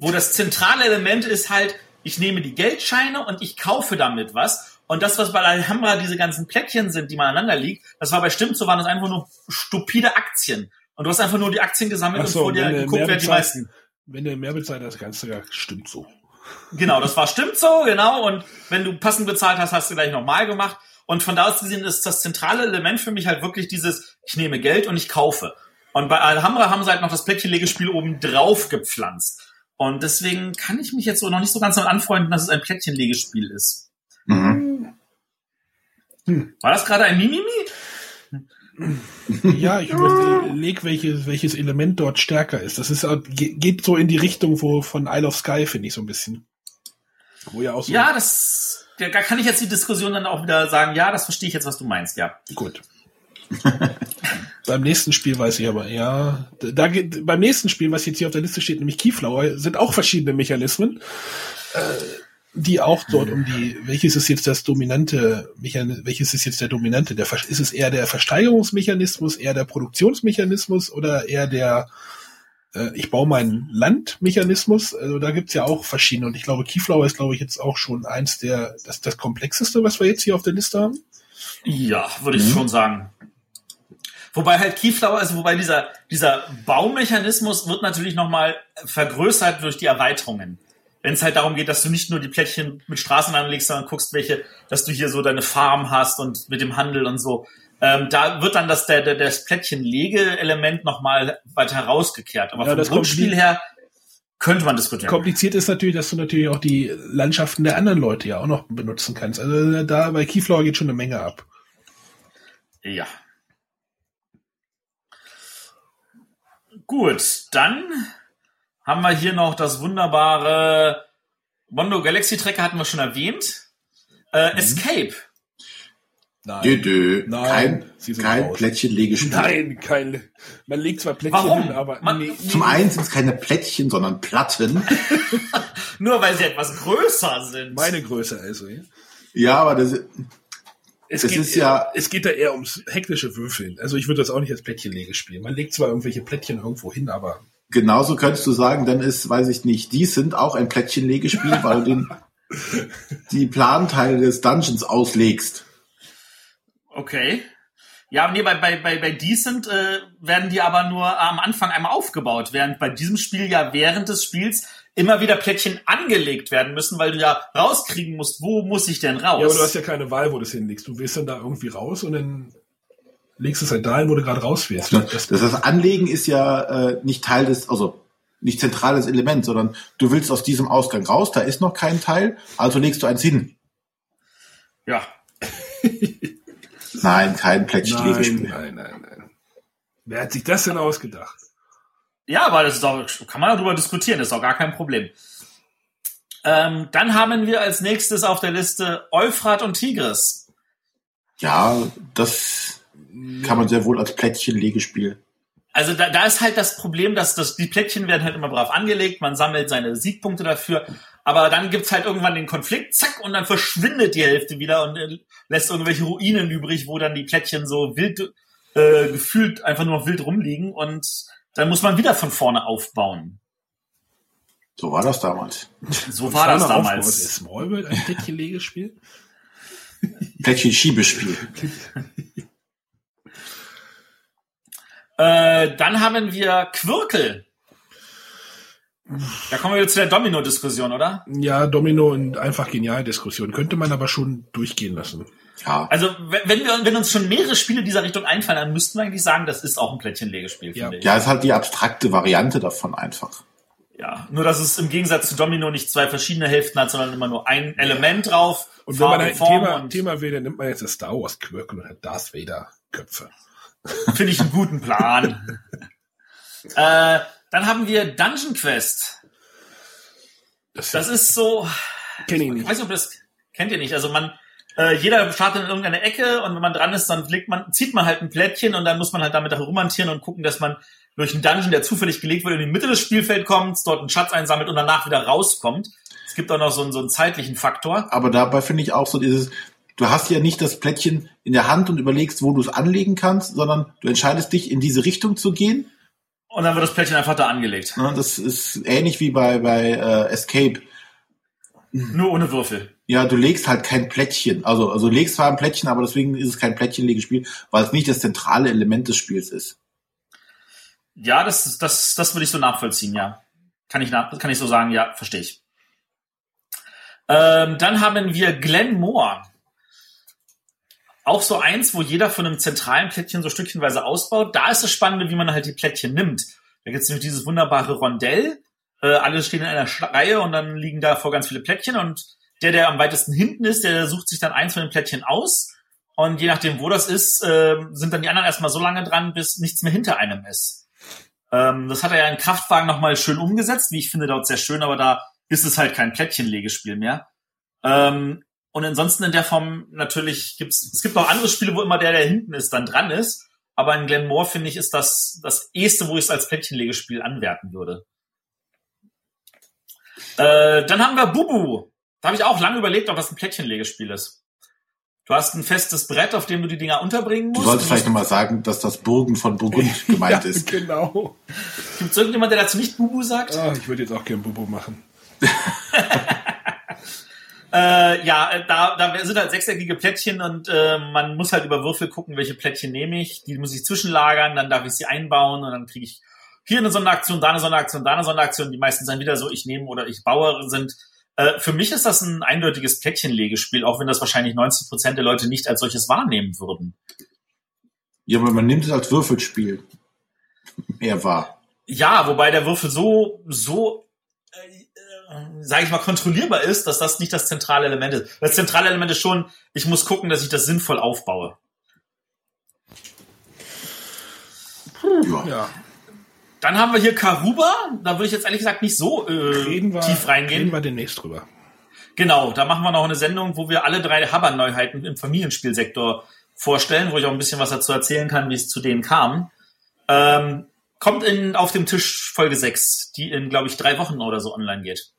Wo das zentrale Element ist halt, ich nehme die Geldscheine und ich kaufe damit was. Und das, was bei Alhambra diese ganzen Plättchen sind, die man aneinander liegt, das war bei Stimmt so, waren das einfach nur stupide Aktien. Und du hast einfach nur die Aktien gesammelt Ach und so, vor dir wenn du geguckt, wer die meisten. wenn du mehr bezahlst, das Ganze ja, stimmt so. Genau, das war stimmt so, genau. Und wenn du passend bezahlt hast, hast du gleich nochmal gemacht. Und von da aus gesehen ist das zentrale Element für mich halt wirklich dieses, ich nehme Geld und ich kaufe. Und bei Alhambra haben sie halt noch das Plättchenlegespiel oben drauf gepflanzt. Und deswegen kann ich mich jetzt so noch nicht so ganz damit anfreunden, dass es ein Plättchenlegespiel ist. Mhm. Hm. War das gerade ein Mimimi? Ja, ich überlege, welches, welches Element dort stärker ist. Das ist, geht so in die Richtung wo von Isle of Sky, finde ich so ein bisschen. Wo ja auch so. Ja, das, da kann ich jetzt die Diskussion dann auch wieder sagen, ja, das verstehe ich jetzt, was du meinst, ja. Gut. beim nächsten Spiel weiß ich aber, ja, da geht, beim nächsten Spiel, was jetzt hier auf der Liste steht, nämlich Keyflower, sind auch verschiedene Mechanismen. Äh, die auch dort um die, welches ist jetzt das dominante Mechanismus, welches ist jetzt der dominante? Der, ist es eher der Versteigerungsmechanismus, eher der Produktionsmechanismus oder eher der äh, ich baue mein Landmechanismus? Also da gibt's ja auch verschiedene und ich glaube, Keyflower ist, glaube ich, jetzt auch schon eins der, das, das komplexeste, was wir jetzt hier auf der Liste haben. Ja, würde ich mhm. schon sagen. Wobei halt Keyflower, also wobei dieser, dieser Baumechanismus wird natürlich nochmal vergrößert durch die Erweiterungen wenn es halt darum geht, dass du nicht nur die Plättchen mit Straßen anlegst, sondern guckst, welche, dass du hier so deine Farm hast und mit dem Handel und so. Ähm, da wird dann das, der, der, das Plättchen-Lege-Element nochmal weiter herausgekehrt. Aber ja, vom Grundspiel her könnte man diskutieren. Kompliziert ist natürlich, dass du natürlich auch die Landschaften der anderen Leute ja auch noch benutzen kannst. Also da bei Keyflower geht schon eine Menge ab. Ja. Gut, dann haben wir hier noch das wunderbare Mondo Galaxy Tracker hatten wir schon erwähnt. Äh, mhm. Escape. Nein. Dö, dö. Nein. Kein, kein Plättchenlegespiel. Nein, kein. Man legt zwar Plättchen Warum? hin, aber. Man, nee, Zum einen sind es keine Plättchen, sondern Platten. Nur weil sie etwas größer sind. Meine Größe also, ja. Ja, aber das, es das geht, ist ja. Es geht da eher ums hektische Würfeln. Also ich würde das auch nicht als Plättchenlegespiel. Man legt zwar irgendwelche Plättchen irgendwo hin, aber Genauso könntest du sagen, dann ist, weiß ich nicht, die sind auch ein Plättchenlegespiel, weil du den, die Planteile des Dungeons auslegst. Okay. Ja, nee, bei, bei, bei, bei Decent äh, werden die aber nur am Anfang einmal aufgebaut, während bei diesem Spiel ja während des Spiels immer wieder Plättchen angelegt werden müssen, weil du ja rauskriegen musst, wo muss ich denn raus? Ja, aber du hast ja keine Wahl, wo du es hinlegst. Du willst dann da irgendwie raus und dann legst es halt dahin, wo du gerade raus willst. Das, das, das Anlegen ist ja äh, nicht Teil des, also nicht zentrales Element, sondern du willst aus diesem Ausgang raus, da ist noch kein Teil, also legst du eins hin. Ja. nein, kein Plättchenlegespiel. Nein, nein, nein. Wer hat sich das denn ausgedacht? Ja, aber das ist auch, kann man darüber diskutieren, das ist auch gar kein Problem. Ähm, dann haben wir als nächstes auf der Liste Euphrat und Tigris. Ja, das kann man sehr wohl als Plättchenlegespiel. Also da, da ist halt das Problem, dass das, die Plättchen werden halt immer brav angelegt, man sammelt seine Siegpunkte dafür, aber dann gibt's halt irgendwann den Konflikt, zack, und dann verschwindet die Hälfte wieder und äh, lässt irgendwelche Ruinen übrig, wo dann die Plättchen so wild äh, gefühlt einfach nur noch wild rumliegen und dann muss man wieder von vorne aufbauen. So war das damals. So war das damals. Ist Smallworld ein Plättchenlegespiel? Plättchen-Schiebespiel. Äh, dann haben wir Quirkel. Da kommen wir jetzt zu der Domino-Diskussion, oder? Ja, Domino und einfach genial Diskussion. Könnte man aber schon durchgehen lassen. Ja. Also, wenn wir, wenn uns schon mehrere Spiele dieser Richtung einfallen, dann müssten wir eigentlich sagen, das ist auch ein Plättchenlegespiel, ja. Ja, ist halt die abstrakte Variante davon einfach. Ja, nur dass es im Gegensatz zu Domino nicht zwei verschiedene Hälften hat, sondern immer nur ein Element drauf. Und wenn man ein Thema, Thema will, dann nimmt man jetzt das Star Wars Quirkel und hat Darth Vader Köpfe. Finde ich einen guten Plan. äh, dann haben wir Dungeon Quest. Das, das ist so. Kenn ich nicht. Ich weiß nicht, ob das kennt ihr nicht. Also man, äh, jeder startet in irgendeine Ecke und wenn man dran ist, dann legt man, zieht man halt ein Plättchen und dann muss man halt damit herumhantieren und gucken, dass man durch einen Dungeon, der zufällig gelegt wird, in die Mitte des Spielfelds kommt, dort einen Schatz einsammelt und danach wieder rauskommt. Es gibt auch noch so einen, so einen zeitlichen Faktor. Aber dabei finde ich auch so dieses, du hast ja nicht das Plättchen in der Hand und überlegst, wo du es anlegen kannst, sondern du entscheidest dich, in diese Richtung zu gehen. Und dann wird das Plättchen einfach da angelegt. Ja, das ist ähnlich wie bei, bei äh, Escape. Nur ohne Würfel. Ja, du legst halt kein Plättchen. Also, also legst zwar ein Plättchen, aber deswegen ist es kein Plättchenlegespiel, weil es nicht das zentrale Element des Spiels ist. Ja, das, das, das würde ich so nachvollziehen, ja. Kann ich, nach, kann ich so sagen, ja, verstehe ich. Ähm, dann haben wir Glen Moore. Auch so eins, wo jeder von einem zentralen Plättchen so stückchenweise ausbaut. Da ist das Spannende, wie man halt die Plättchen nimmt. Da gibt es nämlich dieses wunderbare Rondell. Äh, alle stehen in einer Reihe und dann liegen da vor ganz viele Plättchen und der, der am weitesten hinten ist, der sucht sich dann eins von den Plättchen aus. Und je nachdem, wo das ist, äh, sind dann die anderen erstmal so lange dran, bis nichts mehr hinter einem ist. Ähm, das hat er ja in Kraftwagen nochmal schön umgesetzt, wie ich finde, dort sehr schön, aber da ist es halt kein Plättchenlegespiel mehr. Ähm, und ansonsten in der Form natürlich gibt's, es gibt noch andere Spiele, wo immer der, der hinten ist, dann dran ist. Aber in Glenmore, finde ich, ist das das erste, wo ich es als Plättchenlegespiel anwerten würde. Äh, dann haben wir Bubu. Da habe ich auch lange überlegt, ob das ein Plättchenlegespiel ist. Du hast ein festes Brett, auf dem du die Dinger unterbringen musst. Du solltest vielleicht nochmal sagen, dass das Burgen von Burgund gemeint ja, ist. Genau. Gibt es irgendjemand, der dazu nicht Bubu sagt? Oh, ich würde jetzt auch gern Bubu machen. Äh, ja, da, da sind halt sechseckige Plättchen und äh, man muss halt über Würfel gucken, welche Plättchen nehme ich. Die muss ich zwischenlagern, dann darf ich sie einbauen und dann kriege ich hier eine Sonderaktion, da eine Sonderaktion, da eine Sonderaktion. Die meisten sind wieder so, ich nehme oder ich baue sind. Äh, für mich ist das ein eindeutiges Plättchenlegespiel, auch wenn das wahrscheinlich 90 Prozent der Leute nicht als solches wahrnehmen würden. Ja, aber man nimmt es als Würfelspiel. Mehr wahr. Ja, wobei der Würfel so, so sage ich mal, kontrollierbar ist, dass das nicht das zentrale Element ist. Das zentrale Element ist schon, ich muss gucken, dass ich das sinnvoll aufbaue. Puh, ja. Dann haben wir hier Karuba. Da würde ich jetzt ehrlich gesagt nicht so äh, reden wir, tief reingehen. Reden wir demnächst drüber. Genau, da machen wir noch eine Sendung, wo wir alle drei Habber-Neuheiten im Familienspielsektor vorstellen, wo ich auch ein bisschen was dazu erzählen kann, wie es zu denen kam. Ähm, kommt in, auf dem Tisch Folge 6, die in, glaube ich, drei Wochen oder so online geht.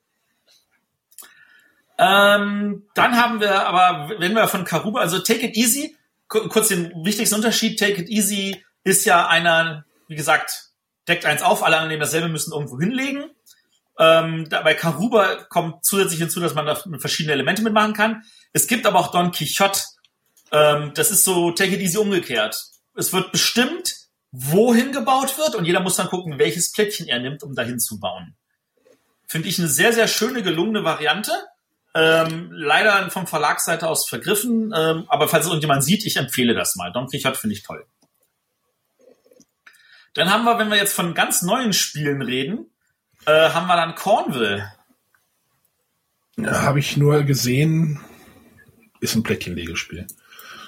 Ähm, dann haben wir aber, wenn wir von Karuba, also Take It Easy, kurz den wichtigsten Unterschied, Take It Easy ist ja einer, wie gesagt, deckt eins auf, alle anderen nehmen dasselbe, müssen irgendwo hinlegen. Ähm, bei Karuba kommt zusätzlich hinzu, dass man da verschiedene Elemente mitmachen kann. Es gibt aber auch Don Quixote. Ähm, das ist so Take It Easy umgekehrt. Es wird bestimmt, wohin gebaut wird und jeder muss dann gucken, welches Plättchen er nimmt, um dahin zu bauen. Finde ich eine sehr, sehr schöne, gelungene Variante. Ähm, leider vom Verlagsseite aus vergriffen, ähm, aber falls es irgendjemand sieht, ich empfehle das mal. Don Quixote finde ich toll. Dann haben wir, wenn wir jetzt von ganz neuen Spielen reden, äh, haben wir dann Cornwall. Ja, Habe ich nur gesehen, ist ein Plättchenlegespiel.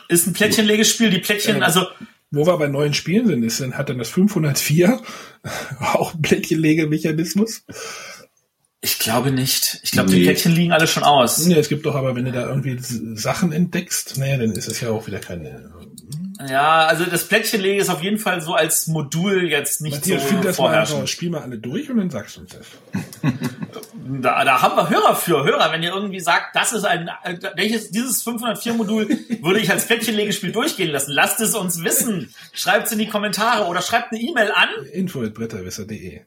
Ist ein Plättchenlegespiel, die Plättchen, äh, also wo wir bei neuen Spielen sind, ist, hat dann das 504 auch ein Plättchenlegemechanismus. Ich glaube nicht. Ich glaube, nee. die Plättchen liegen alle schon aus. Nee, es gibt doch aber, wenn du da irgendwie Sachen entdeckst, naja, dann ist es ja auch wieder keine. Ja, also das Plättchenlege ist auf jeden Fall so als Modul jetzt nicht Matthias, so find das. Mal Spiel mal alle durch und dann sagst du uns das. da, da haben wir Hörer für. Hörer, wenn ihr irgendwie sagt, das ist ein, welches, dieses 504-Modul würde ich als Plättchenlegespiel durchgehen lassen. Lasst es uns wissen. Schreibt es in die Kommentare oder schreibt eine E-Mail an. info.bretterwisser.de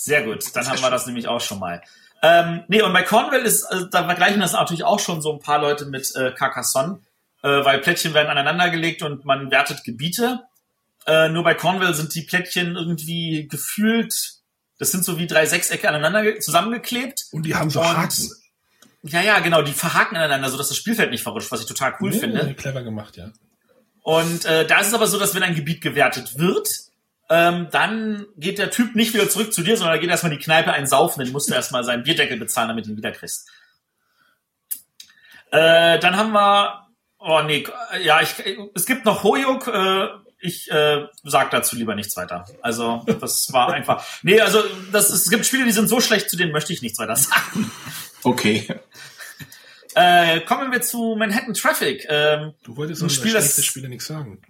sehr gut, dann haben wir das nämlich auch schon mal. Ähm, nee, und bei Cornwall ist, also, da vergleichen das natürlich auch schon so ein paar Leute mit äh, Carcassonne, äh, weil Plättchen werden aneinandergelegt und man wertet Gebiete. Äh, nur bei Cornwall sind die Plättchen irgendwie gefühlt, das sind so wie drei Sechsecke aneinander zusammengeklebt. Und die haben so und, Haken. Ja, ja, genau, die verhaken aneinander, sodass das Spielfeld nicht verrutscht, was ich total cool nee, finde. Clever gemacht, ja. Und äh, da ist es aber so, dass wenn ein Gebiet gewertet wird, ähm, dann geht der Typ nicht wieder zurück zu dir, sondern er geht erstmal in die Kneipe einsaufen, dann musst du erstmal seinen Bierdeckel bezahlen, damit du ihn wieder kriegst. Äh, dann haben wir, oh nee, ja, ich, es gibt noch Hoyuk, äh, ich äh, sag dazu lieber nichts weiter. Also das war einfach, nee, also das, es gibt Spiele, die sind so schlecht, zu denen möchte ich nichts weiter sagen. Okay. Äh, kommen wir zu Manhattan Traffic. Ähm, du wolltest ein Spiel, das Spiele nichts sagen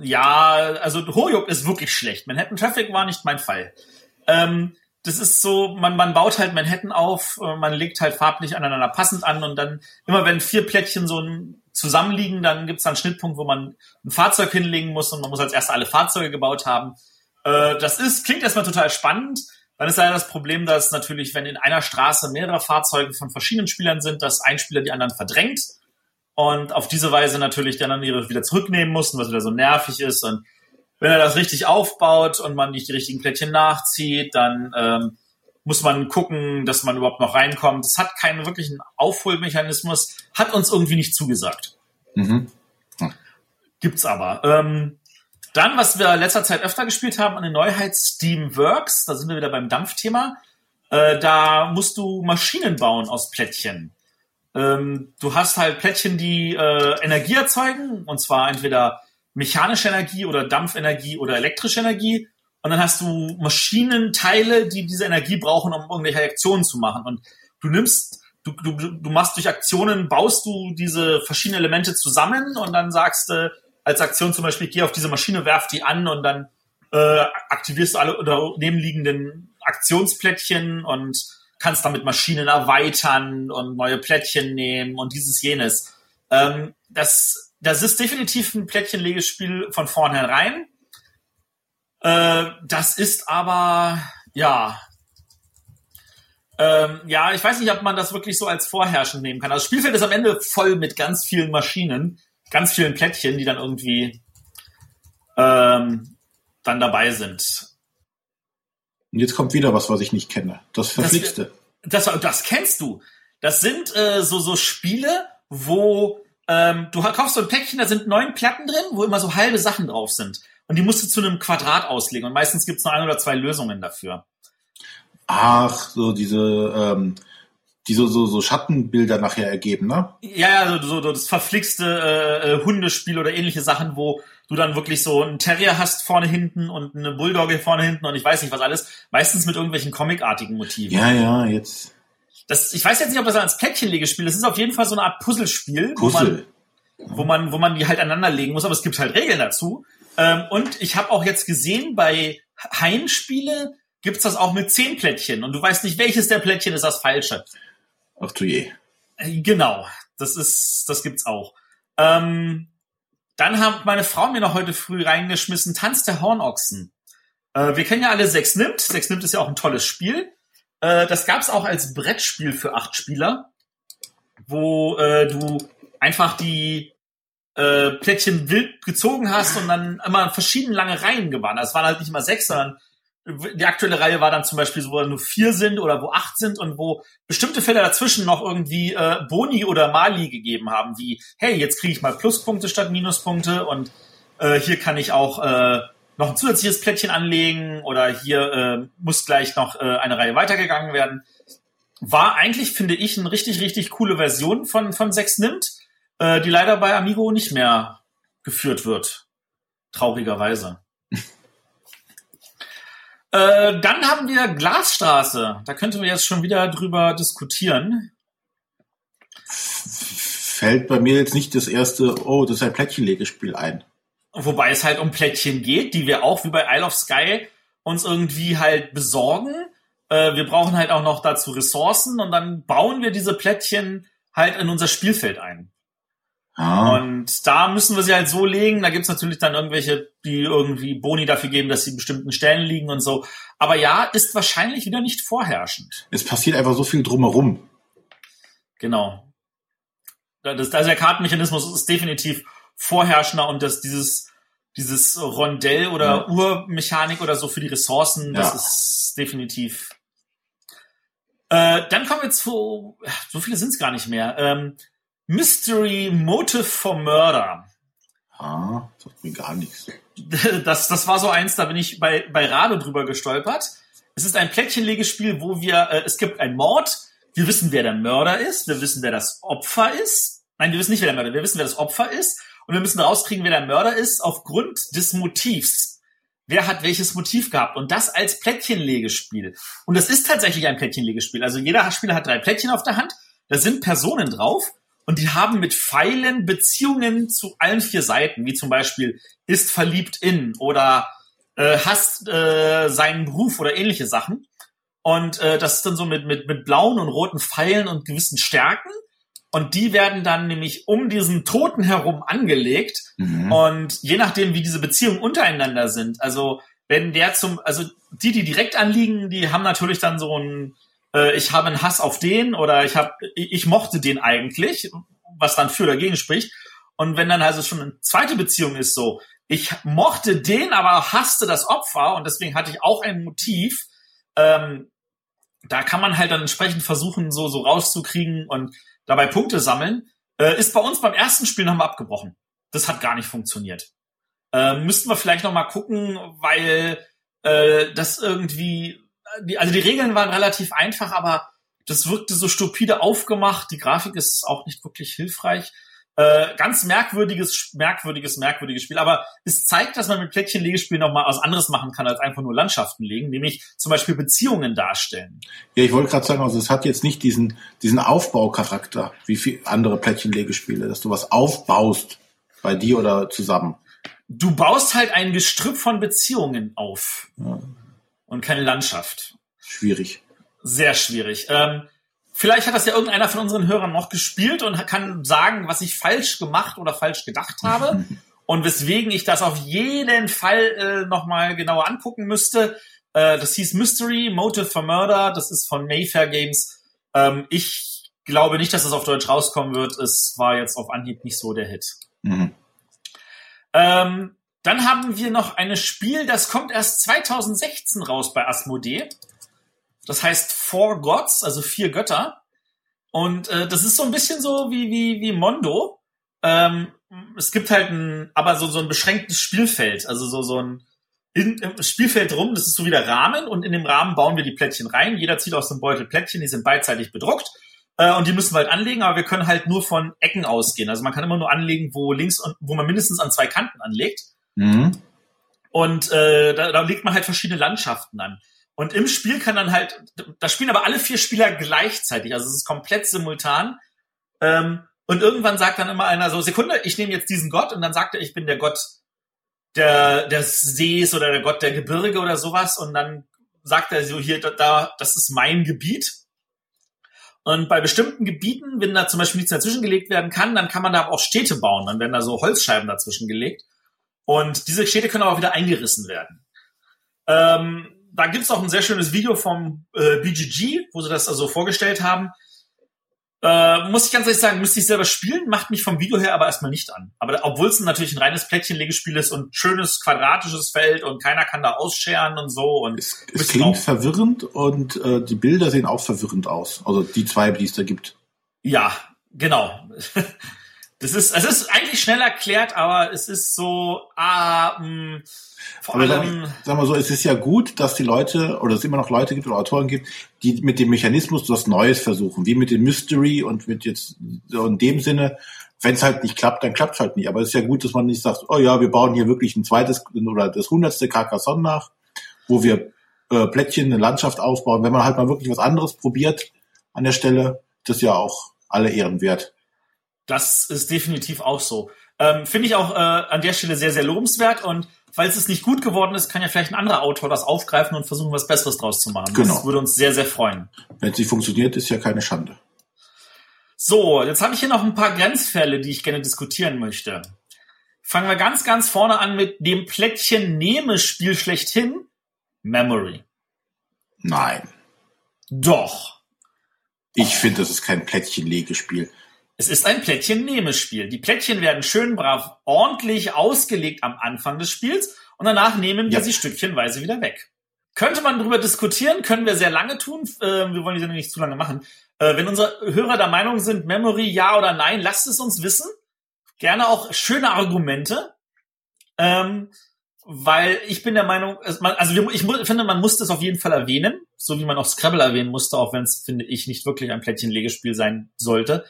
ja, also Hoyuk ist wirklich schlecht. Manhattan Traffic war nicht mein Fall. Ähm, das ist so, man, man baut halt Manhattan auf, äh, man legt halt farblich aneinander passend an und dann immer wenn vier Plättchen so zusammenliegen, dann gibt's dann einen Schnittpunkt, wo man ein Fahrzeug hinlegen muss und man muss als erster alle Fahrzeuge gebaut haben. Äh, das ist, klingt erstmal total spannend. Dann ist leider das Problem, dass natürlich, wenn in einer Straße mehrere Fahrzeuge von verschiedenen Spielern sind, dass ein Spieler die anderen verdrängt und auf diese Weise natürlich dann dann ihre wieder zurücknehmen mussten, was wieder so nervig ist. Und wenn er das richtig aufbaut und man nicht die richtigen Plättchen nachzieht, dann ähm, muss man gucken, dass man überhaupt noch reinkommt. Es hat keinen wirklichen Aufholmechanismus, hat uns irgendwie nicht zugesagt. Mhm. Hm. Gibt's aber. Ähm, dann, was wir letzter Zeit öfter gespielt haben, eine Neuheit Steamworks, da sind wir wieder beim Dampfthema. Äh, da musst du Maschinen bauen aus Plättchen. Ähm, du hast halt Plättchen, die äh, Energie erzeugen, und zwar entweder mechanische Energie oder Dampfenergie oder elektrische Energie. Und dann hast du Maschinenteile, die diese Energie brauchen, um irgendwelche Aktionen zu machen. Und du nimmst, du, du, du machst durch Aktionen, baust du diese verschiedenen Elemente zusammen und dann sagst du als Aktion zum Beispiel, geh auf diese Maschine, werf die an und dann äh, aktivierst du alle oder nebenliegenden Aktionsplättchen und kannst damit Maschinen erweitern und neue Plättchen nehmen und dieses jenes. Ähm, das, das ist definitiv ein Plättchenlegespiel von vornherein. Äh, das ist aber, ja, ähm, ja, ich weiß nicht, ob man das wirklich so als vorherrschend nehmen kann. Also das Spielfeld ist am Ende voll mit ganz vielen Maschinen, ganz vielen Plättchen, die dann irgendwie ähm, dann dabei sind. Und jetzt kommt wieder was, was ich nicht kenne. Das Verflixte. Das, das, das kennst du. Das sind äh, so, so Spiele, wo ähm, du kaufst so ein Päckchen, da sind neun Platten drin, wo immer so halbe Sachen drauf sind. Und die musst du zu einem Quadrat auslegen. Und meistens gibt es nur ein oder zwei Lösungen dafür. Ach, so diese, ähm, die so, so, so Schattenbilder nachher ergeben, ne? Ja, ja, so, so das verflixte äh, äh, Hundespiel oder ähnliche Sachen, wo du dann wirklich so einen Terrier hast vorne hinten und eine Bulldogge vorne hinten und ich weiß nicht was alles. Meistens mit irgendwelchen comicartigen Motiven. Ja, ja, jetzt. Das, ich weiß jetzt nicht, ob das als Plättchenlegespiel ist. Das ist auf jeden Fall so eine Art Puzzlespiel. Puzzle. Wo man, wo man, wo man die halt aneinander legen muss, aber es gibt halt Regeln dazu. Ähm, und ich habe auch jetzt gesehen, bei Heimspiele gibt's das auch mit zehn Plättchen und du weißt nicht, welches der Plättchen ist das falsche. Ach du je. Genau, das ist, das gibt's auch. Ähm, dann hat meine Frau mir noch heute früh reingeschmissen, Tanz der Hornochsen. Äh, wir kennen ja alle Sechs nimmt. Sechs nimmt ist ja auch ein tolles Spiel. Äh, das gab's auch als Brettspiel für acht Spieler, wo äh, du einfach die äh, Plättchen wild gezogen hast und dann immer verschieden lange Reihen gewann. Also es waren halt nicht immer sechs, sondern die aktuelle Reihe war dann zum Beispiel so, wo nur vier sind oder wo acht sind und wo bestimmte Fälle dazwischen noch irgendwie äh, Boni oder Mali gegeben haben, wie, hey, jetzt kriege ich mal Pluspunkte statt Minuspunkte und äh, hier kann ich auch äh, noch ein zusätzliches Plättchen anlegen oder hier äh, muss gleich noch äh, eine Reihe weitergegangen werden. War eigentlich, finde ich, eine richtig, richtig coole Version von, von 6 nimmt, äh, die leider bei Amigo nicht mehr geführt wird. Traurigerweise. Äh, dann haben wir Glasstraße. Da könnten wir jetzt schon wieder drüber diskutieren. Fällt bei mir jetzt nicht das erste, oh, das ist ein Plättchenlegespiel ein. Wobei es halt um Plättchen geht, die wir auch wie bei Isle of Sky uns irgendwie halt besorgen. Äh, wir brauchen halt auch noch dazu Ressourcen und dann bauen wir diese Plättchen halt in unser Spielfeld ein. Ah. Und da müssen wir sie halt so legen. Da gibt's natürlich dann irgendwelche, die irgendwie Boni dafür geben, dass sie in bestimmten Stellen liegen und so. Aber ja, ist wahrscheinlich wieder nicht vorherrschend. Es passiert einfach so viel drumherum. Genau. Das, also der Kartenmechanismus ist definitiv vorherrschender und das, dieses, dieses Rondell oder ja. Urmechanik oder so für die Ressourcen, das ja. ist definitiv. Äh, dann kommen wir zu, so viele sind es gar nicht mehr. Ähm, Mystery Motive for Murder. Ah, sagt mir gar nichts. Das, das war so eins, da bin ich bei, bei Rado drüber gestolpert. Es ist ein Plättchenlegespiel, wo wir, äh, es gibt einen Mord, wir wissen, wer der Mörder ist, wir wissen, wer das Opfer ist. Nein, wir wissen nicht, wer der Mörder ist, wir wissen, wer das Opfer ist. Und wir müssen rauskriegen, wer der Mörder ist, aufgrund des Motivs. Wer hat welches Motiv gehabt? Und das als Plättchenlegespiel. Und das ist tatsächlich ein Plättchenlegespiel. Also jeder Spieler hat drei Plättchen auf der Hand. Da sind Personen drauf und die haben mit Pfeilen Beziehungen zu allen vier Seiten, wie zum Beispiel ist verliebt in oder äh, hasst äh, seinen Beruf oder ähnliche Sachen. Und äh, das ist dann so mit, mit, mit blauen und roten Pfeilen und gewissen Stärken. Und die werden dann nämlich um diesen Toten herum angelegt. Mhm. Und je nachdem, wie diese Beziehungen untereinander sind, also wenn der zum, also die, die direkt anliegen, die haben natürlich dann so ein äh, ich habe einen Hass auf den oder ich habe, ich mochte den eigentlich, was dann für dagegen spricht. Und wenn dann also schon eine zweite Beziehung ist so, ich mochte den, aber hasste das Opfer und deswegen hatte ich auch ein Motiv, ähm, da kann man halt dann entsprechend versuchen, so, so rauszukriegen und dabei Punkte sammeln. Äh, ist bei uns beim ersten Spiel wir abgebrochen. Das hat gar nicht funktioniert. Äh, müssten wir vielleicht noch mal gucken, weil äh, das irgendwie, die, also die Regeln waren relativ einfach, aber das wirkte so stupide aufgemacht. Die Grafik ist auch nicht wirklich hilfreich. Äh, ganz merkwürdiges, merkwürdiges, merkwürdiges Spiel. Aber es zeigt, dass man mit Plättchenlegespielen noch mal was anderes machen kann, als einfach nur Landschaften legen, nämlich zum Beispiel Beziehungen darstellen. Ja, ich wollte gerade sagen, also es hat jetzt nicht diesen, diesen Aufbaucharakter wie viel andere Plättchenlegespiele, dass du was aufbaust bei dir oder zusammen. Du baust halt ein Gestrüpp von Beziehungen auf. Ja. Und keine Landschaft. Schwierig. Sehr schwierig. Ähm, Vielleicht hat das ja irgendeiner von unseren Hörern noch gespielt und kann sagen, was ich falsch gemacht oder falsch gedacht habe und weswegen ich das auf jeden Fall äh, nochmal genauer angucken müsste. Äh, das hieß Mystery, Motive for Murder, das ist von Mayfair Games. Ähm, ich glaube nicht, dass es das auf Deutsch rauskommen wird. Es war jetzt auf Anhieb nicht so der Hit. Mhm. Ähm, dann haben wir noch ein Spiel, das kommt erst 2016 raus bei Asmodee. Das heißt Four Gods, also vier Götter. Und äh, das ist so ein bisschen so wie, wie, wie Mondo. Ähm, es gibt halt ein, aber so, so ein beschränktes Spielfeld, also so, so ein in, im Spielfeld rum, das ist so wie der Rahmen und in dem Rahmen bauen wir die Plättchen rein. Jeder zieht aus dem Beutel Plättchen, die sind beidseitig bedruckt äh, und die müssen wir halt anlegen, aber wir können halt nur von Ecken ausgehen. Also man kann immer nur anlegen, wo links und wo man mindestens an zwei Kanten anlegt. Mhm. Und äh, da, da legt man halt verschiedene Landschaften an. Und im Spiel kann dann halt, da spielen aber alle vier Spieler gleichzeitig, also es ist komplett simultan. Ähm, und irgendwann sagt dann immer einer so, Sekunde, ich nehme jetzt diesen Gott und dann sagt er, ich bin der Gott der, des Sees oder der Gott der Gebirge oder sowas. Und dann sagt er so, hier, da, das ist mein Gebiet. Und bei bestimmten Gebieten, wenn da zum Beispiel nichts dazwischen gelegt werden kann, dann kann man da auch Städte bauen. Dann werden da so Holzscheiben dazwischen gelegt. Und diese Städte können auch wieder eingerissen werden. Ähm, da gibt's auch ein sehr schönes Video vom äh, BGG, wo sie das also vorgestellt haben. Äh, muss ich ganz ehrlich sagen, müsste ich selber spielen, macht mich vom Video her aber erstmal nicht an. Aber obwohl es natürlich ein reines Plättchenlegespiel ist und schönes quadratisches Feld und keiner kann da ausscheren und so. Und es, es klingt verwirrend und äh, die Bilder sehen auch verwirrend aus. Also die zwei, die es da gibt. Ja, genau. das ist, es ist eigentlich schnell erklärt, aber es ist so, ah, mh, hm, vor Aber allem, sag, sag mal so, es ist ja gut, dass die Leute, oder es immer noch Leute gibt oder Autoren gibt, die mit dem Mechanismus was Neues versuchen, wie mit dem Mystery und mit jetzt so in dem Sinne, wenn es halt nicht klappt, dann klappt es halt nicht. Aber es ist ja gut, dass man nicht sagt, oh ja, wir bauen hier wirklich ein zweites oder das hundertste Carcassonne nach, wo wir äh, Plättchen, eine Landschaft ausbauen. Wenn man halt mal wirklich was anderes probiert an der Stelle, das ist ja auch alle Ehren wert. Das ist definitiv auch so. Ähm, Finde ich auch äh, an der Stelle sehr, sehr lobenswert und falls es nicht gut geworden ist, kann ja vielleicht ein anderer Autor das aufgreifen und versuchen, was Besseres draus zu machen. Genau. Das würde uns sehr, sehr freuen. Wenn sie funktioniert, ist ja keine Schande. So, jetzt habe ich hier noch ein paar Grenzfälle, die ich gerne diskutieren möchte. Fangen wir ganz, ganz vorne an mit dem Plättchen nehme Spiel schlechthin. Memory. Nein. Doch. Ich finde, das ist kein Plättchen-Legespiel. Es ist ein Plättchen-Nehme-Spiel. Die Plättchen werden schön brav ordentlich ausgelegt am Anfang des Spiels und danach nehmen wir ja. sie stückchenweise wieder weg. Könnte man darüber diskutieren, können wir sehr lange tun. Äh, wir wollen die Sendung nicht zu lange machen. Äh, wenn unsere Hörer der Meinung sind, Memory ja oder nein, lasst es uns wissen. Gerne auch schöne Argumente. Ähm, weil ich bin der Meinung, also ich finde, man muss das auf jeden Fall erwähnen, so wie man auch Scrabble erwähnen musste, auch wenn es, finde ich, nicht wirklich ein Plättchen-Legespiel sein sollte.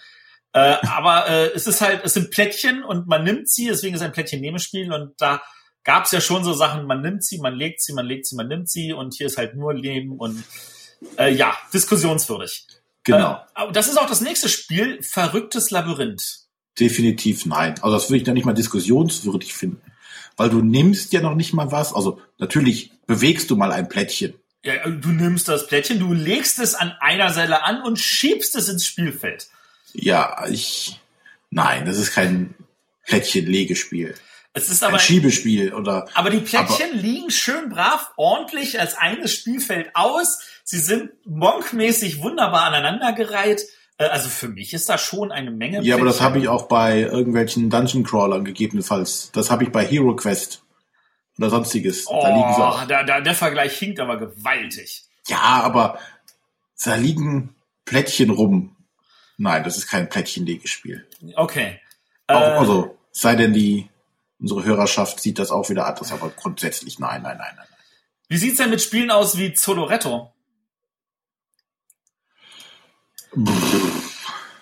Äh, aber äh, es ist halt, es sind Plättchen und man nimmt sie, deswegen ist ein Plättchen-Nehmespiel und da gab es ja schon so Sachen, man nimmt sie, man legt sie, man legt sie, man nimmt sie und hier ist halt nur Leben und äh, ja, diskussionswürdig. Genau. Äh, das ist auch das nächste Spiel, Verrücktes Labyrinth. Definitiv nein. Also das würde ich da nicht mal diskussionswürdig finden. Weil du nimmst ja noch nicht mal was. Also natürlich bewegst du mal ein Plättchen. Ja, du nimmst das Plättchen, du legst es an einer Seite an und schiebst es ins Spielfeld. Ja, ich. Nein, das ist kein Plättchen-Legespiel. Es ist aber ein Schiebespiel oder. Aber die Plättchen aber, liegen schön brav, ordentlich als eines Spielfeld aus. Sie sind monkmäßig wunderbar aneinandergereiht. Äh, also für mich ist da schon eine Menge. Ja, Plättchen. aber das habe ich auch bei irgendwelchen Dungeon Crawlern gegebenenfalls. Das habe ich bei Hero Quest oder sonstiges. Oh, da liegen sie auch. Da, da, der Vergleich hinkt aber gewaltig. Ja, aber da liegen Plättchen rum. Nein, das ist kein Plättchenlegespiel. Okay. Auch, äh, also, sei denn die, unsere Hörerschaft sieht das auch wieder anders, aber grundsätzlich nein, nein, nein, nein. Wie sieht's denn mit Spielen aus wie Zoloretto?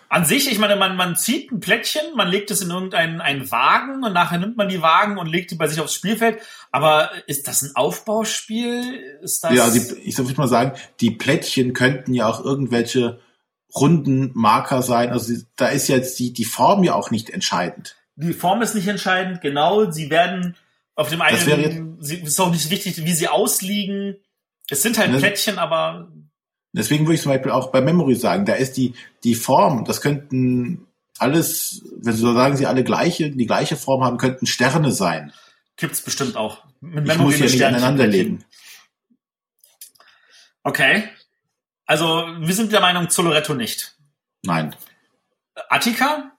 An sich, ich meine, man, man zieht ein Plättchen, man legt es in irgendeinen einen Wagen und nachher nimmt man die Wagen und legt die bei sich aufs Spielfeld. Aber ist das ein Aufbauspiel? Ist das ja, die, ich würde mal sagen, die Plättchen könnten ja auch irgendwelche runden Marker sein. Also da ist jetzt die, die Form ja auch nicht entscheidend. Die Form ist nicht entscheidend, genau. Sie werden auf dem einen, es ist auch nicht wichtig, wie sie ausliegen. Es sind halt ne, Plättchen, aber Deswegen würde ich zum Beispiel auch bei Memory sagen, da ist die, die Form, das könnten alles, wenn Sie so sagen, sie alle gleiche, die gleiche Form haben, könnten Sterne sein. Gibt's bestimmt auch. Mit ich muss ja nicht aneinander legen. Okay. Also, wir sind der Meinung, Zoloretto nicht. Nein. Attika?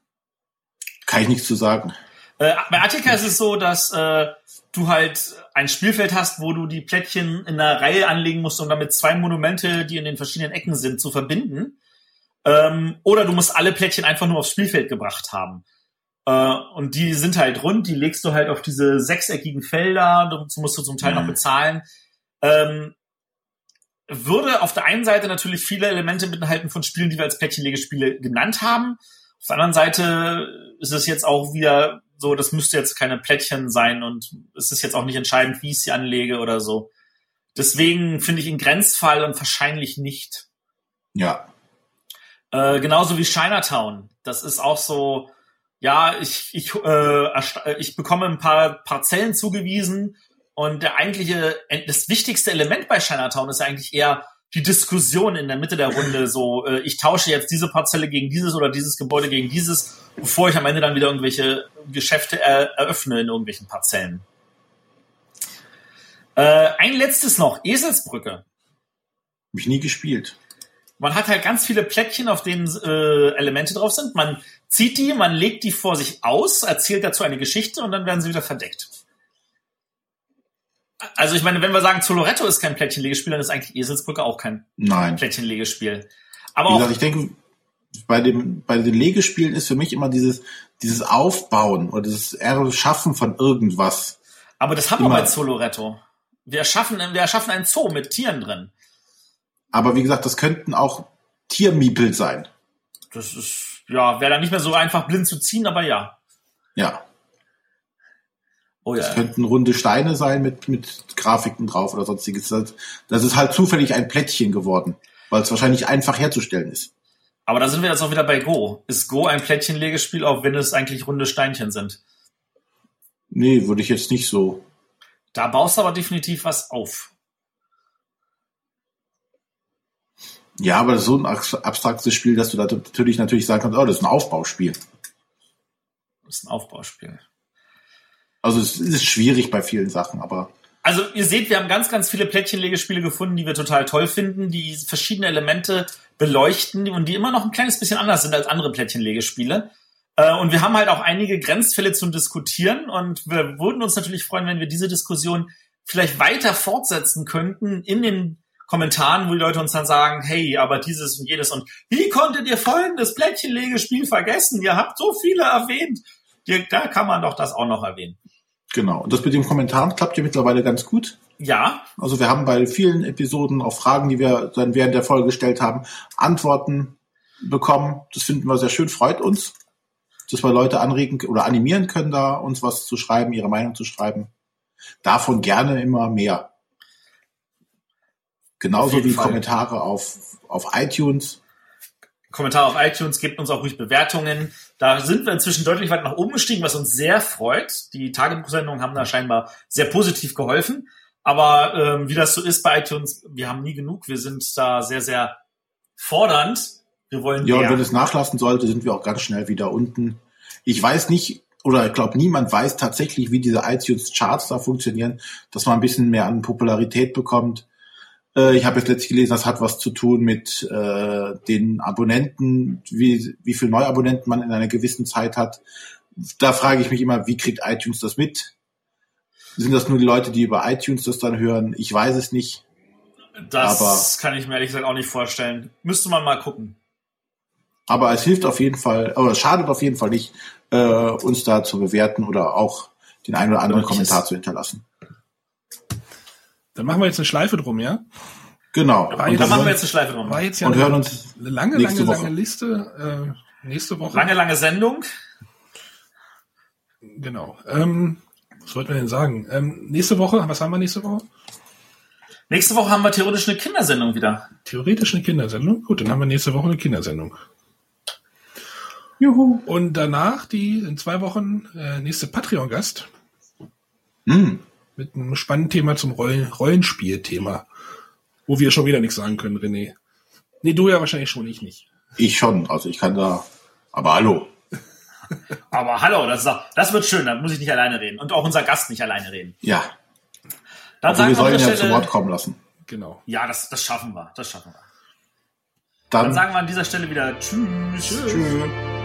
Kann ich nichts zu sagen. Äh, bei Attika ist es so, dass äh, du halt ein Spielfeld hast, wo du die Plättchen in einer Reihe anlegen musst, um damit zwei Monumente, die in den verschiedenen Ecken sind, zu verbinden. Ähm, oder du musst alle Plättchen einfach nur aufs Spielfeld gebracht haben. Äh, und die sind halt rund, die legst du halt auf diese sechseckigen Felder, dazu musst du zum Teil mhm. noch bezahlen. Ähm, würde auf der einen Seite natürlich viele Elemente mitenthalten von Spielen, die wir als Plättchenlegespiele genannt haben. Auf der anderen Seite ist es jetzt auch wieder so, das müsste jetzt keine Plättchen sein und es ist jetzt auch nicht entscheidend, wie ich sie anlege oder so. Deswegen finde ich ihn Grenzfall und wahrscheinlich nicht. Ja. Äh, genauso wie Chinatown. Das ist auch so, ja, ich, ich, äh, ich bekomme ein paar Parzellen zugewiesen und der eigentliche, das wichtigste Element bei Chinatown ist eigentlich eher, die Diskussion in der Mitte der Runde so, äh, ich tausche jetzt diese Parzelle gegen dieses oder dieses Gebäude gegen dieses, bevor ich am Ende dann wieder irgendwelche Geschäfte er eröffne in irgendwelchen Parzellen. Äh, ein letztes noch, Eselsbrücke. Hab ich nie gespielt. Man hat halt ganz viele Plättchen, auf denen äh, Elemente drauf sind. Man zieht die, man legt die vor sich aus, erzählt dazu eine Geschichte und dann werden sie wieder verdeckt. Also ich meine, wenn wir sagen, Zoloretto ist kein Plättchenlegespiel, dann ist eigentlich Eselsbrücke auch kein Nein. Plättchenlegespiel. Aber Wie gesagt, ich denke, bei dem, bei den Legespielen ist für mich immer dieses, dieses Aufbauen oder dieses Erschaffen von irgendwas. Aber das haben wir bei Zoloretto. Wir erschaffen, wir erschaffen einen Zoo mit Tieren drin. Aber wie gesagt, das könnten auch Tiermiepel sein. Das ist, ja, wäre dann nicht mehr so einfach blind zu ziehen, aber ja. Ja. Oh ja. Das könnten runde Steine sein mit, mit Grafiken drauf oder sonstiges. Das ist halt zufällig ein Plättchen geworden, weil es wahrscheinlich einfach herzustellen ist. Aber da sind wir jetzt auch wieder bei Go. Ist Go ein Plättchenlegespiel, auch wenn es eigentlich runde Steinchen sind? Nee, würde ich jetzt nicht so. Da baust du aber definitiv was auf. Ja, aber so ein abstraktes Spiel, dass du da natürlich natürlich sagen kannst, oh, das ist ein Aufbauspiel. Das ist ein Aufbauspiel. Also es ist schwierig bei vielen Sachen, aber. Also ihr seht, wir haben ganz, ganz viele Plättchenlegespiele gefunden, die wir total toll finden, die verschiedene Elemente beleuchten und die immer noch ein kleines bisschen anders sind als andere Plättchenlegespiele. Äh, und wir haben halt auch einige Grenzfälle zum Diskutieren und wir würden uns natürlich freuen, wenn wir diese Diskussion vielleicht weiter fortsetzen könnten in den Kommentaren, wo die Leute uns dann sagen, hey, aber dieses und jenes und wie konntet ihr folgendes Plättchenlegespiel vergessen? Ihr habt so viele erwähnt. Da kann man doch das auch noch erwähnen. Genau. Und das mit dem Kommentaren klappt ja mittlerweile ganz gut. Ja. Also wir haben bei vielen Episoden auf Fragen, die wir dann während der Folge gestellt haben, Antworten bekommen. Das finden wir sehr schön, freut uns, dass wir Leute anregen oder animieren können, da uns was zu schreiben, ihre Meinung zu schreiben. Davon gerne immer mehr. Genauso wie Fall. Kommentare auf, auf iTunes. Kommentare auf iTunes, gebt uns auch ruhig Bewertungen. Da sind wir inzwischen deutlich weit nach oben gestiegen, was uns sehr freut. Die Tagebuchsendungen haben da scheinbar sehr positiv geholfen. Aber ähm, wie das so ist bei iTunes, wir haben nie genug. Wir sind da sehr, sehr fordernd. Wir wollen Ja, mehr. und wenn es nachlassen sollte, sind wir auch ganz schnell wieder unten. Ich weiß nicht, oder ich glaube, niemand weiß tatsächlich, wie diese iTunes-Charts da funktionieren, dass man ein bisschen mehr an Popularität bekommt. Äh, ich habe jetzt letztlich gelesen, das hat was zu tun mit äh, den Abonnenten, wie, wie viel Neuabonnenten man in einer gewissen Zeit hat. Da frage ich mich immer, wie kriegt iTunes das mit? Sind das nur die Leute, die über iTunes das dann hören? Ich weiß es nicht. Das Aber- kann ich mir ehrlich gesagt auch nicht vorstellen. Müsste man mal gucken. Aber es hilft auf jeden Fall, oder es schadet auf jeden Fall nicht, äh, uns da zu bewerten oder auch den einen oder anderen Kommentar zu hinterlassen. Dann machen wir jetzt eine Schleife drum, ja? Genau. Jetzt- Da wir machen wir jetzt eine Schleife drum. War jetzt ja Und eine, hören uns eine lange, nächste lange, Woche. lange Liste. Äh, nächste Woche. Lange, lange Sendung. Genau. Ähm, was wollten wir denn sagen? Ähm, nächste Woche, was haben wir nächste Woche? Nächste Woche haben wir theoretisch eine Kindersendung wieder. Theoretisch eine Kindersendung. Gut, dann haben wir nächste Woche eine Kindersendung. Juhu. Und danach die in zwei Wochen äh, nächste Patreon-Gast Hm. Mit einem spannenden Thema zum Rollen Rollenspiel-Thema. Wo wir schon wieder nichts sagen können, René. Nee, du ja wahrscheinlich schon, ich nicht. Ich schon, also ich kann da, aber hallo. Aber hallo, das, ist auch, das wird schön, da muss ich nicht alleine reden. Und auch unser Gast nicht alleine reden. Ja, Dann also wir sagen wir an sollen dieser ja zu Wort kommen lassen. Genau. ja, das, das schaffen wir, das schaffen wir. Dann Dann, sagen wir an dieser Stelle wieder Tschüss. tschüss.